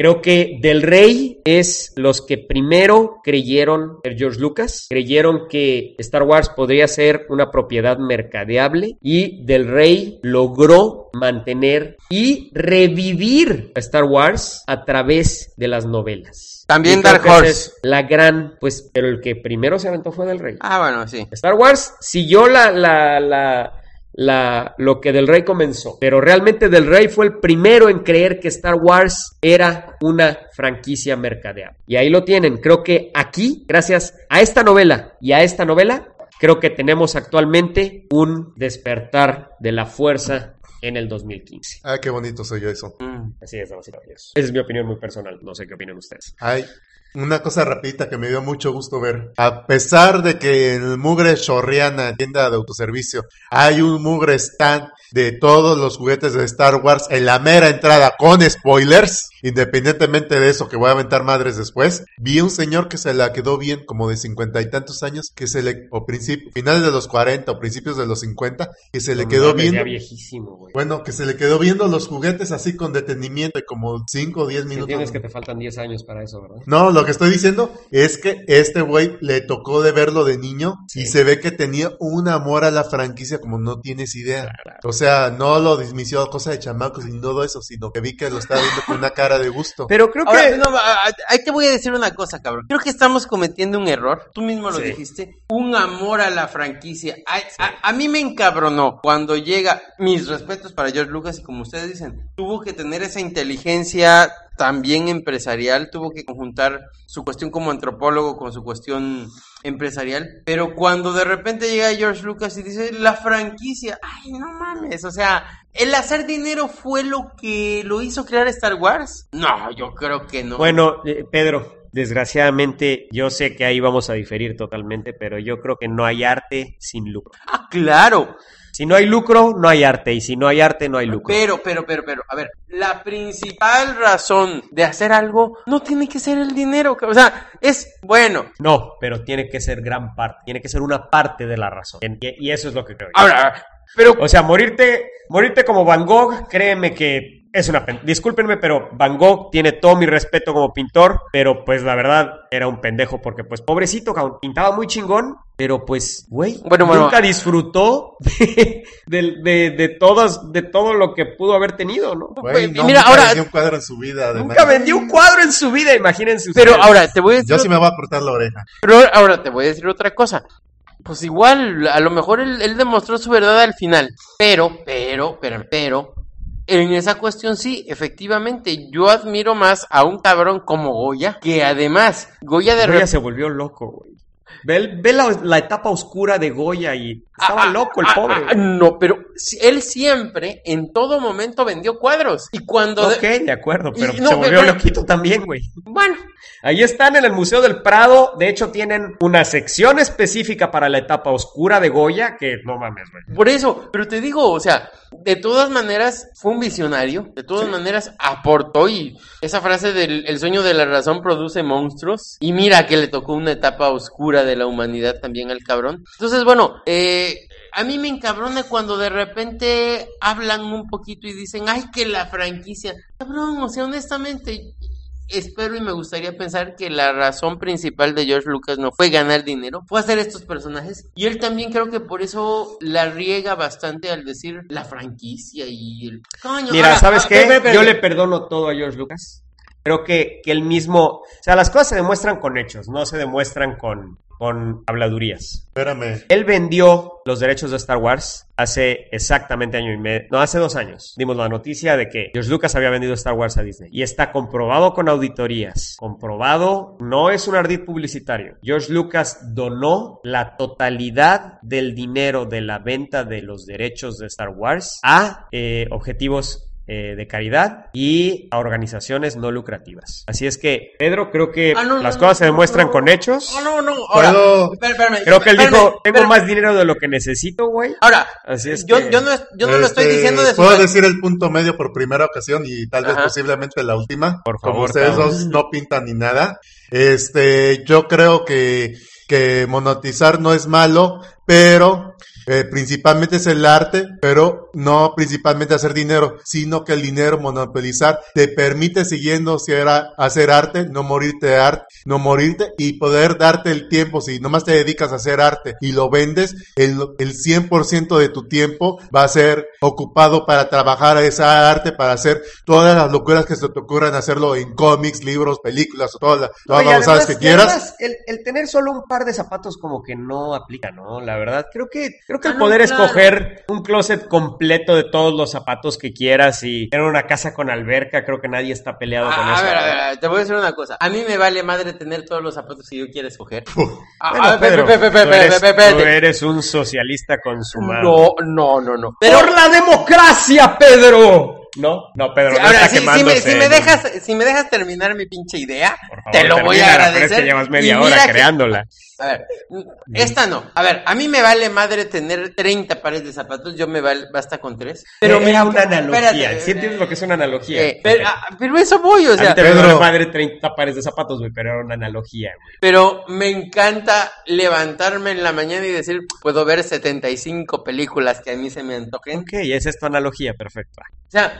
Creo que Del Rey es los que primero creyeron, el George Lucas, creyeron que Star Wars podría ser una propiedad mercadeable y Del Rey logró mantener y revivir a Star Wars a través de las novelas. También Dark Horse. es la gran, pues, pero el que primero se aventó fue Del Rey. Ah, bueno, sí. Star Wars siguió la, la, la, la, lo que Del Rey comenzó, pero realmente Del Rey fue el primero en creer que Star Wars era una franquicia mercadeable. Y ahí lo tienen. Creo que aquí, gracias a esta novela y a esta novela, creo que tenemos actualmente un despertar de la fuerza en el 2015. Ah, qué bonito soy yo eso. Mm. Así es, damas y caballeros. Esa es mi opinión muy personal. No sé qué opinan ustedes. Ay, una cosa rapidita que me dio mucho gusto ver. A pesar de que en el Mugre Chorriana, tienda de autoservicio, hay un Mugre stand de todos los juguetes de Star Wars en la mera entrada con spoilers, independientemente de eso que voy a aventar madres después, vi un señor que se la quedó bien, como de cincuenta y tantos años, que se le, o principio, finales de los 40 o principios de los 50, que se le quedó No mames, viendo. Viejísimo, güey. Bueno, que se le quedó viendo los juguetes así con detenimiento de como 5 o 10 minutos. Entiendes que te faltan 10 años para eso, ¿verdad? No, lo que estoy diciendo es que este güey le tocó de verlo de niño y se ve que tenía un amor a la franquicia como no tienes idea. Sea, no lo dismisió cosa de chamacos y todo eso, sino que vi que lo estaba viendo con una cara de gusto. Pero creo Ahora, que... no, ahí te voy a decir una cosa, cabrón. Creo que estamos cometiendo un error. Tú mismo lo Sí. dijiste. Un amor a la franquicia. A, a mí me encabronó cuando llega. Mis respetos para George Lucas y como ustedes dicen, tuvo que tener esa inteligencia también empresarial, tuvo que conjuntar su cuestión como antropólogo con su cuestión empresarial, pero cuando de repente llega George Lucas y dice la franquicia, ay, no mames, o sea, ¿El hacer dinero fue lo que lo hizo crear Star Wars? No, yo creo que no. Bueno, eh, Pedro, desgraciadamente yo sé que ahí vamos a diferir totalmente, pero yo creo que no hay arte sin lucro. Ah, claro. Si no hay lucro, no hay arte, y si no hay arte, no hay lucro. Pero, pero, pero, pero, a ver, la principal razón de hacer algo no tiene que ser el dinero, o sea, es bueno. No, pero tiene que ser gran parte, tiene que ser una parte de la razón. Y, eso es lo que creo. yo. Ahora, pero O sea, morirte, morirte como Van Gogh, créeme que es una pen- Discúlpenme, pero Van Gogh tiene todo mi respeto como pintor, pero pues la verdad era un pendejo porque pues pobrecito, pintaba muy chingón, pero pues, güey, Bueno, bueno. nunca disfrutó de, de, de, de todas, de todo lo que pudo haber tenido, ¿no? Güey, y no, mira, nunca ahora- vendió un cuadro en su vida. además. Nunca vendió un cuadro en su vida, imagínense pero ustedes. ahora te voy a decir Yo sí me voy a cortar la oreja. Pero ahora te voy a decir otra cosa. Pues igual, a lo mejor él, él demostró su verdad al final. Pero, pero, pero, pero, en esa cuestión sí, efectivamente, yo admiro más a un cabrón como Goya, que además, Goya de Goya se volvió loco, güey. Ve, la, la etapa oscura de Goya y estaba loco el pobre. Ah, no, pero él siempre, en todo momento, vendió cuadros. Y cuando... ok, de acuerdo, pero Y no, se volvió pero- loquito también, güey. Bueno, Ahí están en el Museo del Prado. De hecho, tienen una sección específica para la etapa oscura de Goya, que no mames, güey. Por eso, pero te digo, o sea, de todas maneras fue un visionario, de todas maneras aportó y esa frase del el sueño de la razón produce monstruos y mira que le tocó una etapa oscura de la humanidad también al cabrón. Entonces, bueno, eh, a mí me encabrona cuando de repente hablan un poquito y dicen, ay, que la franquicia, cabrón, o sea, honestamente... Espero y me gustaría pensar que la razón principal de George Lucas no fue ganar dinero, fue hacer estos personajes. Y él también creo que por eso la riega bastante al decir la franquicia y el... Coño, Mira, ahora, ¿sabes ah, qué? Yo le perdono todo a George Lucas. Creo que, que él mismo... O sea, las cosas se demuestran con hechos, no se demuestran con, con habladurías. Espérame. Él vendió los derechos de Star Wars hace exactamente año y medio, no, hace dos años. Dimos la noticia de que George Lucas había vendido Star Wars a Disney. Y está comprobado con auditorías. Comprobado, no es un ardid publicitario. George Lucas donó la totalidad del dinero de la venta de los derechos de Star Wars a eh, objetivos eh, de caridad y a organizaciones no lucrativas. Así es que, Pedro, creo que Ah, no, las no, cosas se demuestran no. con hechos. Ah, no, no, ahora, Puedo- espérame, Creo que él espérame, dijo, tengo espérame. más dinero de lo que necesito, güey. Ahora, Así es yo, que- yo no, es- yo no lo estoy Este, diciendo de su... Puedo decir el punto medio por primera ocasión y tal vez Ajá. posiblemente la última. Por Como favor, ustedes cabrón. dos no pintan ni nada. Este, yo creo que, que monetizar no es malo, pero eh, principalmente es el arte, pero no principalmente hacer dinero, sino que el dinero monopolizar te permite siguiendo si era hacer arte, no morirte de arte, no morirte y poder darte el tiempo. Si nomás te dedicas a hacer arte y lo vendes, el, el 100% de tu tiempo va a ser ocupado para trabajar a esa arte, para hacer todas las locuras que se te ocurran hacerlo en cómics, libros, películas, o todas las además- que quieras. además, el, el tener solo un par de zapatos como que no aplica, ¿no? La verdad, creo que creo que Ah, el no, poder claro. escoger un closet completo de todos los zapatos que quieras y tener una casa con alberca, creo que nadie está peleado con A, eso. a ver, a ver, a ver, te voy a decir una cosa. A mí me vale madre tener todos los zapatos que yo quiera escoger. Ah, tú eres- tú un socialista consumado. No, no, no, no. Pero ¡Por la democracia, Pedro! No, no, Pedro, no ahora, está si, si me, si dejas, si me dejas terminar mi pinche idea, favor, te lo voy a agradecer. Pero es que llevas media hora mira que- creándola. A ver, esta no. A ver, a mí me vale madre tener 30 pares de zapatos, yo me vale, basta con tres. Pero me- era una analogía. espérate, ¿Sí entiendes lo que es una analogía? eh, pero, ah, pero eso voy, o A mí sea, me Pedro. vale madre 30 pares de zapatos, güey, pero era una analogía, güey. pero me encanta levantarme en la mañana y decir, puedo ver 75 películas que a mí se me antojen. Ok, esa es tu analogía, perfecta. O sea,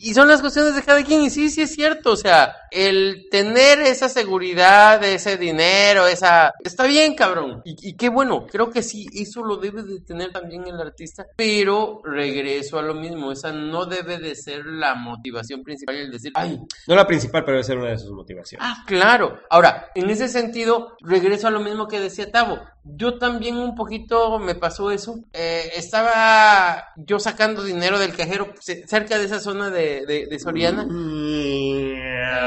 y son las cuestiones de cada quien, y sí, sí es cierto, o sea, el tener esa seguridad, ese dinero, esa... Está bien, cabrón, y, y qué bueno, creo que sí, eso lo debe de tener también el artista, pero regreso a lo mismo, esa no debe de ser la motivación principal, el decir, ay, No la principal, pero debe ser una de sus motivaciones. Ah, claro. Ahora, en ese sentido, regreso a lo mismo que decía Tavo. Yo también un poquito me pasó eso. Eh, estaba yo sacando dinero del cajero ce- cerca de esa zona de, de- de Soriana.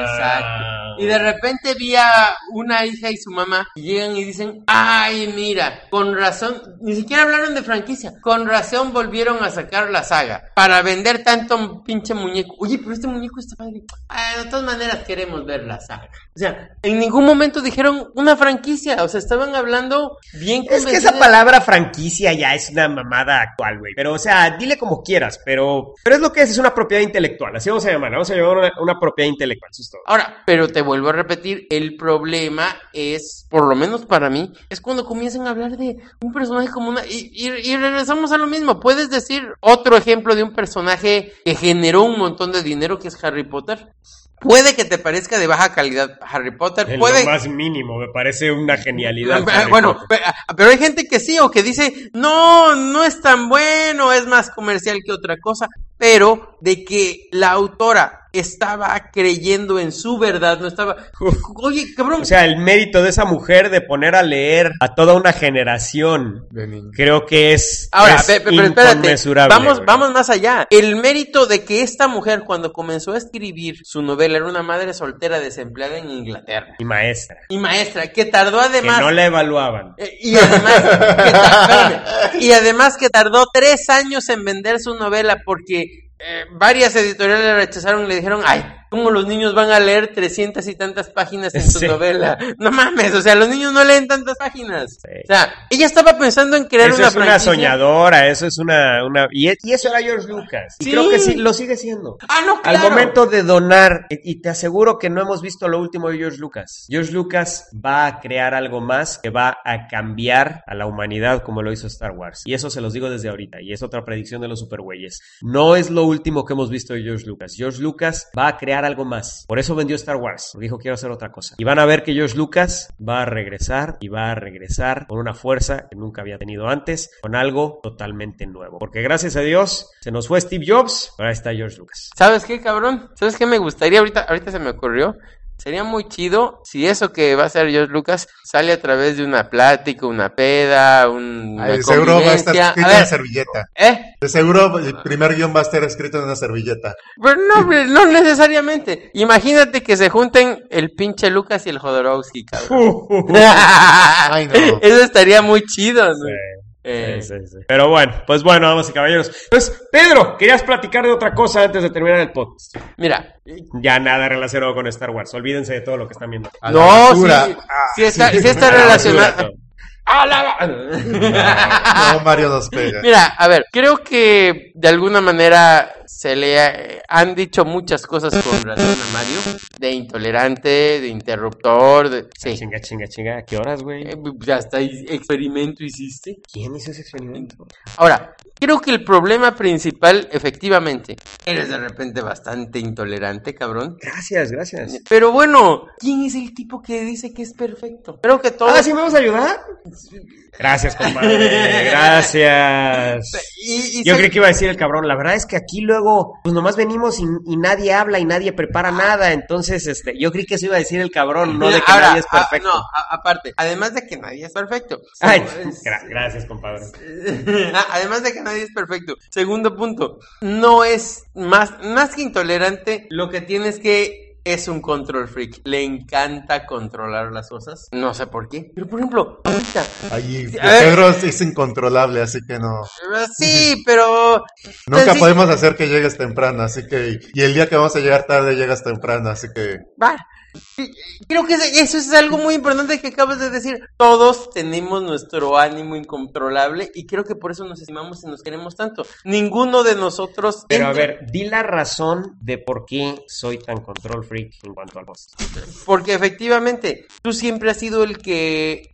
Exacto. Y de repente vi a una hija y su mamá y llegan y dicen, ay, mira, con razón, ni siquiera hablaron de franquicia, con razón volvieron a sacar la saga para vender tanto pinche muñeco. Oye, pero este muñeco está padre. Ah, de todas maneras queremos ver la saga. O sea, en ningún momento dijeron una franquicia, o sea, estaban hablando bien Es que esa palabra franquicia ya es una mamada actual, güey. Pero, o sea, dile como quieras, pero, pero es lo que es, es una propiedad intelectual. Así vamos a llamarla, vamos a llamar una, una propiedad intelectual. Eso es todo. Ahora, pero te vuelvo a repetir, el problema es, por lo menos para mí, es cuando comienzan a hablar de un personaje como una... Y, y- y regresamos a lo mismo, puedes decir otro ejemplo de un personaje que generó un montón de dinero que es Harry Potter. Puede que te parezca de baja calidad Harry Potter, En puede... lo más mínimo, me parece una genialidad. Harry bueno, Potter. pe- pero hay gente que sí o que dice, no, no es tan bueno, es más comercial que otra cosa, pero de que la autora estaba creyendo en su verdad, no estaba... Oye, cabrón, O sea, el mérito de esa mujer de poner a leer a toda una generación, creo que es, Ahora, es pero espérate, vamos, vamos más allá. El mérito de que esta mujer, cuando comenzó a escribir su novela, era una madre soltera desempleada en Inglaterra. Y maestra, Y maestra, que tardó que además... no la evaluaban. Eh, Y además, que <laughs> espérame. y además que tardó tres años en vender su novela porque eh, varias editoriales la rechazaron y le dijeron, ay, ¿cómo los niños van a leer trescientas y tantas páginas en su Sí. novela? <laughs> No mames, o sea, los niños no leen tantas páginas. Sí. O sea, ella estaba pensando en crear Eso una es una soñadora, eso es una... una y, e- y eso era George Lucas. Y Sí. creo que sí, lo sigue siendo. Ah, no, Al claro. momento de donar, y y te aseguro que no hemos visto lo último de George Lucas. George Lucas va a crear algo más que va a cambiar a la humanidad como lo hizo Star Wars. Y eso se los digo desde ahorita, y es otra predicción de los supergüeyes. No es lo último que hemos visto de George Lucas. George Lucas va a crear algo más. Por eso vendió Star Wars, dijo quiero hacer otra cosa. Y van a ver que George Lucas va a regresar y va a regresar con una fuerza que nunca había tenido antes, con algo totalmente nuevo. Porque gracias a Dios se nos fue Steve Jobs, ahora está George Lucas. ¿Sabes qué, cabrón? ¿Sabes qué me gustaría? Ahorita, ahorita se me ocurrió. Sería muy chido si eso que va a hacer George Lucas sale a través de una plática, una peda, un, una de seguro va a estar escrito A en una servilleta. ¿eh? De seguro el primer guion va a estar escrito en una servilleta. Pero no, no necesariamente. Imagínate que se junten el pinche Lucas y el Jodorowsky, cabrón. <laughs> Ay, no. <laughs> Eso estaría muy chido, ¿no? Eh, Sí, sí, sí. Pero bueno, pues bueno, damas y caballeros. Pues, Pedro, querías platicar de otra cosa antes de terminar el podcast. Mira, Ya nada relacionado con Star Wars. Olvídense de todo lo que están viendo. A no, sí, sí está, sí está A la relacionado. basura, todo. ¡A la- No, Mario nos pega. Mira, a ver, creo que de alguna manera se le ha- han dicho muchas cosas con relación a Mario, de intolerante, de interruptor, de... Sí. Chinga, chinga, chinga. ¿A qué horas, güey? Eh, Ya hasta experimento hiciste. ¿Quién hizo ese experimento? Ahora, creo que el problema principal, efectivamente, eres de repente bastante intolerante, cabrón. Gracias, gracias. Pero bueno, ¿quién es el tipo que dice que es perfecto? Creo que todos... Ah, ¿sí me vas a ayudar? Gracias, compadre. Gracias. Y- y Yo se- creí que iba a decir el cabrón. La verdad es que aquí luego, pues nomás venimos y, y nadie habla y nadie prepara nada. Entonces, este, yo creí que eso iba a decir el cabrón, no de que Ahora, nadie es ah, perfecto. no, a- aparte, además de que nadie es perfecto. Ay, <laughs> gra- gracias, compadre. <laughs> Ah, Además de que nadie es perfecto. Segundo punto, no es más, más que intolerante, lo que tiene es que es un control freak. Le encanta controlar las cosas. No sé por qué. Pero por ejemplo, ahorita. Ahí, ver. Pedro es, incontrolable, así que no. Sí, pero. Nunca sí, podemos hacer que llegues temprano, así que. Y el día que vamos a llegar tarde, llegas temprano, así que. va. Creo que eso es algo muy importante que acabas de decir. Todos tenemos nuestro ánimo incontrolable y creo que por eso nos estimamos y nos queremos tanto. Ninguno de nosotros. Pero a ver, di la razón de por qué soy tan control freak en cuanto al host. Porque efectivamente, tú siempre has sido el que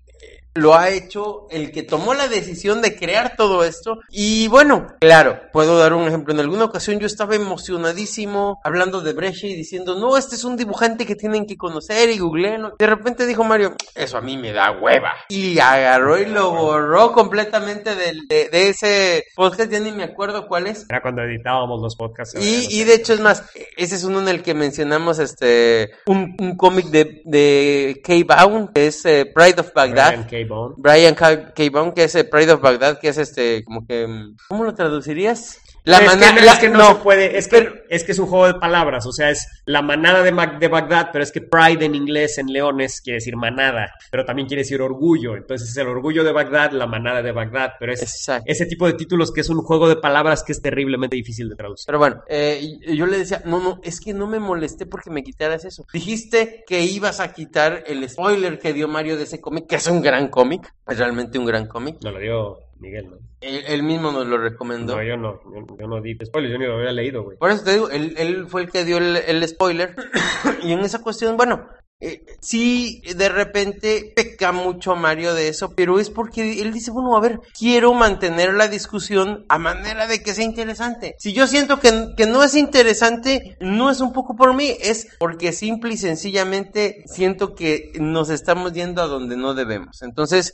lo ha hecho, el que tomó la decisión de crear todo esto. Y bueno, claro, puedo dar un ejemplo. En alguna ocasión yo estaba emocionadísimo hablando de Brescia y diciendo, no, este es un dibujante que tienen que conocer y googleenlo. De repente dijo Mario, eso a mí me da hueva. Y agarró y lo borró completamente de, de ese podcast, ya ni me acuerdo cuál es. Era cuando editábamos los podcasts. Y, y de hecho es más, ese es uno en el que mencionamos este un, un cómic de, de K. Baum, que es eh, Pride of Baghdad. K. Brian K. Que es eh, Pride of Baghdad, que es este, como que, mm, ¿cómo lo traducirías? La es, mana- que, la- es que no, no, se puede, es que, es que es un juego de palabras, o sea, es la manada de, Bagdad, pero es que pride en inglés, en leones, quiere decir manada, pero también quiere decir orgullo, entonces es el orgullo de Bagdad, la manada de Bagdad, pero es Exacto. ese tipo de títulos que es un juego de palabras que es terriblemente difícil de traducir. Pero bueno, eh, yo le decía, no, no, es que no me molesté porque me quitaras eso. Dijiste que ibas a quitar el spoiler que dio Mario de ese cómic, que es un gran cómic, es realmente un gran cómic. No lo dio Miguel, ¿no? Él, él mismo nos lo recomendó. No, yo no, yo, yo no di spoilers, yo ni lo había leído, güey. Por eso te digo, él, él fue el que dio el, el spoiler. <coughs> y en esa cuestión, bueno, eh, sí, de repente peca mucho Mario de eso, pero es porque él dice, bueno, a ver, quiero mantener la discusión a manera de que sea interesante. Si yo siento que, que no es interesante, no es un poco por mí, es porque simple y sencillamente siento que nos estamos yendo a donde no debemos. Entonces,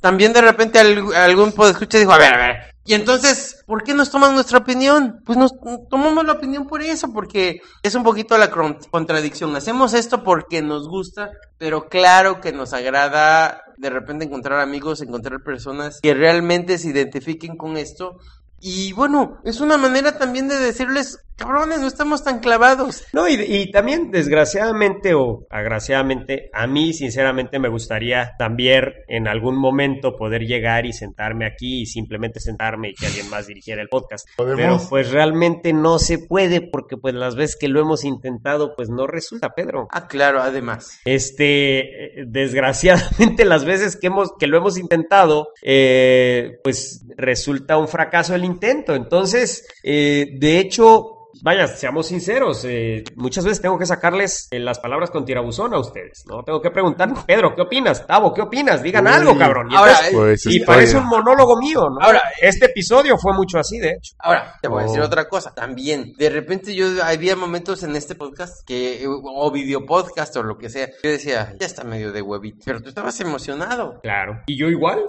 también de repente al- algún escucha dijo, a ver, a ver, y entonces, ¿por qué nos toman nuestra opinión? Pues nos tomamos la opinión por eso, porque es un poquito la contradicción. Hacemos esto porque nos gusta, pero claro que nos agrada de repente encontrar amigos, encontrar personas que realmente se identifiquen con esto. Y bueno, es una manera también de decirles, cabrones, no estamos tan clavados. No, y, y también, desgraciadamente o agraciadamente, a mí sinceramente me gustaría también en algún momento poder llegar y sentarme aquí y simplemente sentarme y que alguien más dirigiera el podcast. ¿Podemos? Pero pues realmente no se puede porque pues las veces que lo hemos intentado pues no resulta, Pedro. Ah, claro, además. Este, desgraciadamente <laughs> las veces que hemos que lo hemos intentado, eh, pues resulta un fracaso el intento. Entonces, eh, de hecho, vaya, seamos sinceros, eh, muchas veces tengo que sacarles eh, las palabras con tirabuzón a ustedes, ¿no? Tengo que preguntar, Pedro, ¿qué opinas? Tavo, ¿qué opinas? Digan Uy. algo, cabrón. Y, Ahora, entonces- Pues y parece un monólogo mío, ¿no? Ahora, este episodio fue mucho así, de hecho. Ahora, te voy a decir Oh. otra cosa. También, de repente yo había momentos en este podcast que, o video podcast o lo que sea, yo decía, ya está medio de huevito. Pero tú estabas emocionado. Claro. ¿Y yo igual?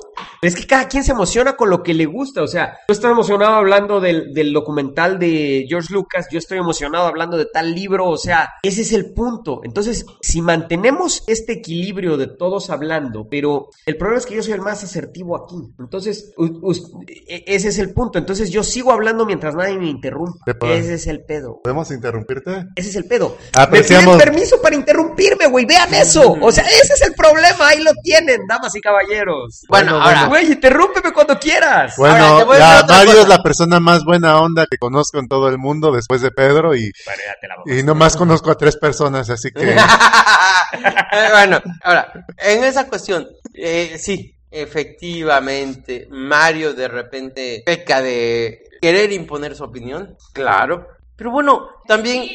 Es que cada quien se emociona con lo que le gusta. O sea, yo estoy emocionado hablando del, del documental de George Lucas, yo estoy emocionado hablando de tal libro. O sea, ese es el punto. Entonces, si mantenemos este equilibrio de todos hablando, pero el problema es que yo soy el más asertivo aquí. Entonces, e- ese es el punto. Entonces, yo sigo hablando mientras nadie me interrumpa. Ese es el pedo. ¿Podemos interrumpirte? Ese es el pedo. Apreciamos- Me piden permiso para interrumpirme, güey. Vean eso. O sea, ese es el problema. Ahí lo tienen, damas y caballeros. Bueno, Bueno, ahora, Güey, interrúmpeme cuando quieras. Bueno, Ahora, te voy a ya Mario cosa. es la persona más buena onda que conozco en todo el mundo después de Pedro y, Bueno, y nomás conozco a tres personas, así que <laughs> Eh, bueno, ahora, en esa cuestión, eh, sí, efectivamente, Mario de repente peca de querer imponer su opinión, claro. Pero bueno, también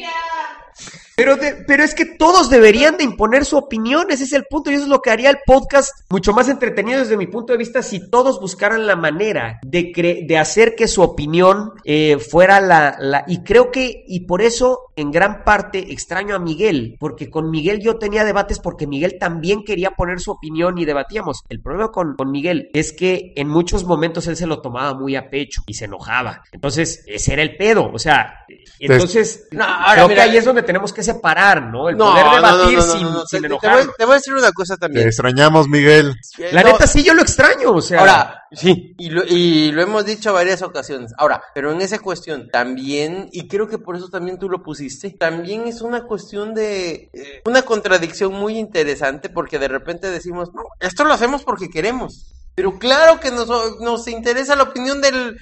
Pero, de- pero es que todos deberían de imponer su opinión, ese es el punto, y eso es lo que haría el podcast mucho más entretenido desde mi punto de vista si todos buscaran la manera de, cre- de hacer que su opinión eh, fuera la, la... Y creo que, y por eso en gran parte extraño a Miguel, porque con Miguel yo tenía debates porque Miguel también quería poner su opinión y debatíamos. El problema con, con Miguel es que en muchos momentos él se lo tomaba muy a pecho y se enojaba. Entonces, ese era el pedo, o sea, entonces... No, ahora, creo mira, que ahí es donde tenemos que separar, ¿no? El no, poder debatir no, no, sin, no, no, sin te- te, voy, te a decir una cosa te también. extrañamos, Miguel. Eh, La no, neta sí yo lo extraño, o sea. Ahora, sí, y lo, y lo hemos dicho varias ocasiones. Ahora, pero en esa cuestión también, y creo que por eso también tú lo pusiste, también es una cuestión de eh, una contradicción muy interesante porque de repente decimos, no, esto lo hacemos porque queremos. Pero claro que nos, nos interesa la opinión del...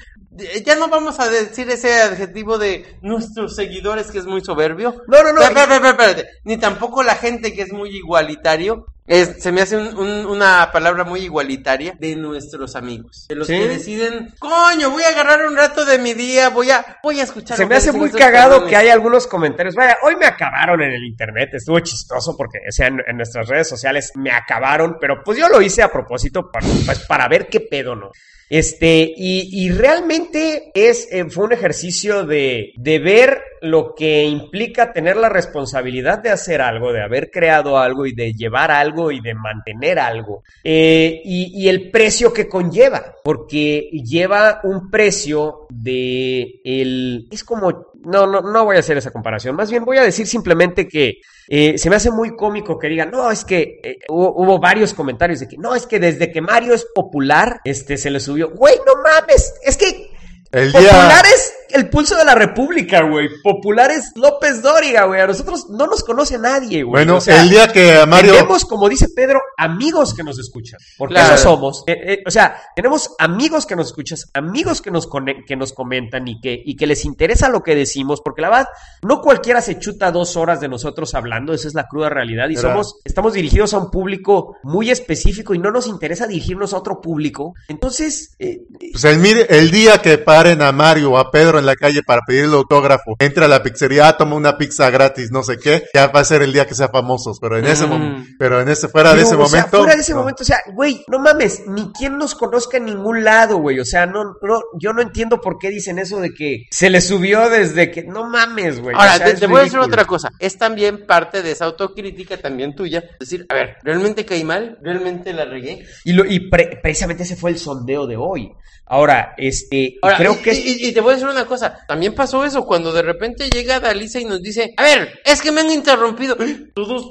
Ya no vamos a decir ese adjetivo de nuestros seguidores que es muy soberbio. No, no, no. Espérate, espérate, espérate. Ni tampoco la gente que es muy igualitario. Es, se me hace un- un- una palabra muy igualitaria de nuestros amigos. De los Sí. que deciden, coño, voy a agarrar un rato de mi día, voy a, voy a escuchar. Se me hace muy cagado cabrones". que hay algunos comentarios. Vaya, hoy me acabaron en el internet. Estuvo chistoso porque, o sea, en, en nuestras redes sociales me acabaron, pero pues yo lo hice a propósito para, pues, para ver qué pedo, ¿no? Este, y, y realmente es, eh, fue un ejercicio de, de ver lo que implica tener la responsabilidad de hacer algo, de haber creado algo y de llevar algo y de mantener algo. Eh, y, y el precio que conlleva, porque lleva un precio de el... Es como... No, no, no voy a hacer esa comparación. Más bien voy a decir simplemente que eh, se me hace muy cómico que digan, no, es que eh, hubo, hubo varios comentarios de que no, es que desde que Mario es popular, este se le subió. Güey, no mames, es que El día, es el pulso de la República, güey. Popular es López Dóriga, güey. A nosotros no nos conoce nadie, güey. Bueno, O sea, el día que a Mario... Tenemos, como dice Pedro, amigos que nos escuchan. Porque Claro. eso somos. Eh, eh, o sea, tenemos amigos que nos escuchan, amigos que nos, que nos comentan y que, y que les interesa lo que decimos. Porque la verdad, no cualquiera se chuta dos horas de nosotros hablando. Esa es la cruda realidad. Y somos, estamos dirigidos a un público muy específico y no nos interesa dirigirnos a otro público. Entonces, eh, Pues el, mire, el día que paren a Mario o a Pedro en la calle para pedirle autógrafo, entra a la pizzería, ah, toma una pizza gratis, no sé qué, ya va a ser el día que sea famosos, pero en ese momento, pero en ese, fuera de ese o sea, momento. fuera de ese no. momento, o sea, güey, no mames, ni quien nos conozca en ningún lado, güey. O sea, no, no, yo no entiendo por qué dicen eso de que se le subió desde que. No mames, güey. Ahora, o sea, te, te voy a decir otra cosa. Es también parte de esa autocrítica, también tuya. Decir, a ver, ¿realmente caí mal? ¿Realmente la regué? Y, lo, y pre- precisamente ese fue el sondeo de hoy. Ahora, este, Ahora, creo y, que. y- y te voy a decir una cosa. También pasó eso cuando de repente llega Dalisa y nos dice, a ver, es que me han interrumpido. <gasps> Todos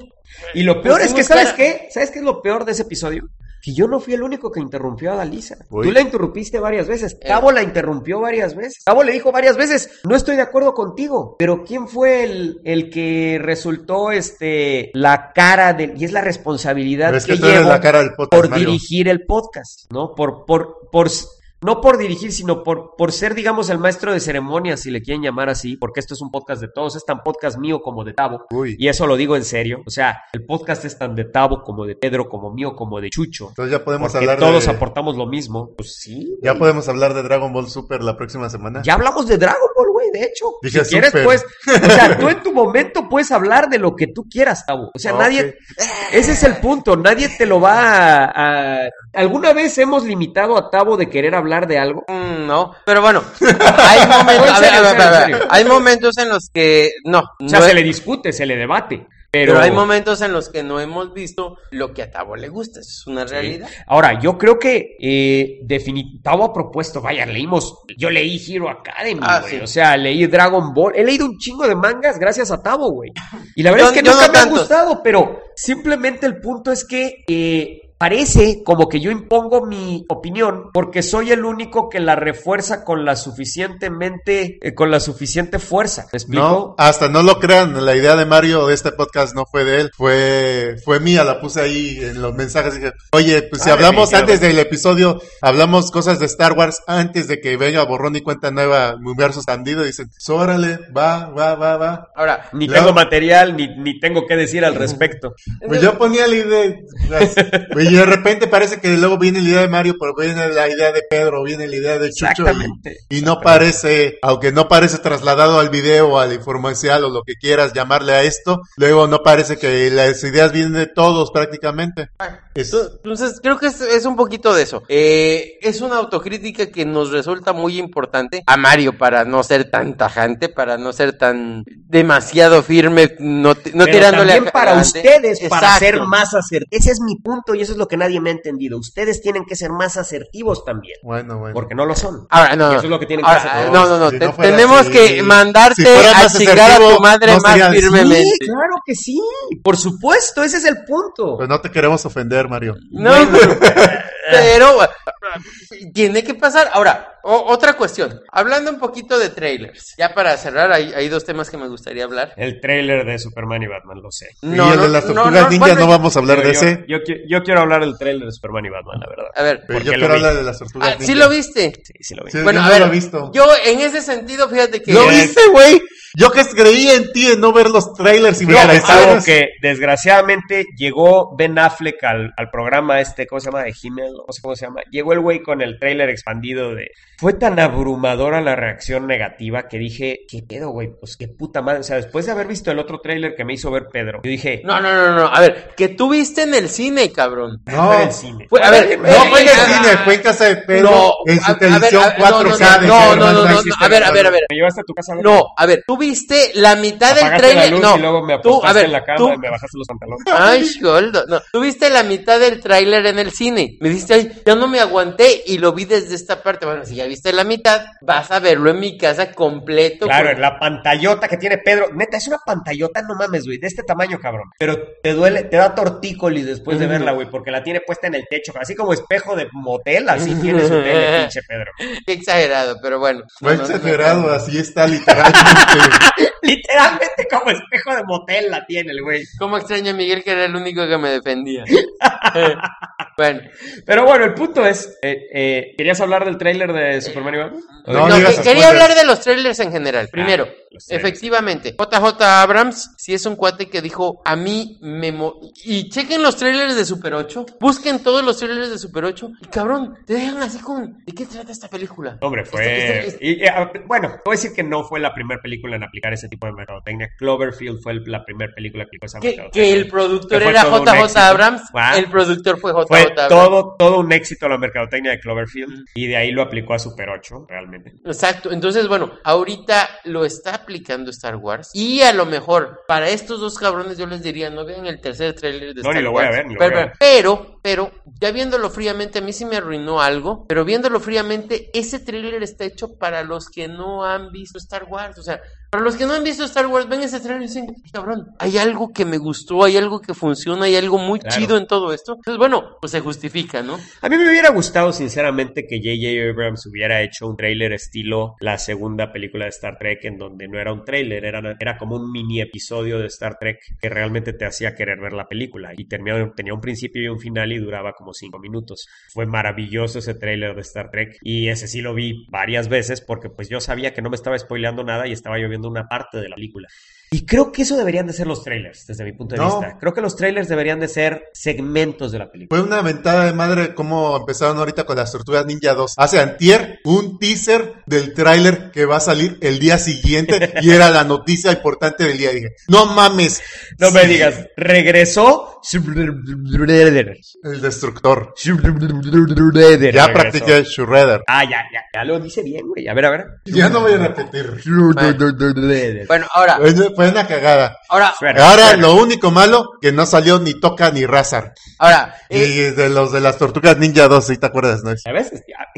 Y lo peor es que, ¿sabes cara. qué? ¿Sabes qué es lo peor de ese episodio? Que yo no fui el único que interrumpió a Dalisa. Uy. Tú la interrumpiste varias veces. Eh. Tavo la interrumpió varias veces. Tavo le dijo varias veces, no estoy de acuerdo contigo. Pero ¿quién fue el, el que resultó este la cara de y es la responsabilidad es que, que llevo la cara del podcast, por Mario. dirigir el podcast, ¿no? Por por por no por dirigir, sino por, por ser, digamos, el maestro de ceremonias, si le quieren llamar así, porque esto es un podcast de todos, es tan podcast mío como de Tavo. Uy. Y eso lo digo en serio. O sea, el podcast es tan de Tavo como de Pedro, como mío, como de Chucho. Entonces ya podemos hablar todos de, aportamos lo mismo. Pues sí. ya güey. podemos hablar de Dragon Ball Super la próxima semana. Ya hablamos de Dragon Ball, güey, de hecho. Dije si quieres, pues. O sea, tú en tu <laughs> momento puedes hablar de lo que tú quieras, Tavo. O sea, Ah, nadie. Ese es el punto. Nadie te lo va a, a- ¿Alguna vez hemos limitado a Tavo de querer hablar de algo? Mm, No, pero bueno, <laughs> hay momentos, En a ver, a ver, a ver, hay momentos en los que no, O sea, no se es- le discute, se le debate. Pero, pero hay momentos en los que no hemos visto lo que a Tavo le gusta, eso es una realidad. Ahora, yo creo que eh, Tavo ha propuesto, vaya, leímos, yo leí Hero Academy, Ah, güey, sí. o sea, leí Dragon Ball, he leído un chingo de mangas gracias a Tavo, güey. Y la verdad Yo- es que nunca no me han tantos. gustado, pero simplemente el punto es que eh, parece como que yo impongo mi opinión porque soy el único que la refuerza con la suficientemente, eh, con la suficiente fuerza. ¿Me explico? No, hasta no lo crean, la idea de Mario de este podcast no fue de él, fue, fue mía, la puse ahí en los mensajes, dije, oye, pues si Ah, hablamos antes del episodio, hablamos cosas de Star Wars antes de que venga borrón y cuenta nueva, universo expandido, dicen, pues, órale, va, va, va, va. Ahora, Ni Luego- tengo material, ni, ni tengo que decir al respecto. <laughs> Pues yo ponía la idea, <laughs> y de repente parece que luego viene la idea de Mario, pero viene la idea de Pedro, viene la idea de Chucho, Exactamente. y, y no parece, aunque no parece trasladado al video, al información o lo que quieras llamarle a esto, luego no parece que las ideas vienen de todos prácticamente. Es- Entonces, creo que es, es un poquito de eso. Eh, es una autocrítica que nos resulta muy importante a Mario para no ser tan tajante, para no ser tan demasiado firme, no, ti- no Pero tirándole también a- para ustedes, para ser más asertivos. Ese es mi punto y eso es lo que nadie me ha entendido. Ustedes tienen que ser más asertivos también, Bueno, bueno. porque no lo son. Ahora, no, eso es lo que tienen que hacer. no, no, no. Si te- no tenemos así, que mandarte si a chingar a tu madre no más sería- firmemente. Sí, claro que sí. Por supuesto, ese es el punto. Pues no te queremos ofender, Mario. No, pero tiene que pasar. Ahora, o- otra cuestión. Hablando un poquito de trailers. Ya para cerrar, hay, hay dos temas que me gustaría hablar. El trailer de Superman y Batman, lo sé. y el de las tortugas ninja bueno, no vamos a hablar de yo, ese. Yo, qui- yo quiero hablar del trailer de Superman y Batman, la verdad. A ver, Pero yo lo quiero hablar de las tortugas ah, ninja. ¿sí lo viste? Sí, sí lo vi. Sí, Bueno, yo a no ver, lo he visto. yo en ese sentido, fíjate que... ¿Lo viste, güey? Yo que creí en ti en no ver los trailers y me No, es algo que desgraciadamente llegó Ben Affleck al, al programa este, ¿cómo se llama? De Himmel, no sé cómo se llama. Llegó el güey con el tráiler expandido de... Fue tan abrumadora la reacción negativa que dije, ¿qué pedo, güey? Pues qué puta madre. O sea, después de haber visto el otro tráiler que me hizo ver Pedro, yo dije, No, no, no, no. A ver, que tú viste en el cine, cabrón. "Ah, No. fue en el cine. Fue- a ver, No fue en el Ah, cine, fue en casa de Pedro No, en su a- a televisión ver, a- no, 4K de no, no, no, no, no, racista no, a ver, a ver, a ver. ¿Me llevaste a tu casa? No, a ver, tú viste la mitad del trailer. luz No, y luego me tú, apostaste a ver, en la cama tú, y me bajaste los pantalones. Ay, Goldo, no. Tuviste la mitad del tráiler en el cine. Me dijiste, ay, ya no me aguanté aguanté y lo vi desde esta parte. Bueno, si ya viste la mitad, vas a verlo en mi casa completo. Claro, con- en la pantallota que tiene Pedro. Neta, es una pantallota, no mames, güey, de este tamaño, cabrón. Pero te duele, te da tortícolis después de verla, güey, porque la tiene puesta en el techo. Así como espejo de motel, así tiene su tele, <laughs> pinche Pedro. Qué exagerado, pero bueno. Fue No, no, no. exagerado, así está <laughs> literalmente. Literalmente como espejo de motel la tiene el güey. ¿Cómo extraño a Miguel que era el único que me defendía? <laughs> bueno, Pero bueno, el punto es, eh, eh, ¿querías hablar del tráiler de Superman y Batman? ¿O de No, no, que- quería hablar de los trailers en general. Primero, efectivamente, JJ Abrams, si es un cuate que dijo, a mí me... mo-". Y chequen los trailers de Super 8, busquen todos los trailers de Super 8, y cabrón, te dejan así con... ¿De qué trata esta película? Hombre, fue... este- este- y, eh, bueno, a decir que no fue la primera película en aplicar ese tipo de mercadotecnia. Cloverfield fue el- la primera película que aplicó esa Que, mercadotecnia. que el productor Que era JJ. Abrams, Ah. el productor fue JJ Fue Abrams. todo, todo un éxito la mercadotecnia de Cloverfield y de ahí lo aplicó a Super 8, realmente. Exacto, entonces bueno, ahorita lo está aplicando Star Wars y a lo mejor para estos dos cabrones yo les diría no vean el tercer tráiler de No, Star ni lo voy a Wars. ver, ni lo pero, voy a ver. pero, pero, ya viéndolo fríamente a mí sí me arruinó algo, pero viéndolo fríamente ese tráiler está hecho para los que no han visto Star Wars, o sea, para los que no han visto Star Wars ven ese tráiler y dicen, cabrón, hay algo que me gustó, hay algo que funciona, hay algo muy Claro. chido en todo esto. Entonces bueno, pues se justifica, ¿no? A mí me hubiera gustado, sinceramente, que J.J. Abrams hubiera hecho un tráiler estilo la segunda película de Star Trek, en donde no era un tráiler, era, era como un mini episodio de Star Trek que realmente te hacía querer ver la película. Y terminó- tenía un principio y un final y duraba como cinco minutos. Fue maravilloso ese tráiler de Star Trek y ese sí lo vi varias veces porque pues yo sabía que no me estaba spoileando nada y estaba yo viendo una parte de la película. Y creo que eso deberían de ser los trailers, desde mi punto de No. vista. Creo que los trailers deberían de ser segmentos de la película. Fue una ventada de madre como empezaron ahorita con las Tortugas Ninja 2. Hace antier un teaser del tráiler que va a salir el día siguiente y era la noticia importante del día. Dije, no mames. No me digas, regresó. El destructor. Ya Regresó. practiqué Shredder. Ah, ya, ya, ya lo dice bien, güey. A ver, a ver. Ya no voy a repetir. Bueno, ahora, fue una cagada. ahora, Ahora lo único malo que no salió ni Toca ni Razar. ahora, Y eh, de los de las Tortugas Ninja 2, si te acuerdas, ¿no? ¿Sabes?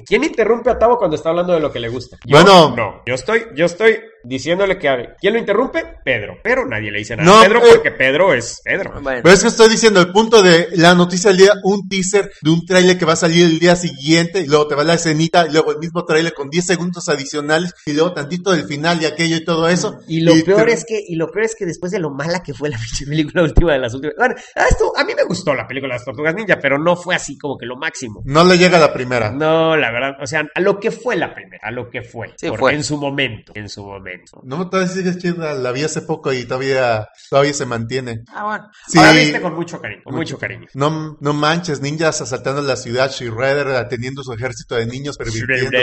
¿Quién interrumpe a Tavo cuando está hablando de lo que le gusta? Yo, Bueno. No, yo estoy, yo estoy diciéndole que hable. ¿Quién lo interrumpe? Pedro. Pero nadie le dice nada No, a Pedro eh. porque Pedro es Pedro. bueno. Pero es que estoy diciendo el punto de la noticia del día, un teaser de un tráiler que va a salir el día siguiente, y luego te va la escenita, y luego el mismo tráiler con 10 segundos adicionales, y luego tantito del final y aquello y todo eso. Y lo peor te- es que, y lo peor es que después de lo mala que fue la <laughs> pinche película última de las últimas. Bueno, a esto, a mí me gustó la película de las Tortugas Ninja, pero no fue así como que lo máximo. No le llega a la primera. No, la verdad, o sea, a lo que fue la primera, a lo que fue. Sí, Por- fue. En su momento, en su momento. No, todavía sigue chida, la vi hace poco y todavía, todavía se mantiene. Ah, bueno. Sí. Ahora viste con mucho cariño, con mucho cariño. No, no manches, ninjas asaltando la ciudad, Shredder atendiendo su ejército de niños pervirtiendo.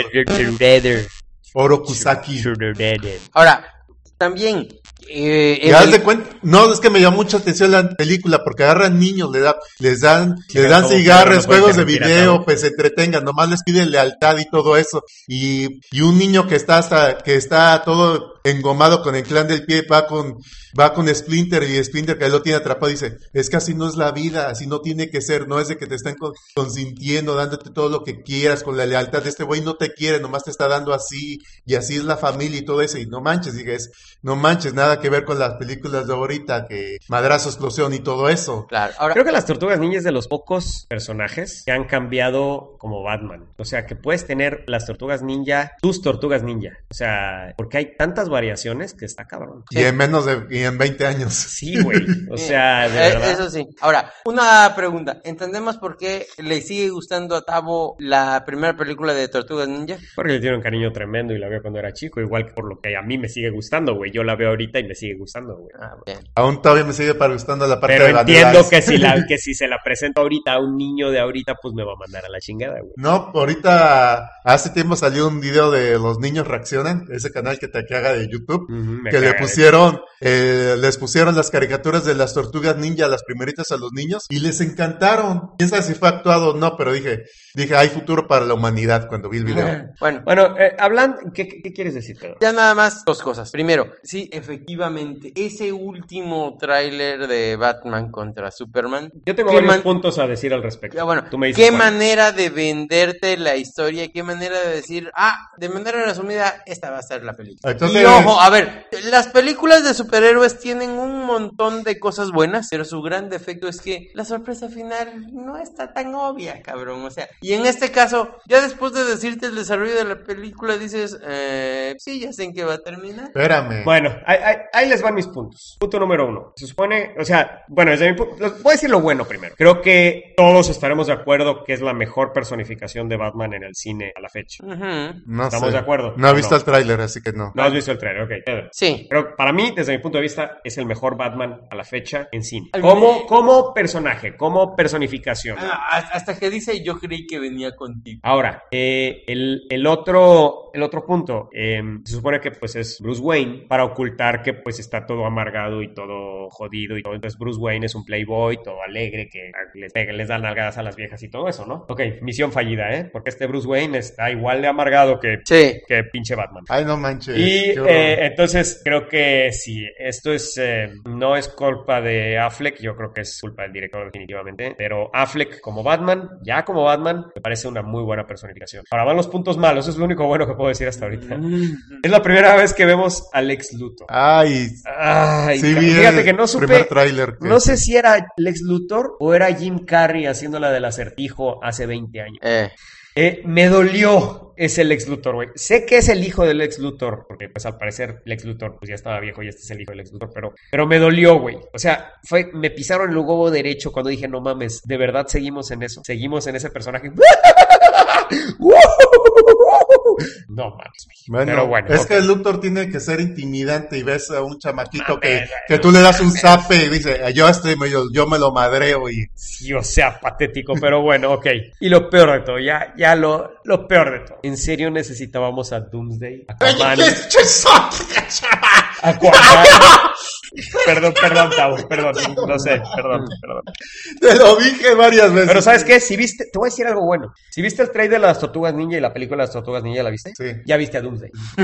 Orokusaki. Ahora, también, eh, Y en haz el- de cuenta, no, es que me llamó mucha atención la película porque agarran niños, le da, les dan, les dan cigarros, juegos de video, pues se entretengan, nomás les piden lealtad y todo eso. Y, y un niño que está hasta, que está todo engomado con el clan del pie, va con, va con Splinter y Splinter que lo tiene atrapado dice, es que así no es la vida, así no tiene que ser, no es de que te están con- consintiendo, dándote todo lo que quieras con la lealtad, este güey no te quiere, nomás te está dando así, y así es la familia y todo eso, y no manches, dije, es, no manches, nada que ver con las películas de ahorita, que madrazo, explosión y todo eso. Claro, ahora, Creo que las Tortugas Ninja es de los pocos personajes que han cambiado como Batman. O sea, que puedes tener las Tortugas Ninja, tus Tortugas Ninja. O sea, porque hay tantas variaciones que está cabrón. Y en menos de, y en 20 años. Sí, güey. O sea, de Eh, verdad. Eso sí. Ahora, una pregunta. ¿Entendemos por qué le sigue gustando a Tavo la primera película de Tortugas Ninja? Porque le tiene un cariño tremendo y la veo cuando era chico, igual que por lo que a mí me sigue gustando, güey. Yo la veo ahorita y me sigue gustando, güey. Ah. Aún todavía me sigue para gustando la parte Pero de entiendo Vanilla que si, la, <laughs> que si se la presento ahorita a un niño de ahorita, pues me va a mandar a la chingada, güey. No, ahorita hace tiempo salió un video de los niños reaccionan, ese canal que te caga de de YouTube, que le pusieron, eh, les pusieron las caricaturas de las tortugas ninja, las primeritas a los niños, y les encantaron. Quién sabe si fue actuado o no, pero dije, dije, hay futuro para la humanidad cuando vi el video. Bueno, Bueno, eh, hablando, ¿qué, quieres decir, Pedro? Ya nada más dos cosas. Primero, sí, efectivamente, ese último tráiler de Batman contra Superman. Yo tengo ¿qué varios man- puntos a decir al respecto. Ya, bueno, Tú me dices qué cuál. manera de venderte la historia, qué manera de decir, ah, de manera resumida, esta va a ser la película. Entonces- y ojo, a ver, las películas de superhéroes tienen un montón de cosas buenas, pero su gran defecto es que la sorpresa final no está tan obvia, cabrón. O sea, y en este caso, ya después de decirte el desarrollo de la película, dices, eh, sí, ya sé en qué va a terminar. Espérame. Bueno, ahí, ahí- ahí les van mis puntos. Punto número uno. Se supone, o sea, bueno, desde mi punto, voy a decir lo bueno primero. Creo que todos estaremos de acuerdo que es la mejor personificación de Batman en el cine a la fecha. Ujú. no ¿estamos sé. de acuerdo? No he ¿O visto no? el tráiler, así que no. No has visto el ok. Pedro. Sí. Pero para mí, desde mi punto de vista, es el mejor Batman a la fecha en cine. Como, como personaje, como personificación. Ah, Hasta que dice, yo creí que venía contigo. Ahora, eh, el, el otro, el otro punto, eh, se supone que pues es Bruce Wayne para ocultar que pues está todo amargado y todo jodido y todo. Entonces Bruce Wayne es un playboy, todo alegre, que les, pega- les da nalgadas a las viejas y todo eso, ¿no? Ok, misión fallida, ¿eh? Porque este Bruce Wayne está igual de amargado que, Sí. que pinche Batman. Ay, no manches. Y. eh, entonces creo que sí, esto es eh, no es culpa de Affleck, yo creo que es culpa del director definitivamente, pero Affleck como Batman, ya como Batman, me parece una muy buena personificación. Ahora van los puntos malos, eso es lo único bueno que puedo decir hasta ahorita. Es la primera vez que vemos a Lex Luthor. Ay, Ay, sí fíjate que no supe, primer tráiler. que- no sé si era Lex Luthor o era Jim Carrey haciendo la del acertijo hace 20 años. Eh, Eh, me dolió ese Lex Luthor, güey. Sé que es el hijo del Lex Luthor, porque pues al parecer Lex Luthor pues ya estaba viejo y este es el hijo del Lex Luthor, pero, pero me dolió, güey. O sea, fue, me pisaron el huevo derecho cuando dije, no mames, de verdad seguimos en eso, seguimos en ese personaje. <laughs> No mames. Bueno, pero bueno. es ok. que el Luthor tiene que ser intimidante y ves a un chamaquito Mames, que, que tú le das un zape y dice, yo este medio, yo me lo madreo y Sí, o sea, patético, pero bueno, ok. Y lo peor de todo, ya, ya lo, lo peor de todo. ¿En serio necesitábamos a Doomsday? Aquaman, <laughs> Aquaman. Perdón, perdón, <laughs> Tavo, perdón, no sé, perdón, perdón. te lo dije varias veces. Pero ¿sabes qué? Si viste, te voy a decir algo bueno. Si viste el trailer de las Tortugas Ninja y la película de las Tortugas Ninja, ¿la viste? Sí. Ya viste a Doomsday. <laughs>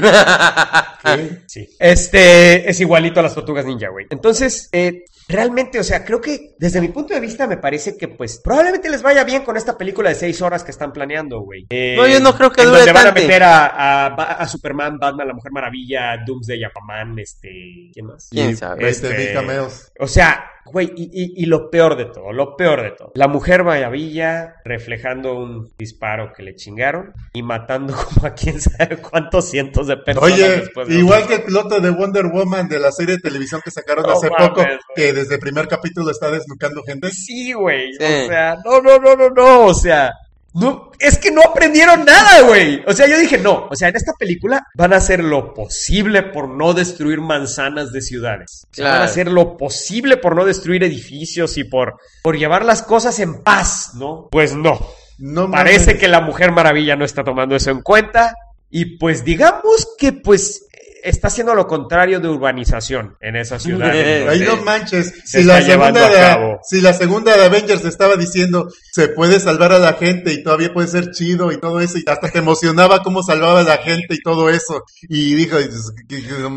¿Qué? Sí. Este es igualito a las Tortugas Ninja, güey. Entonces, eh, realmente, o sea, creo que desde mi punto de vista me parece que, pues, probablemente les vaya bien con esta película de seis horas que están planeando, güey. Eh, No, yo no creo que en dure donde van a tanto. meter a, a, a Superman, Batman, la Mujer Maravilla, Doomsday, Aquaman, este, ¿quién más? ¿Quién Y sabe? 20 mil Este, cameos. O sea, güey, y, y- y lo peor de todo, lo peor de todo. La mujer maravilla reflejando un disparo que le chingaron y matando <laughs> como a quién sabe cuántos cientos de personas. Oye, después de- igual que el piloto de Wonder Woman de la serie de televisión que sacaron No hace mames, poco, que desde el primer capítulo está desnucando gente. Sí, güey. Sí. O sea, no, no, no, no, no. O sea, no, es que no aprendieron nada, güey. O sea, yo dije, no. O sea, en esta película van a hacer lo posible por no destruir manzanas de ciudades. Van a hacer lo posible por no destruir edificios y por, por llevar las cosas en paz, ¿no? Pues no. No Parece mames. que la Mujer Maravilla no está tomando eso en cuenta. Y pues digamos que pues está haciendo lo contrario de urbanización en esa ciudad. <laughs> en donde- no manches. Se Si la, segunda de, si la segunda de Avengers estaba diciendo se puede salvar a la gente y todavía puede ser chido y todo eso, y hasta te emocionaba cómo salvaba a la gente y todo eso. Y dijo,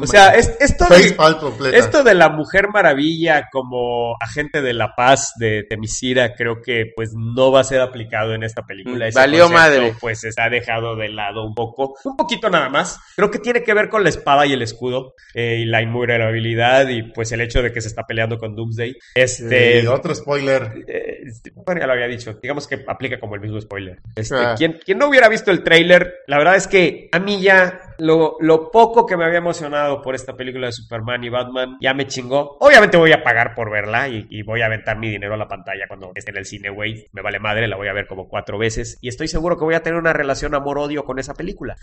O sea, es- esto, de, esto de la Mujer Maravilla como agente de la paz de Temisira creo que pues no va a ser aplicado en esta película. Ese Valió concepto, madre. Pues está dejado de lado un poco, un poquito nada más. Creo que tiene que ver con la espada y el escudo eh, y la invulnerabilidad y pues el hecho de que se está peleando con Doomsday. Este... Otro spoiler. Eh, bueno, ya lo había dicho. Digamos que aplica como el mismo spoiler. Este, Ah. quien, quien no hubiera visto el tráiler, la verdad es que a mí ya lo, lo poco que me había emocionado por esta película de Superman y Batman ya me chingó. Obviamente voy a pagar por verla y, y voy a aventar mi dinero a la pantalla cuando esté en el cine, güey. Me vale madre, la voy a ver como cuatro veces y estoy seguro que voy a tener una relación amor-odio con esa película.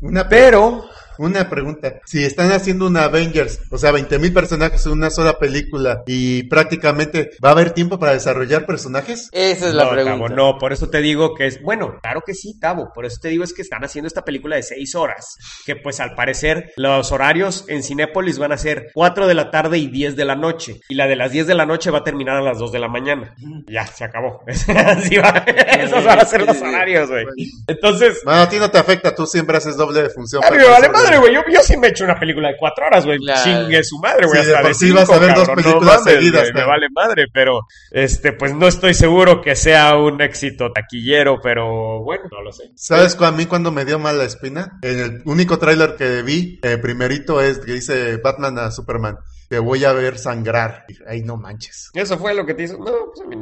Una, Pero una pregunta. Si están haciendo una Avengers, o sea, 20 mil personajes en una sola película y prácticamente va a haber tiempo para desarrollar personajes. Esa es la pregunta. Tavo, no, por eso te digo que es, bueno, claro que sí, Tavo, por eso te digo es que están haciendo esta película de seis horas. Que pues al parecer los horarios en Cinépolis van a ser 4 de la tarde y 10 de la noche. Y la de las 10 de la noche va a terminar a las 2 de la mañana. Ya, se acabó. <laughs> Así va. <laughs> Esos van a ser los horarios, güey. Entonces, Bueno, a ti no te afecta, tú siempre haces doble de función. a mí me vale madre, güey. Yo, yo sí me echo una película de 4 horas, güey. Chingue su madre, güey. Sí, de hasta por de sí vas a cinco, ver dos películas no mames, seguidas, Me vale madre, pero este, pues no estoy seguro que sea un éxito taquillero, pero bueno, no lo sé. ¿Sabes a mí cuando me dio mal la espina? En el único tráiler que vi, eh, primerito es que dice Batman a Superman, te voy a ver sangrar. Ay, no manches. Eso fue lo que te hizo. No, pues a mí.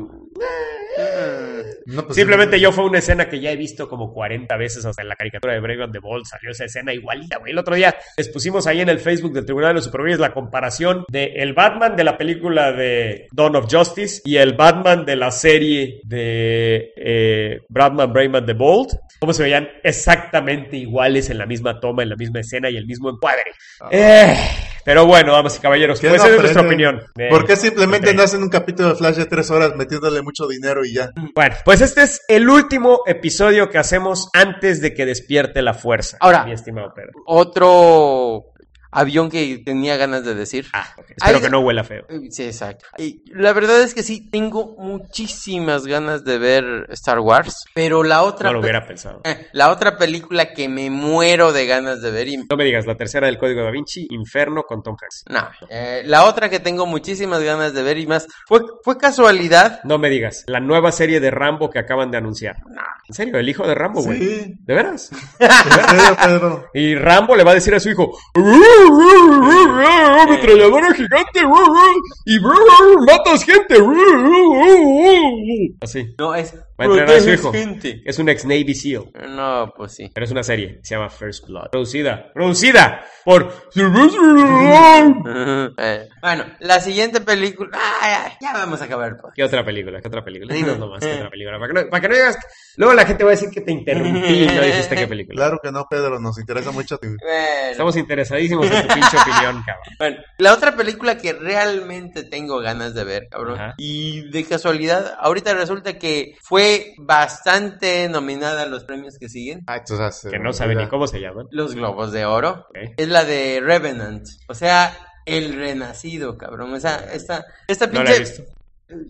Eh. No, pues, Simplemente yo fue una escena que ya he visto como 40 veces hasta en la caricatura de Brave and the Bold salió esa escena igualita, güey. El otro día les pusimos ahí en el Facebook del Tribunal de los Superhéroes la comparación de el Batman de la película de Dawn of Justice y el Batman de la serie de eh, and the Bold. Cómo se veían exactamente iguales en la misma toma, en la misma escena y el mismo encuadre. Eh, pero bueno, damas y caballeros, ¿Qué pues no esa es nuestra opinión. ¿Por qué simplemente no hacen un capítulo de Flash de tres horas metiéndole mucho dinero y ya? Bueno, pues este es el último episodio que hacemos antes de que despierte la fuerza. Ahora. mi estimado Pedro. Otro avión que tenía ganas de decir. Ah. Espero Ay, que no huela feo. Eh, Sí, exacto. Y la verdad es que sí, tengo muchísimas ganas de ver Star Wars, pero la otra... No lo hubiera pensado. eh, La otra película que me muero de ganas de ver y... No me digas, la tercera del Código da Vinci, Inferno con Tom Hanks. No, eh, la otra que tengo muchísimas ganas de ver y más, fue, fue casualidad. No me digas, la nueva serie de Rambo que acaban de anunciar. ¿En serio? ¿El hijo de Rambo, güey? Sí. ¿De veras? <laughs> ¿En serio, Pedro? Y Rambo le va a decir a su hijo, ametralladora gigante, y matas gente. Así. No, es... Va a entrenar a su proteges hijo. gente. Es un ex Navy SEAL. No, pues sí. Pero es una serie, se llama First Blood. Producida, producida por <laughs> Eh, bueno, la siguiente película... Ya, ya vamos a acabar. pues. ¿Qué otra película? ¿Qué otra película? Dinos nomás, ¿qué otra película? Para que no, para que no digas... Luego la gente va a decir que te interrumpí y no dijiste qué película. <laughs> Claro que no, Pedro, nos interesa mucho. Bueno. Estamos interesadísimos tu pinche opinión, <laughs> cabrón. Bueno, la otra película que realmente tengo ganas de ver, cabrón. Ajá. Y de casualidad, ahorita resulta que fue bastante nominada a los premios que siguen. Tú sabes, Que no sabe ni cómo se llaman. Los Globos de Oro. Es la de Revenant. O sea, el renacido, cabrón. O sea, esta, esta No la he pinche... visto.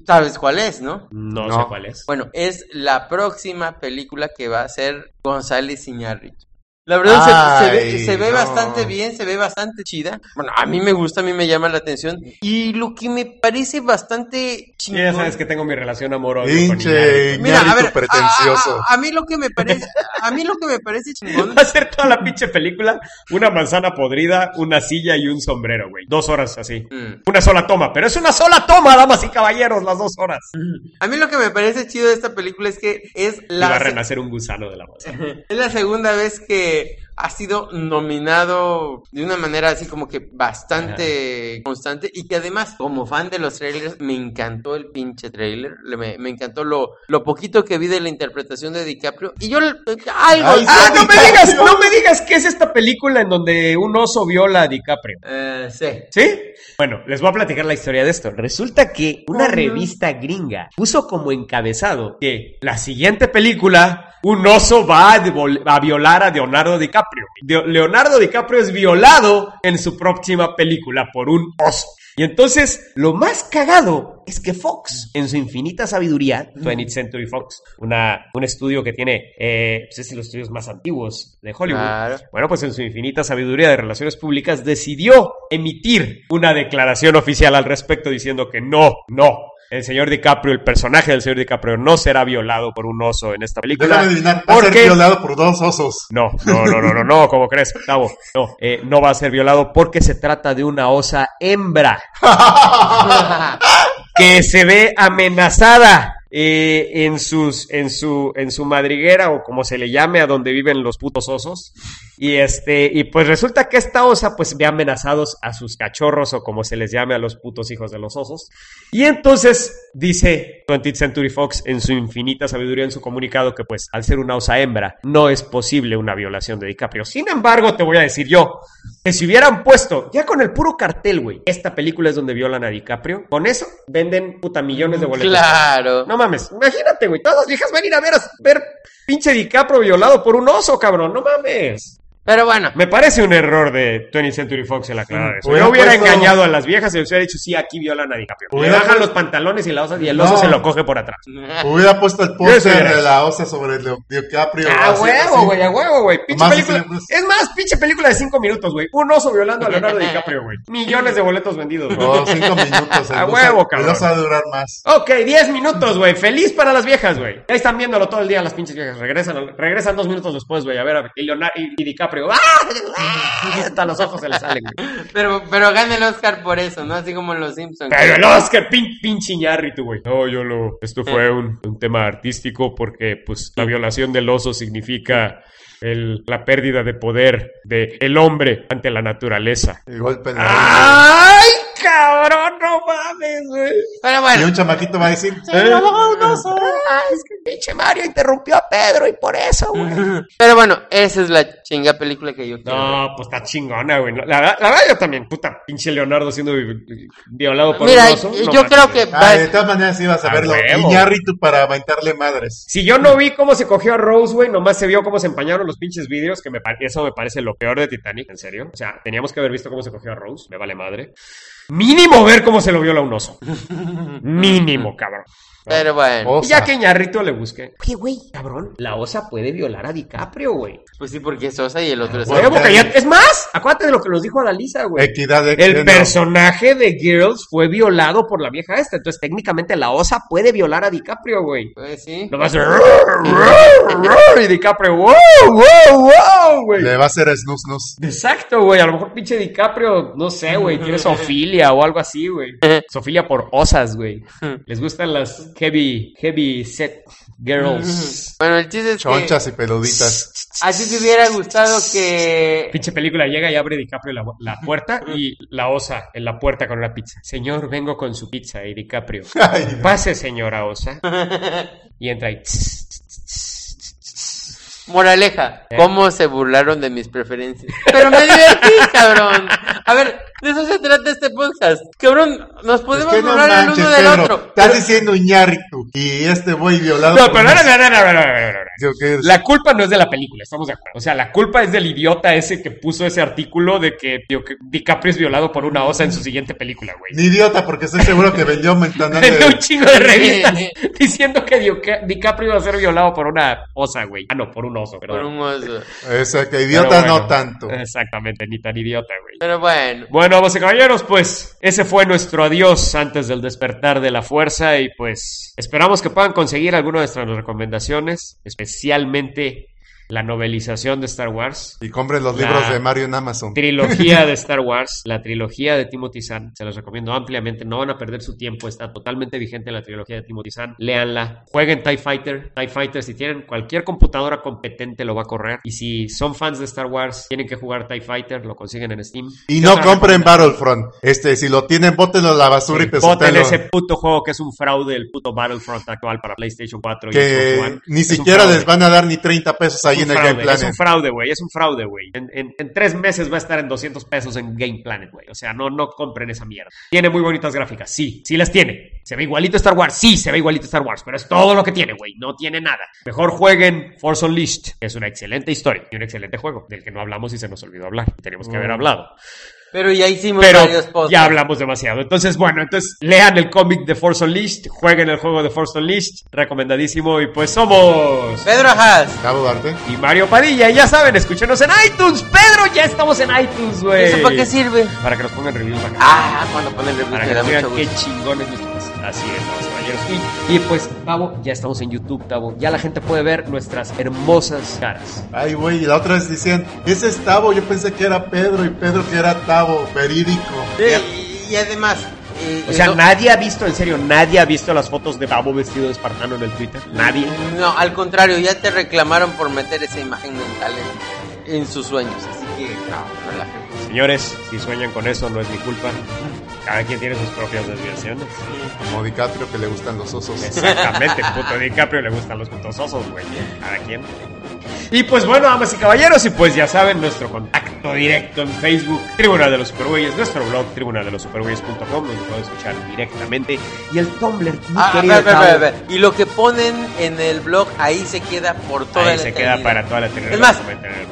¿Sabes cuál es, no? No, No. sé cuál es. Bueno, es la próxima película que va a ser González Iñárritu. La verdad se- se, ve, Ay, se ve no. bastante bien, se ve bastante chida. Bueno, a mí me gusta, a mí me llama la atención. Y lo que me parece bastante chingón. ya sabes que tengo mi relación con Pinche. Mira, a ver, pretencioso. A, a- a mí lo que me parece, a mí lo que me parece chingón. <laughs> Va a ser toda la pinche película una manzana podrida, una silla y un sombrero, güey. Dos horas así. Mm. Una sola toma, pero es una sola toma, damas y caballeros, las dos horas. A mí lo que me parece chido de esta película es que es Y va a la, renacer un gusano de la manzana. <laughs> es la segunda vez que ha sido nominado de una manera así como que bastante constante y que además como fan de los trailers me encantó el pinche trailer, le- me, me encantó lo, lo poquito que vi de la interpretación de DiCaprio y yo algo Ay, Ah, no me digas, <laughs> no me digas que es esta película en donde un oso viola a DiCaprio. eh, sí. ¿Sí? Bueno, les voy a platicar la historia de esto. Resulta que una revista gringa puso como encabezado que la siguiente película, un oso va a, violar a Leonardo DiCaprio. Di- Leonardo DiCaprio es violado en su próxima película por un oso. Y entonces, lo más cagado es que Fox, en su infinita sabiduría, 20th Century Fox, una, un estudio que tiene, eh, pues es de los estudios más antiguos de Hollywood, Claro. bueno, pues en su infinita sabiduría de relaciones públicas decidió emitir una declaración oficial al respecto diciendo que no, no. El señor DiCaprio, el personaje del señor DiCaprio no será violado por un oso en esta película. Déjame adivinar, va a ser porque violado por dos osos. no, no, no, no, no, no, como crees, Gustavo. No, eh, no va a ser violado porque se trata de una osa hembra <laughs> que se ve amenazada eh, en sus, en su, en su madriguera o como se le llame a donde viven los putos osos. Y este, y pues resulta que esta osa pues ve amenazados a sus cachorros o como se les llame a los putos hijos de los osos. Y entonces dice 20th Century Fox en su infinita sabiduría en su comunicado que pues al ser una osa hembra no es posible una violación de DiCaprio. Sin embargo, te voy a decir yo que si hubieran puesto ya con el puro cartel, güey, esta película es donde violan a DiCaprio, con eso venden puta millones de boletos. Claro. No mames, imagínate, güey, todas las viejas van a ir a ver, ver pinche DiCaprio violado por un oso, cabrón, no mames. Pero bueno, Me parece un error de 20th Century Fox el aclarar eso. Hubiera Yo hubiera puesto- engañado a las viejas y les hubiera dicho, sí, aquí violan a DiCaprio. Le bajan los pantalones y la osa y el oso No. se lo coge por atrás. <laughs> Hubiera puesto el póster de la osa sobre el DiCaprio. A así, huevo, güey, a huevo, güey. Película. Es más, pinche película de cinco minutos, güey. Un oso violando a Leonardo DiCaprio, güey. <laughs> Millones de boletos vendidos, güey. No, cinco minutos. <laughs> el A huevo, el cabrón. oso va a durar más. Ok, 10 minutos, güey. Feliz para las viejas, güey. Ahí están viéndolo todo el día las pinches viejas. Regresan, regresan dos minutos después, güey. A ver, a ver. Y, Leonardo, y, y DiCaprio. ¡Ah! <laughs> Hasta los ojos se le salen, pero, pero gana el Oscar por eso, ¿no? Así como en Los Simpsons. Pero el Oscar, pin, pinche Iñárritu, güey. No, yo lo... Esto fue un, un tema artístico porque, pues, la violación del oso significa el, la pérdida de poder de el hombre ante la naturaleza. El golpe la ¡Ay, cabrón! No mames, güey. Pero Y bueno, un chamaquito va a decir, Eh, Ay, es que pinche Mario interrumpió a Pedro y por eso, güey. <laughs> pero bueno, esa es la chinga película que yo quiero. No, pues está chingona, güey. La, la, la verdad yo también, puta, pinche Leonardo siendo vi- violado por Mira, un oso. yo no creo que va- Ah, de todas maneras ibas a A verlo. huevo. Iñárritu para aventarle madres. Si yo no vi cómo se cogió a Rose, güey, nomás se vio cómo se empañaron los pinches vídeos, que me eso me parece lo peor de Titanic, en serio. O sea, teníamos que haber visto cómo se cogió a Rose, me vale madre. Mínimo ver cómo se lo viola un oso. <laughs> Mínimo, cabrón. Pero bueno, Osa. Y ya que Ñarrito le busque. Oye, güey, cabrón, la osa puede violar a DiCaprio, güey. pues sí, porque es Sosa y el otro es ya- Es más, acuérdate de lo que nos dijo Adalisa, güey. Equidad de El personaje de Girls fue violado por la vieja esta. Entonces, técnicamente, la osa puede violar a DiCaprio, güey. Pues sí. Nomás. <laughs> y DiCaprio, wow, wow, wow, güey. Le va a hacer snus snus. Exacto, güey. A lo mejor pinche DiCaprio, no sé, güey. Tiene <laughs> sofilia o algo así, güey. Sofilia por osas, güey. Les gustan las heavy, heavy set girls. Bueno, el chiste es que Chonchas y peluditas. así te hubiera gustado que Pinche película llega y abre DiCaprio la, la puerta y la osa en la puerta con una pizza. Señor, vengo con su pizza y DiCaprio. <laughs> Ay, Pase, señora osa. <laughs> Y entra ahí. Moraleja, ¿Eh? ¿cómo se burlaron de mis preferencias? Pero me divertí, cabrón. A ver, de eso se trata este podcast. Cabrón, nos es podemos que no burlar el uno del Pedro. otro. Estás Pero- diciendo Iñárritu y este güey violado. No, por pero no, no, no, no, no, no, no, no, no. Digo, ¿qué es? La culpa no es de la película, estamos de acuerdo. O sea, la culpa es del idiota ese que puso ese artículo de que DiCaprio es violado por una osa en su siguiente película, güey. Ni idiota, porque estoy seguro que vendió <laughs> Vendió un chingo de revistas <laughs> diciendo que DiCaprio iba a ser violado por una osa, güey. Ah, no, por un oso, Por perdón. un oso. Eso, que Pero idiota bueno, no tanto. Exactamente, ni tan idiota, güey. Pero bueno, Bueno, vamos caballeros, pues ese fue nuestro adiós antes del despertar de la fuerza y pues esperamos que puedan conseguir alguna de nuestras recomendaciones, especialmente la novelización de Star Wars, Y compren los libros de Mario en Amazon. trilogía de <laughs> Star Wars, la trilogía de Timothy Zahn, se los recomiendo ampliamente, no van a perder su tiempo, está totalmente vigente la trilogía de Timothy Zahn, léanla, jueguen TIE Fighter, TIE Fighter si tienen cualquier computadora competente lo va a correr y si son fans de Star Wars tienen que jugar TIE Fighter, lo consiguen en Steam. Y ¿Qué no compren? Battlefront. Este, si lo tienen, bótenlo a la basura y Voten pesótenlo. ese puto juego que es un fraude, el puto Battlefront actual para PlayStation 4 y Xbox Que One. ni Es siquiera les van a dar ni 30 pesos ahí Es en un fraude, Game Es un Planet. fraude, güey. Es un fraude, güey. En, en- en tres meses va a estar en 200 pesos en Game Planet, güey. O sea, no, no compren esa mierda. Tiene muy bonitas gráficas, sí. Sí las tiene. Se ve igualito Star Wars, sí, se ve igualito Star Wars. Pero es todo lo que tiene, güey. No tiene nada. Mejor jueguen Force Unleashed, que es una excelente historia y un excelente juego, del que no hablamos y se nos olvidó hablar. Teníamos que haber hablado. Pero ya hicimos Pero varios podcasts. ya hablamos demasiado. Entonces, bueno, entonces lean el cómic de Force Unleashed, jueguen el juego de Force Unleashed, recomendadísimo. Y pues somos Pedro Haas. Cabo Darte. y Mario Padilla. Ya saben, escúchenos en iTunes. Pedro, ya estamos en iTunes, güey. ¿Eso para qué sirve? Para que nos pongan reviews. Ah, cuando ponen reviews para me que da nos digan mucho qué gusto. chingón es nuestro. Así es, y pues, Tavo, ya estamos en YouTube, Tavo. Ya la gente puede ver nuestras hermosas caras. Ay, güey, y la otra vez decían, ese es Tavo, yo pensé que era Pedro y Pedro que era Tavo, verídico. Y, y además, eh, O sea, no- nadie ha visto, en serio, nadie ha visto las fotos de Tavo vestido de espartano en el Twitter. Nadie. No, al contrario, ya te reclamaron por meter esa imagen mental en, en sus sueños. Así que, no, relájense. Señores, si sueñan con eso, no es mi culpa. Cada quien tiene sus propias desviaciones. Como DiCaprio que le gustan los osos. Exactamente, puto DiCaprio le gustan los putos osos, güey. Cada quien. Y pues bueno, damas y caballeros, y pues ya saben, nuestro contacto directo en Facebook, Tribunal de los Supergüeyes, nuestro blog, tribunaldelosupergüeyes.com, donde pueden escuchar directamente. Y el Tumblr, mi Ah, querido espera, espera, Tavo, espera. Y lo que ponen en el blog, ahí se queda por toda Ahí la se queda para toda la eternidad. Es más,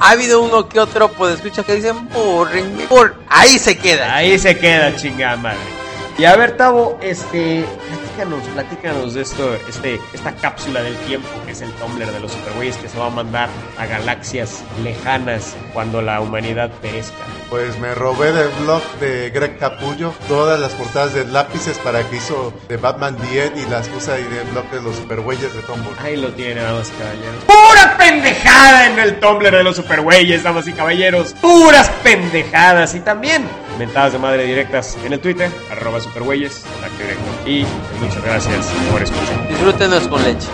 ha habido uno que otro, pues escucha que dicen, bórrenme, por Ahí se queda. Ahí se queda, chingada madre. Y a ver, Tavo, este, platícanos, platícanos de esto, este, esta cápsula del tiempo que es el Tumblr de los Supergüeyes que se va a mandar a galaxias lejanas cuando la humanidad perezca. Pues me robé del blog de Greg Capullo todas las portadas de lápices para que hizo de Batman 10 y las puse ahí del blog de los supergüeyes de Tumblr. Ahí lo tienen, damas y caballeros. ¡Pura pendejada en el Tumblr de los supergüeyes, damas y caballeros! ¡Puras pendejadas! Y también mentadas de madre directas en el Twitter, arroba supergüeyes. Y muchas gracias por escuchar. Disfrútenos con leche.